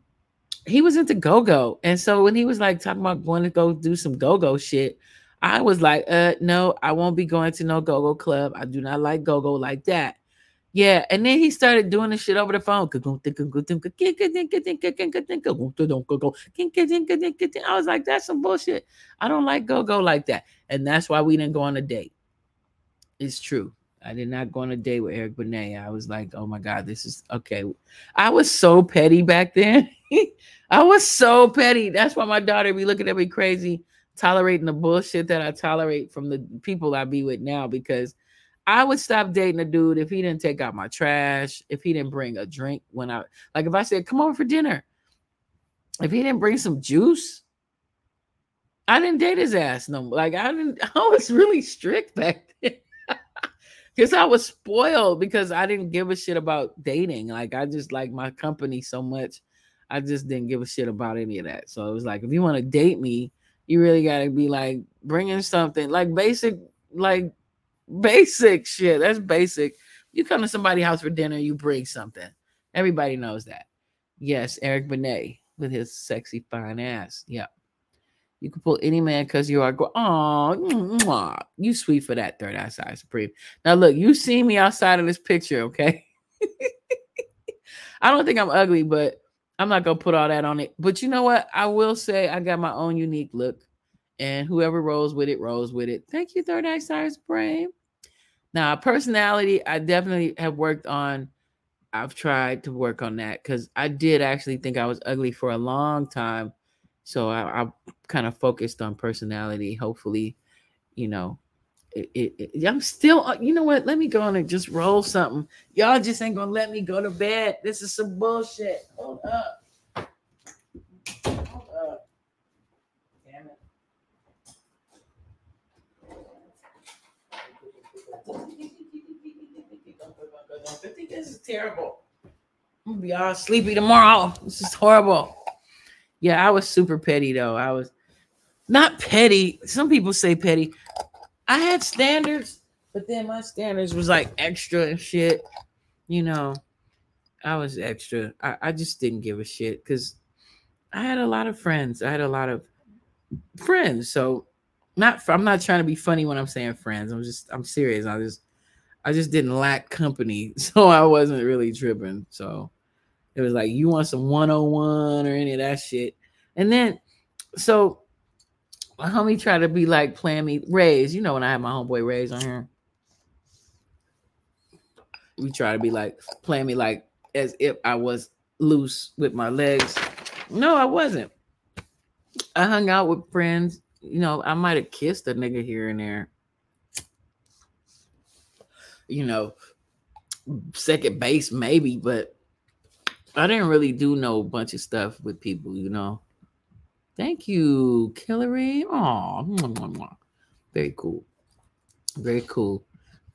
he was into go-go. And so when he was like talking about going to go do some go-go shit, I was like, uh, no, I won't be going to no go-go club. I do not like go-go like that. Yeah, and then he started doing the shit over the phone. I was like, that's some bullshit. I don't like go-go like that. And that's why we didn't go on a date. It's true. I did not go on a date with Eric Benet. I was like, oh my God, this is okay. I was so petty back then. I was so petty. That's why my daughter be looking at me crazy, tolerating the bullshit that I tolerate from the people I be with now because I would stop dating a dude if he didn't take out my trash, if he didn't bring a drink when I like if I said, come over for dinner. If he didn't bring some juice, I didn't date his ass no more. Like I didn't, I was really strict back. Because I was spoiled because I didn't give a shit about dating. Like I just like my company so much. I just didn't give a shit about any of that. So it was like, if you want to date me, you really got to be like bringing something like basic, like basic shit. That's basic. You come to somebody's house for dinner, you bring something. Everybody knows that. Yes, Eric Benet with his sexy fine ass. Yeah. You can pull any man because you are go. Oh, you sweet for that third eye side supreme. Now look, you see me outside of this picture, okay? I don't think I'm ugly, but I'm not gonna put all that on it. But you know what? I will say I got my own unique look, and whoever rolls with it rolls with it. Thank you, Third Eye Cyrus Brave. Now, personality, I definitely have worked on. I've tried to work on that because I did actually think I was ugly for a long time. So I, I kind of focused on personality. Hopefully, you know, it, it, it- I'm still, uh, you know what? Let me go on and just roll something. Y'all just ain't gonna let me go to bed. This is some bullshit. Hold up. Hold up. Damn it. This is terrible. I'm gonna be all sleepy tomorrow. This is horrible. Yeah, I was super petty though. I was not petty. Some people say petty. I had standards, but then my standards was like extra and shit. You know, I was extra. I, I just didn't give a shit because I had a lot of friends. I had a lot of friends. So not I'm not trying to be funny when I'm saying friends. I'm just I'm serious. I just I just didn't lack company. So I wasn't really tripping. So it was like you want some 101 or any of that shit. And then so my homie tried to be like playing me Rays. You know when I have my homeboy Rays on here. We try to be like playing me like as if I was loose with my legs. No, I wasn't. I hung out with friends. You know, I might have kissed a nigga here and there. You know, second base maybe, but I didn't really do no bunch of stuff with people, you know. Thank you, Hillary. Oh, very cool. Very cool.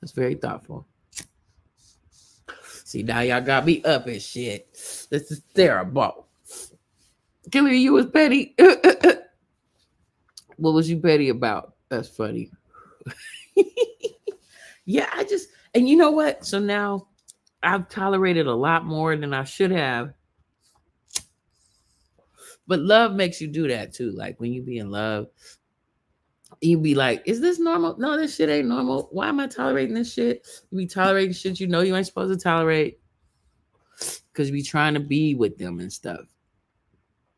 That's very thoughtful. See, now y'all got me up and shit. This is terrible. Hillary, you was petty. what was you petty about? That's funny. yeah, I just and you know what? So now I've tolerated a lot more than I should have. But love makes you do that too. Like when you be in love, you be like, is this normal? No, this shit ain't normal. Why am I tolerating this shit? You be tolerating shit you know you ain't supposed to tolerate. Cause you be trying to be with them and stuff.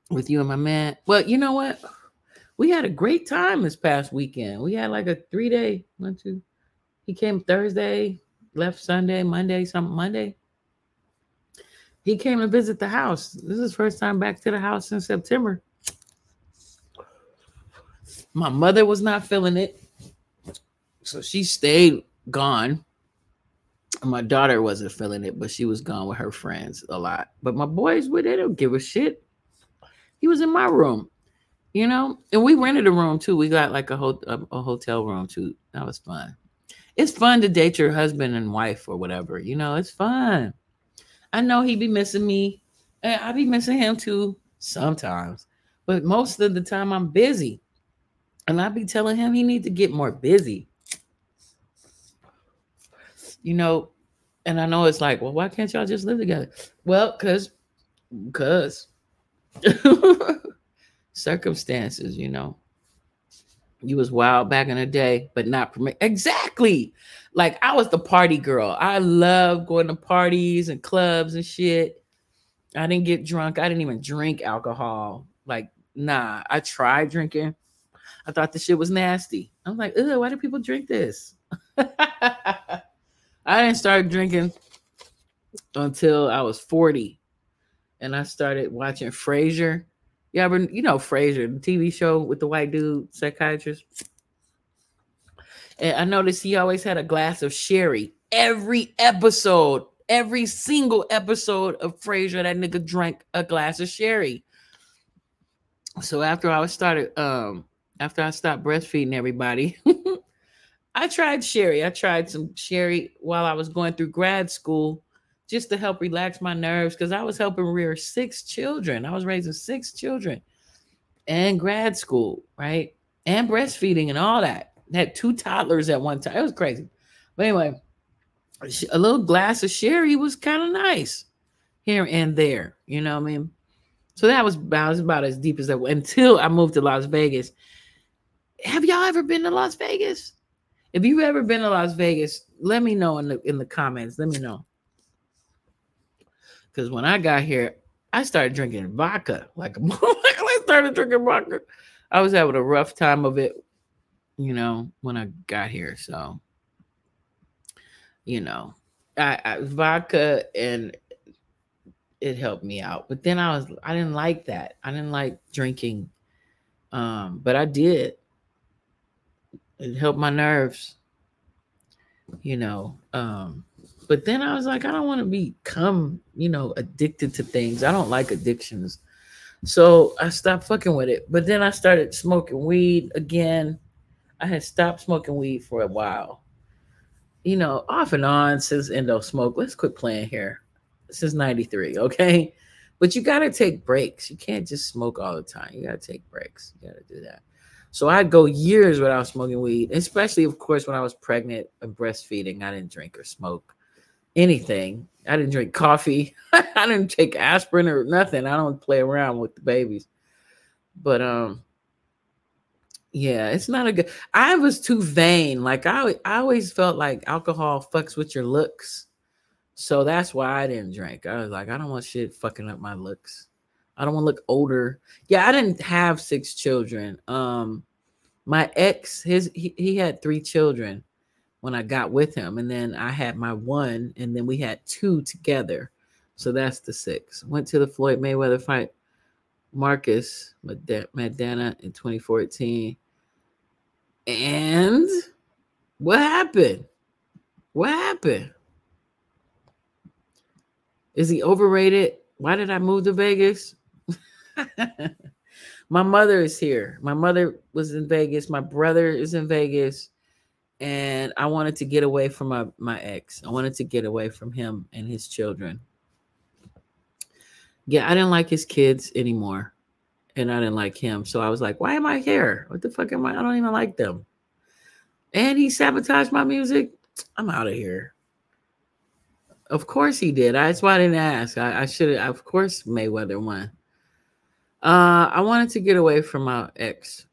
With you and my man. Well, you know what? We had a great time this past weekend. We had like a three day, one, two. He came Thursday, left Sunday, Monday, some Monday. He came to visit the house. This is first time back to the house in September. My mother was not feeling it. So she stayed gone. My daughter wasn't feeling it, but she was gone with her friends a lot. But my boys, well, they don't give a shit. He was in my room, you know, and we rented a room too. We got like a, ho- a, a hotel room too. That was fun. It's fun to date your husband and wife or whatever, you know, it's fun. I know he'd be missing me, and I be missing him too sometimes. But most of the time, I'm busy, and I'd be telling him he need to get more busy. You know, and I know it's like, well, why can't y'all just live together? Well, cause, cause circumstances, you know. You was wild back in the day, but not permit exactly. Like I was the party girl. I love going to parties and clubs and shit. I didn't get drunk. I didn't even drink alcohol. Like, nah, I tried drinking. I thought the shit was nasty. I was like, ugh, why do people drink this? I didn't start drinking until I was 40. And I started watching Frasier. You ever, you know, Frasier, the TV show with the white dude psychiatrist. And I noticed he always had a glass of sherry every episode. Every single episode of Frasier, that nigga drank a glass of sherry. So after I started, um, after I stopped breastfeeding everybody, I tried sherry. I tried some sherry while I was going through grad school just to help relax my nerves because I was helping rear six children. I was raising six children and grad school, right? And breastfeeding and all that. Had two toddlers at one time. It was crazy. But anyway, a little glass of sherry was kind of nice here and there. You know what I mean? So that was about, was about as deep as that until I moved to Las Vegas. Have y'all ever been to Las Vegas? If you've ever been to Las Vegas, let me know in the in the comments. Let me know. Because when I got here, I started drinking vodka. Like I started drinking vodka. I was having a rough time of it, you know, when I got here. So, you know, I, I vodka and it helped me out. But then I was I didn't like that. I didn't like drinking. Um, but I did. It helped my nerves. You know, um, but then I was like, I don't want to become, you know, addicted to things. I don't like addictions. So I stopped fucking with it. But then I started smoking weed again. I had stopped smoking weed for a while. You know, off and on since Indo smoke. Let's quit playing here. Since 93, okay? But you gotta take breaks. You can't just smoke all the time. You gotta take breaks. You gotta do that. So I'd go years without smoking weed, especially, of course, when I was pregnant and breastfeeding. I didn't drink or smoke anything. I didn't drink coffee. I didn't take aspirin or nothing. I don't play around with the babies. But um yeah, it's not a good I was too vain. Like I I always felt like alcohol fucks with your looks. So that's why I didn't drink. I was like, I don't want shit fucking up my looks. I don't want to look older. Yeah, I didn't have six children. Um my ex, his he, he had three children when I got with him. And then I had my one, and then we had two together. So that's the six. Went to the Floyd Mayweather fight. Marcos Maidana in 2014. And what happened? What happened? Is he overrated? Why did I move to Vegas? my mother is here. My mother was in Vegas. My brother is in Vegas and I wanted to get away from my, my ex. I wanted to get away from him and his children. Yeah, I didn't like his kids anymore. And I didn't like him. So I was like, why am I here? What the fuck am I? I don't even like them. And he sabotaged my music. I'm out of here. Of course he did. That's why I didn't ask. I, I should have, of course, Mayweather won. Uh, I wanted to get away from my ex.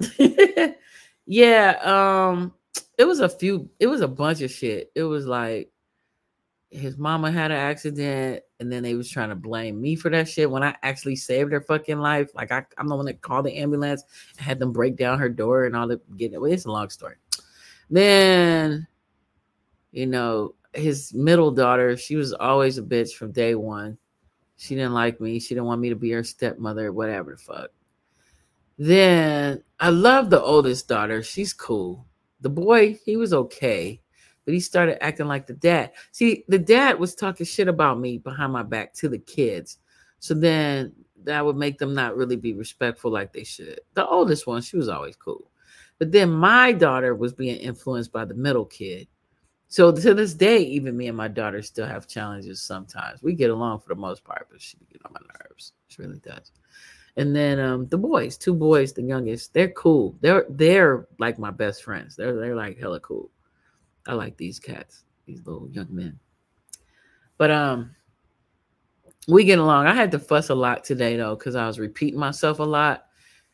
Yeah, um, it was a few, it was a bunch of shit. It was like his mama had an accident, and then they was trying to blame me for that shit when I actually saved her fucking life. Like I, I'm the one that called the ambulance, had them break down her door and all the get it. Well, it's a long story. Then, you know, his middle daughter, she was always a bitch from day one. She didn't like me. She didn't want me to be her stepmother, whatever the fuck. Then I love the oldest daughter. She's cool. The boy, he was okay, but he started acting like the dad. See, the dad was talking shit about me behind my back to the kids. So then that would make them not really be respectful like they should. The oldest one, she was always cool. But then my daughter was being influenced by the middle kid. So to this day, even me and my daughter still have challenges sometimes. We get along for the most part, but she get on my nerves. She really does. And then um the boys, two boys, the youngest, they're cool. They're they're like my best friends. They're they're like hella cool. I like these cats, these little young men. But um we get along. I had to fuss a lot today though, because I was repeating myself a lot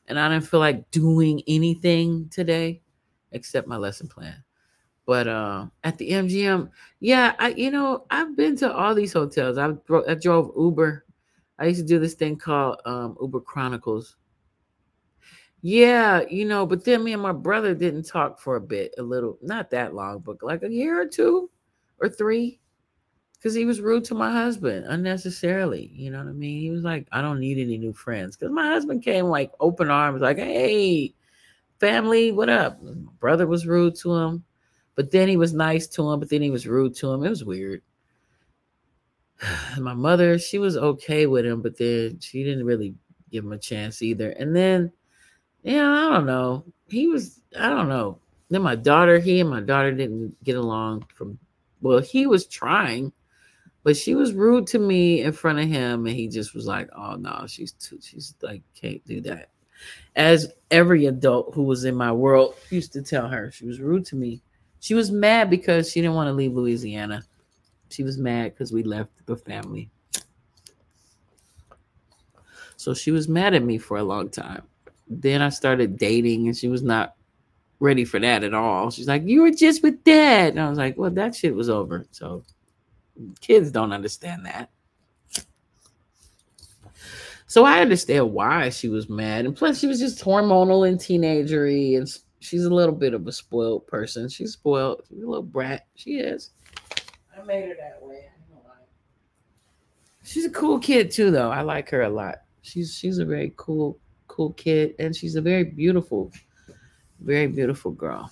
and I didn't feel like doing anything today except my lesson plan. But uh, at the MGM, yeah, I you know I've been to all these hotels. I, I drove Uber I used to do this thing called um, Uber Chronicles. Yeah, you know, but then me and my brother didn't talk for a bit, a little, not that long, but like a year or two or three, because he was rude to my husband unnecessarily. You know what I mean? He was like, I don't need any new friends. Because my husband came like open arms, like, hey, family, what up? My brother was rude to him, but then he was nice to him, but then he was rude to him. It was weird. my mother, she was okay with him, but then she didn't really give him a chance either. And then, yeah, I don't know. He was, I don't know. Then my daughter, he and my daughter didn't get along from, well, he was trying, but she was rude to me in front of him. And he just was like, oh no, she's too, she's like, can't do that. As every adult who was in my world used to tell her, she was rude to me. She was mad because she didn't want to leave Louisiana she was mad because we left the family. So she was mad at me for a long time. Then I started dating and she was not ready for that at all. She's like, You were just with dad. And I was like, Well, that shit was over. So kids don't understand that. So I understand why she was mad. And plus, she was just hormonal and teenagery. And she's a little bit of a spoiled person. She's spoiled. She's a little brat. She is. I made her that way. She's a cool kid too, though. I like her a lot. She's she's a very cool, cool kid, and she's a very beautiful, very beautiful girl.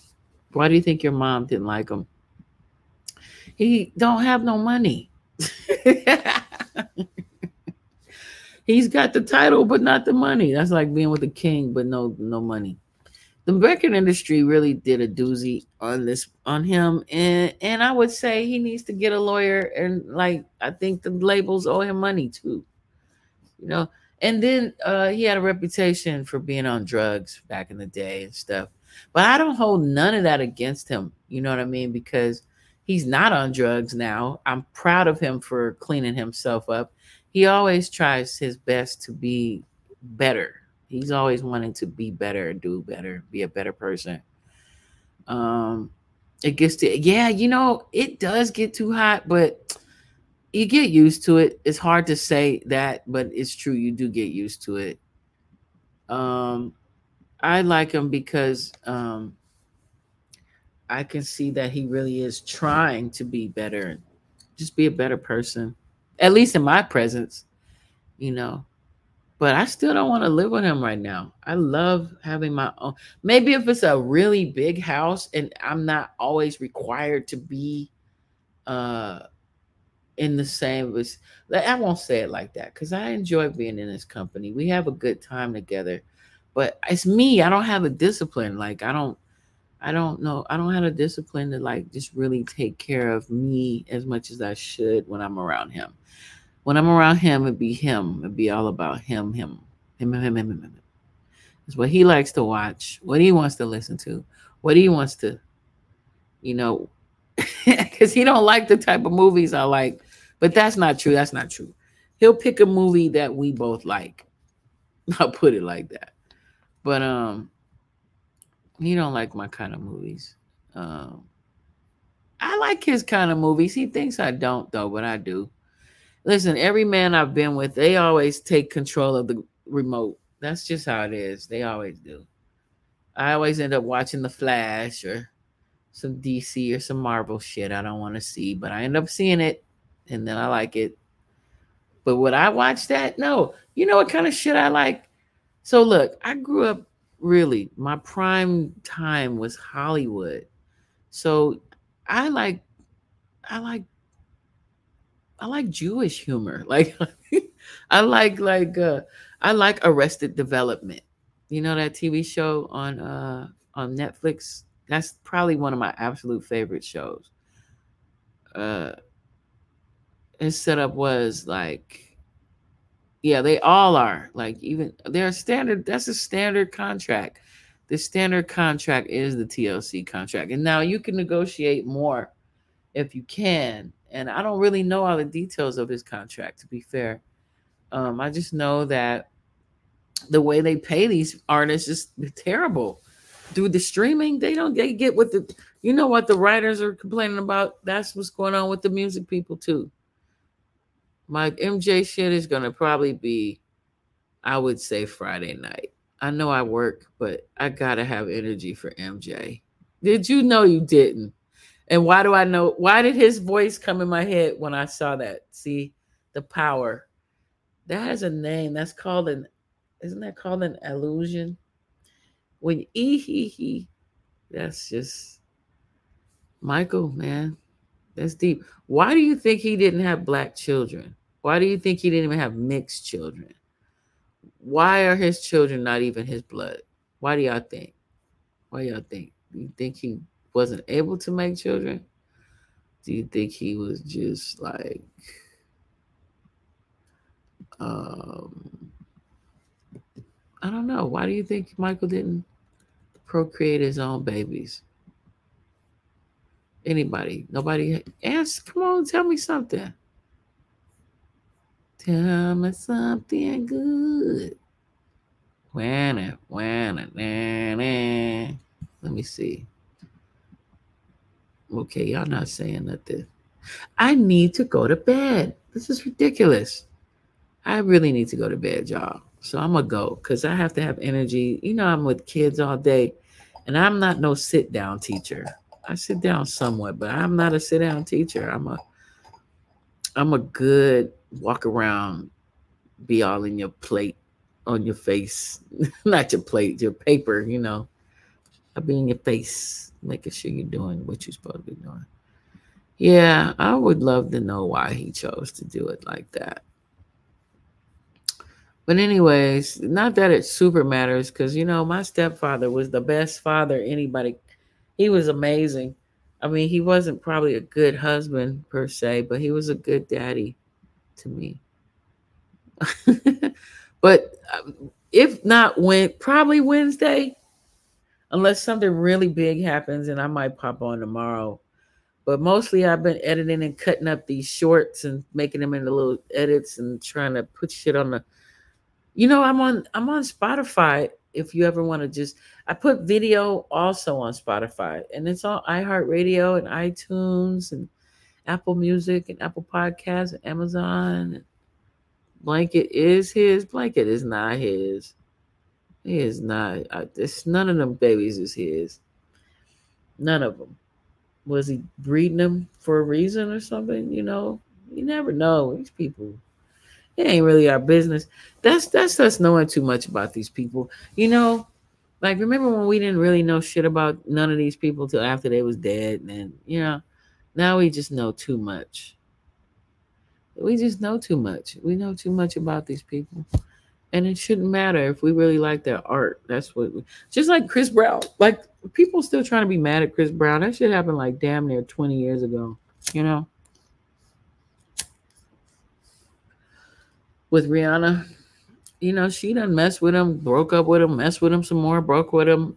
Why do you think your mom didn't like him? He don't have no money. He's got the title, but not the money. That's like being with a king, but no no money. The record industry really did a doozy on this on him, and and I would say he needs to get a lawyer. And like I think the labels owe him money too, you know. And then uh, he had a reputation for being on drugs back in the day and stuff. But I don't hold none of that against him. You know what I mean? Because he's not on drugs now. I'm proud of him for cleaning himself up. He always tries his best to be better. He's always wanting to be better, do better, be a better person. Um, it gets to yeah, you know, it does get too hot, but you get used to it. It's hard to say that, but it's true. You do get used to it. Um, I like him because um, I can see that he really is trying to be better, just be a better person, at least in my presence, you know. But I still don't want to live with him right now. I love having my own. Maybe if it's a really big house and I'm not always required to be uh in the same was I won't say it like that because I enjoy being in his company. We have a good time together. But it's me. I don't have a discipline. Like I don't I don't know. I don't have a discipline to like just really take care of me as much as I should when I'm around him. When I'm around him, it'd be him. It'd be all about him, him, him, him, him, him, him. him. It's what he likes to watch, what he wants to listen to, what he wants to, you know, because he don't like the type of movies I like. But that's not true. That's not true. He'll pick a movie that we both like. I'll put it like that. But um, he don't like my kind of movies. Um, I like his kind of movies. He thinks I don't though, but I do. Listen, every man I've been with, they always take control of the remote. That's just how it is. They always do. I always end up watching The Flash or some DC or some Marvel shit I don't want to see, but I end up seeing it and then I like it. But would I watch that? No. You know what kind of shit I like? So look, I grew up really, my prime time was Hollywood. So I like I like I like Jewish humor. Like I like like uh I like Arrested Development. You know that TV show on uh on Netflix? That's probably one of my absolute favorite shows. Uh his setup was like yeah, they all are. Like even they're standard, that's a standard contract. The standard contract is the TLC contract. And now you can negotiate more if you can. And I don't really know all the details of his contract, to be fair. Um, I just know that the way they pay these artists is terrible. Through the streaming, they don't they get what the you know what the writers are complaining about. That's what's going on with the music people too. My MJ shit is gonna probably be, I would say Friday night. I know I work, but I gotta have energy for MJ. Did you know you didn't? And why do I know? Why did his voice come in my head when I saw that? See, the power. That has a name. That's called an, isn't that called an illusion? When e he he, that's just Michael, man. That's deep. Why do you think he didn't have black children? Why do you think he didn't even have mixed children? Why are his children not even his blood? Why do y'all think? Why y'all think? You think he wasn't able to make children? Do you think he was just like um I don't know. Why do you think Michael didn't procreate his own babies? Anybody? Nobody ask. Come on, tell me something. Tell me something good. When it, when it, nah, nah. Let me see. Okay, y'all not saying nothing. I need to go to bed. This is ridiculous. I really need to go to bed, y'all. So I'm gonna go because I have to have energy. You know, I'm with kids all day, and I'm not no sit down teacher. I sit down somewhat, but I'm not a sit down teacher. I'm a I'm a good walk around, be all in your plate, on your face, not your plate, your paper. You know, I'll be in your face, making sure you're doing what you're supposed to be doing. Yeah, I would love to know why he chose to do it like that. But anyways, not that it super matters because you know my stepfather was the best father anybody. He was amazing. I mean, he wasn't probably a good husband per se, but he was a good daddy to me. but uh, if not when probably Wednesday, unless something really big happens and I might pop on tomorrow. But mostly I've been editing and cutting up these shorts and making them into little edits and trying to put shit on the you know, I'm on I'm on Spotify if you ever want to just I put video also on Spotify and it's on iHeartRadio and iTunes and Apple Music and Apple Podcasts and Amazon. Blanket is his. Blanket is not his. He is not. I, this none of them babies is his. None of them. Was he breeding them for a reason or something? You know, you never know. These people it ain't really our business. That's that's us knowing too much about these people. You know, like remember when we didn't really know shit about none of these people till after they was dead, and you know, now we just know too much. We just know too much. We know too much about these people. And it shouldn't matter if we really like their art. That's what we, just like Chris Brown. Like people still trying to be mad at Chris Brown. That shit happened like damn near 20 years ago, you know? with Rihanna. You know, she done messed with him, broke up with him, messed with him some more, broke with him.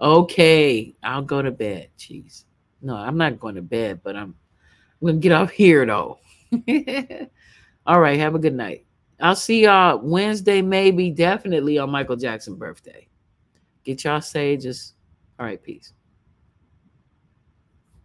Okay, I'll go to bed. Jeez. No, I'm not going to bed, but I'm, I'm gonna get off here though. All right, have a good night. I'll see y'all Wednesday, maybe, definitely on Michael Jackson birthday. Get y'all sages. All right, peace.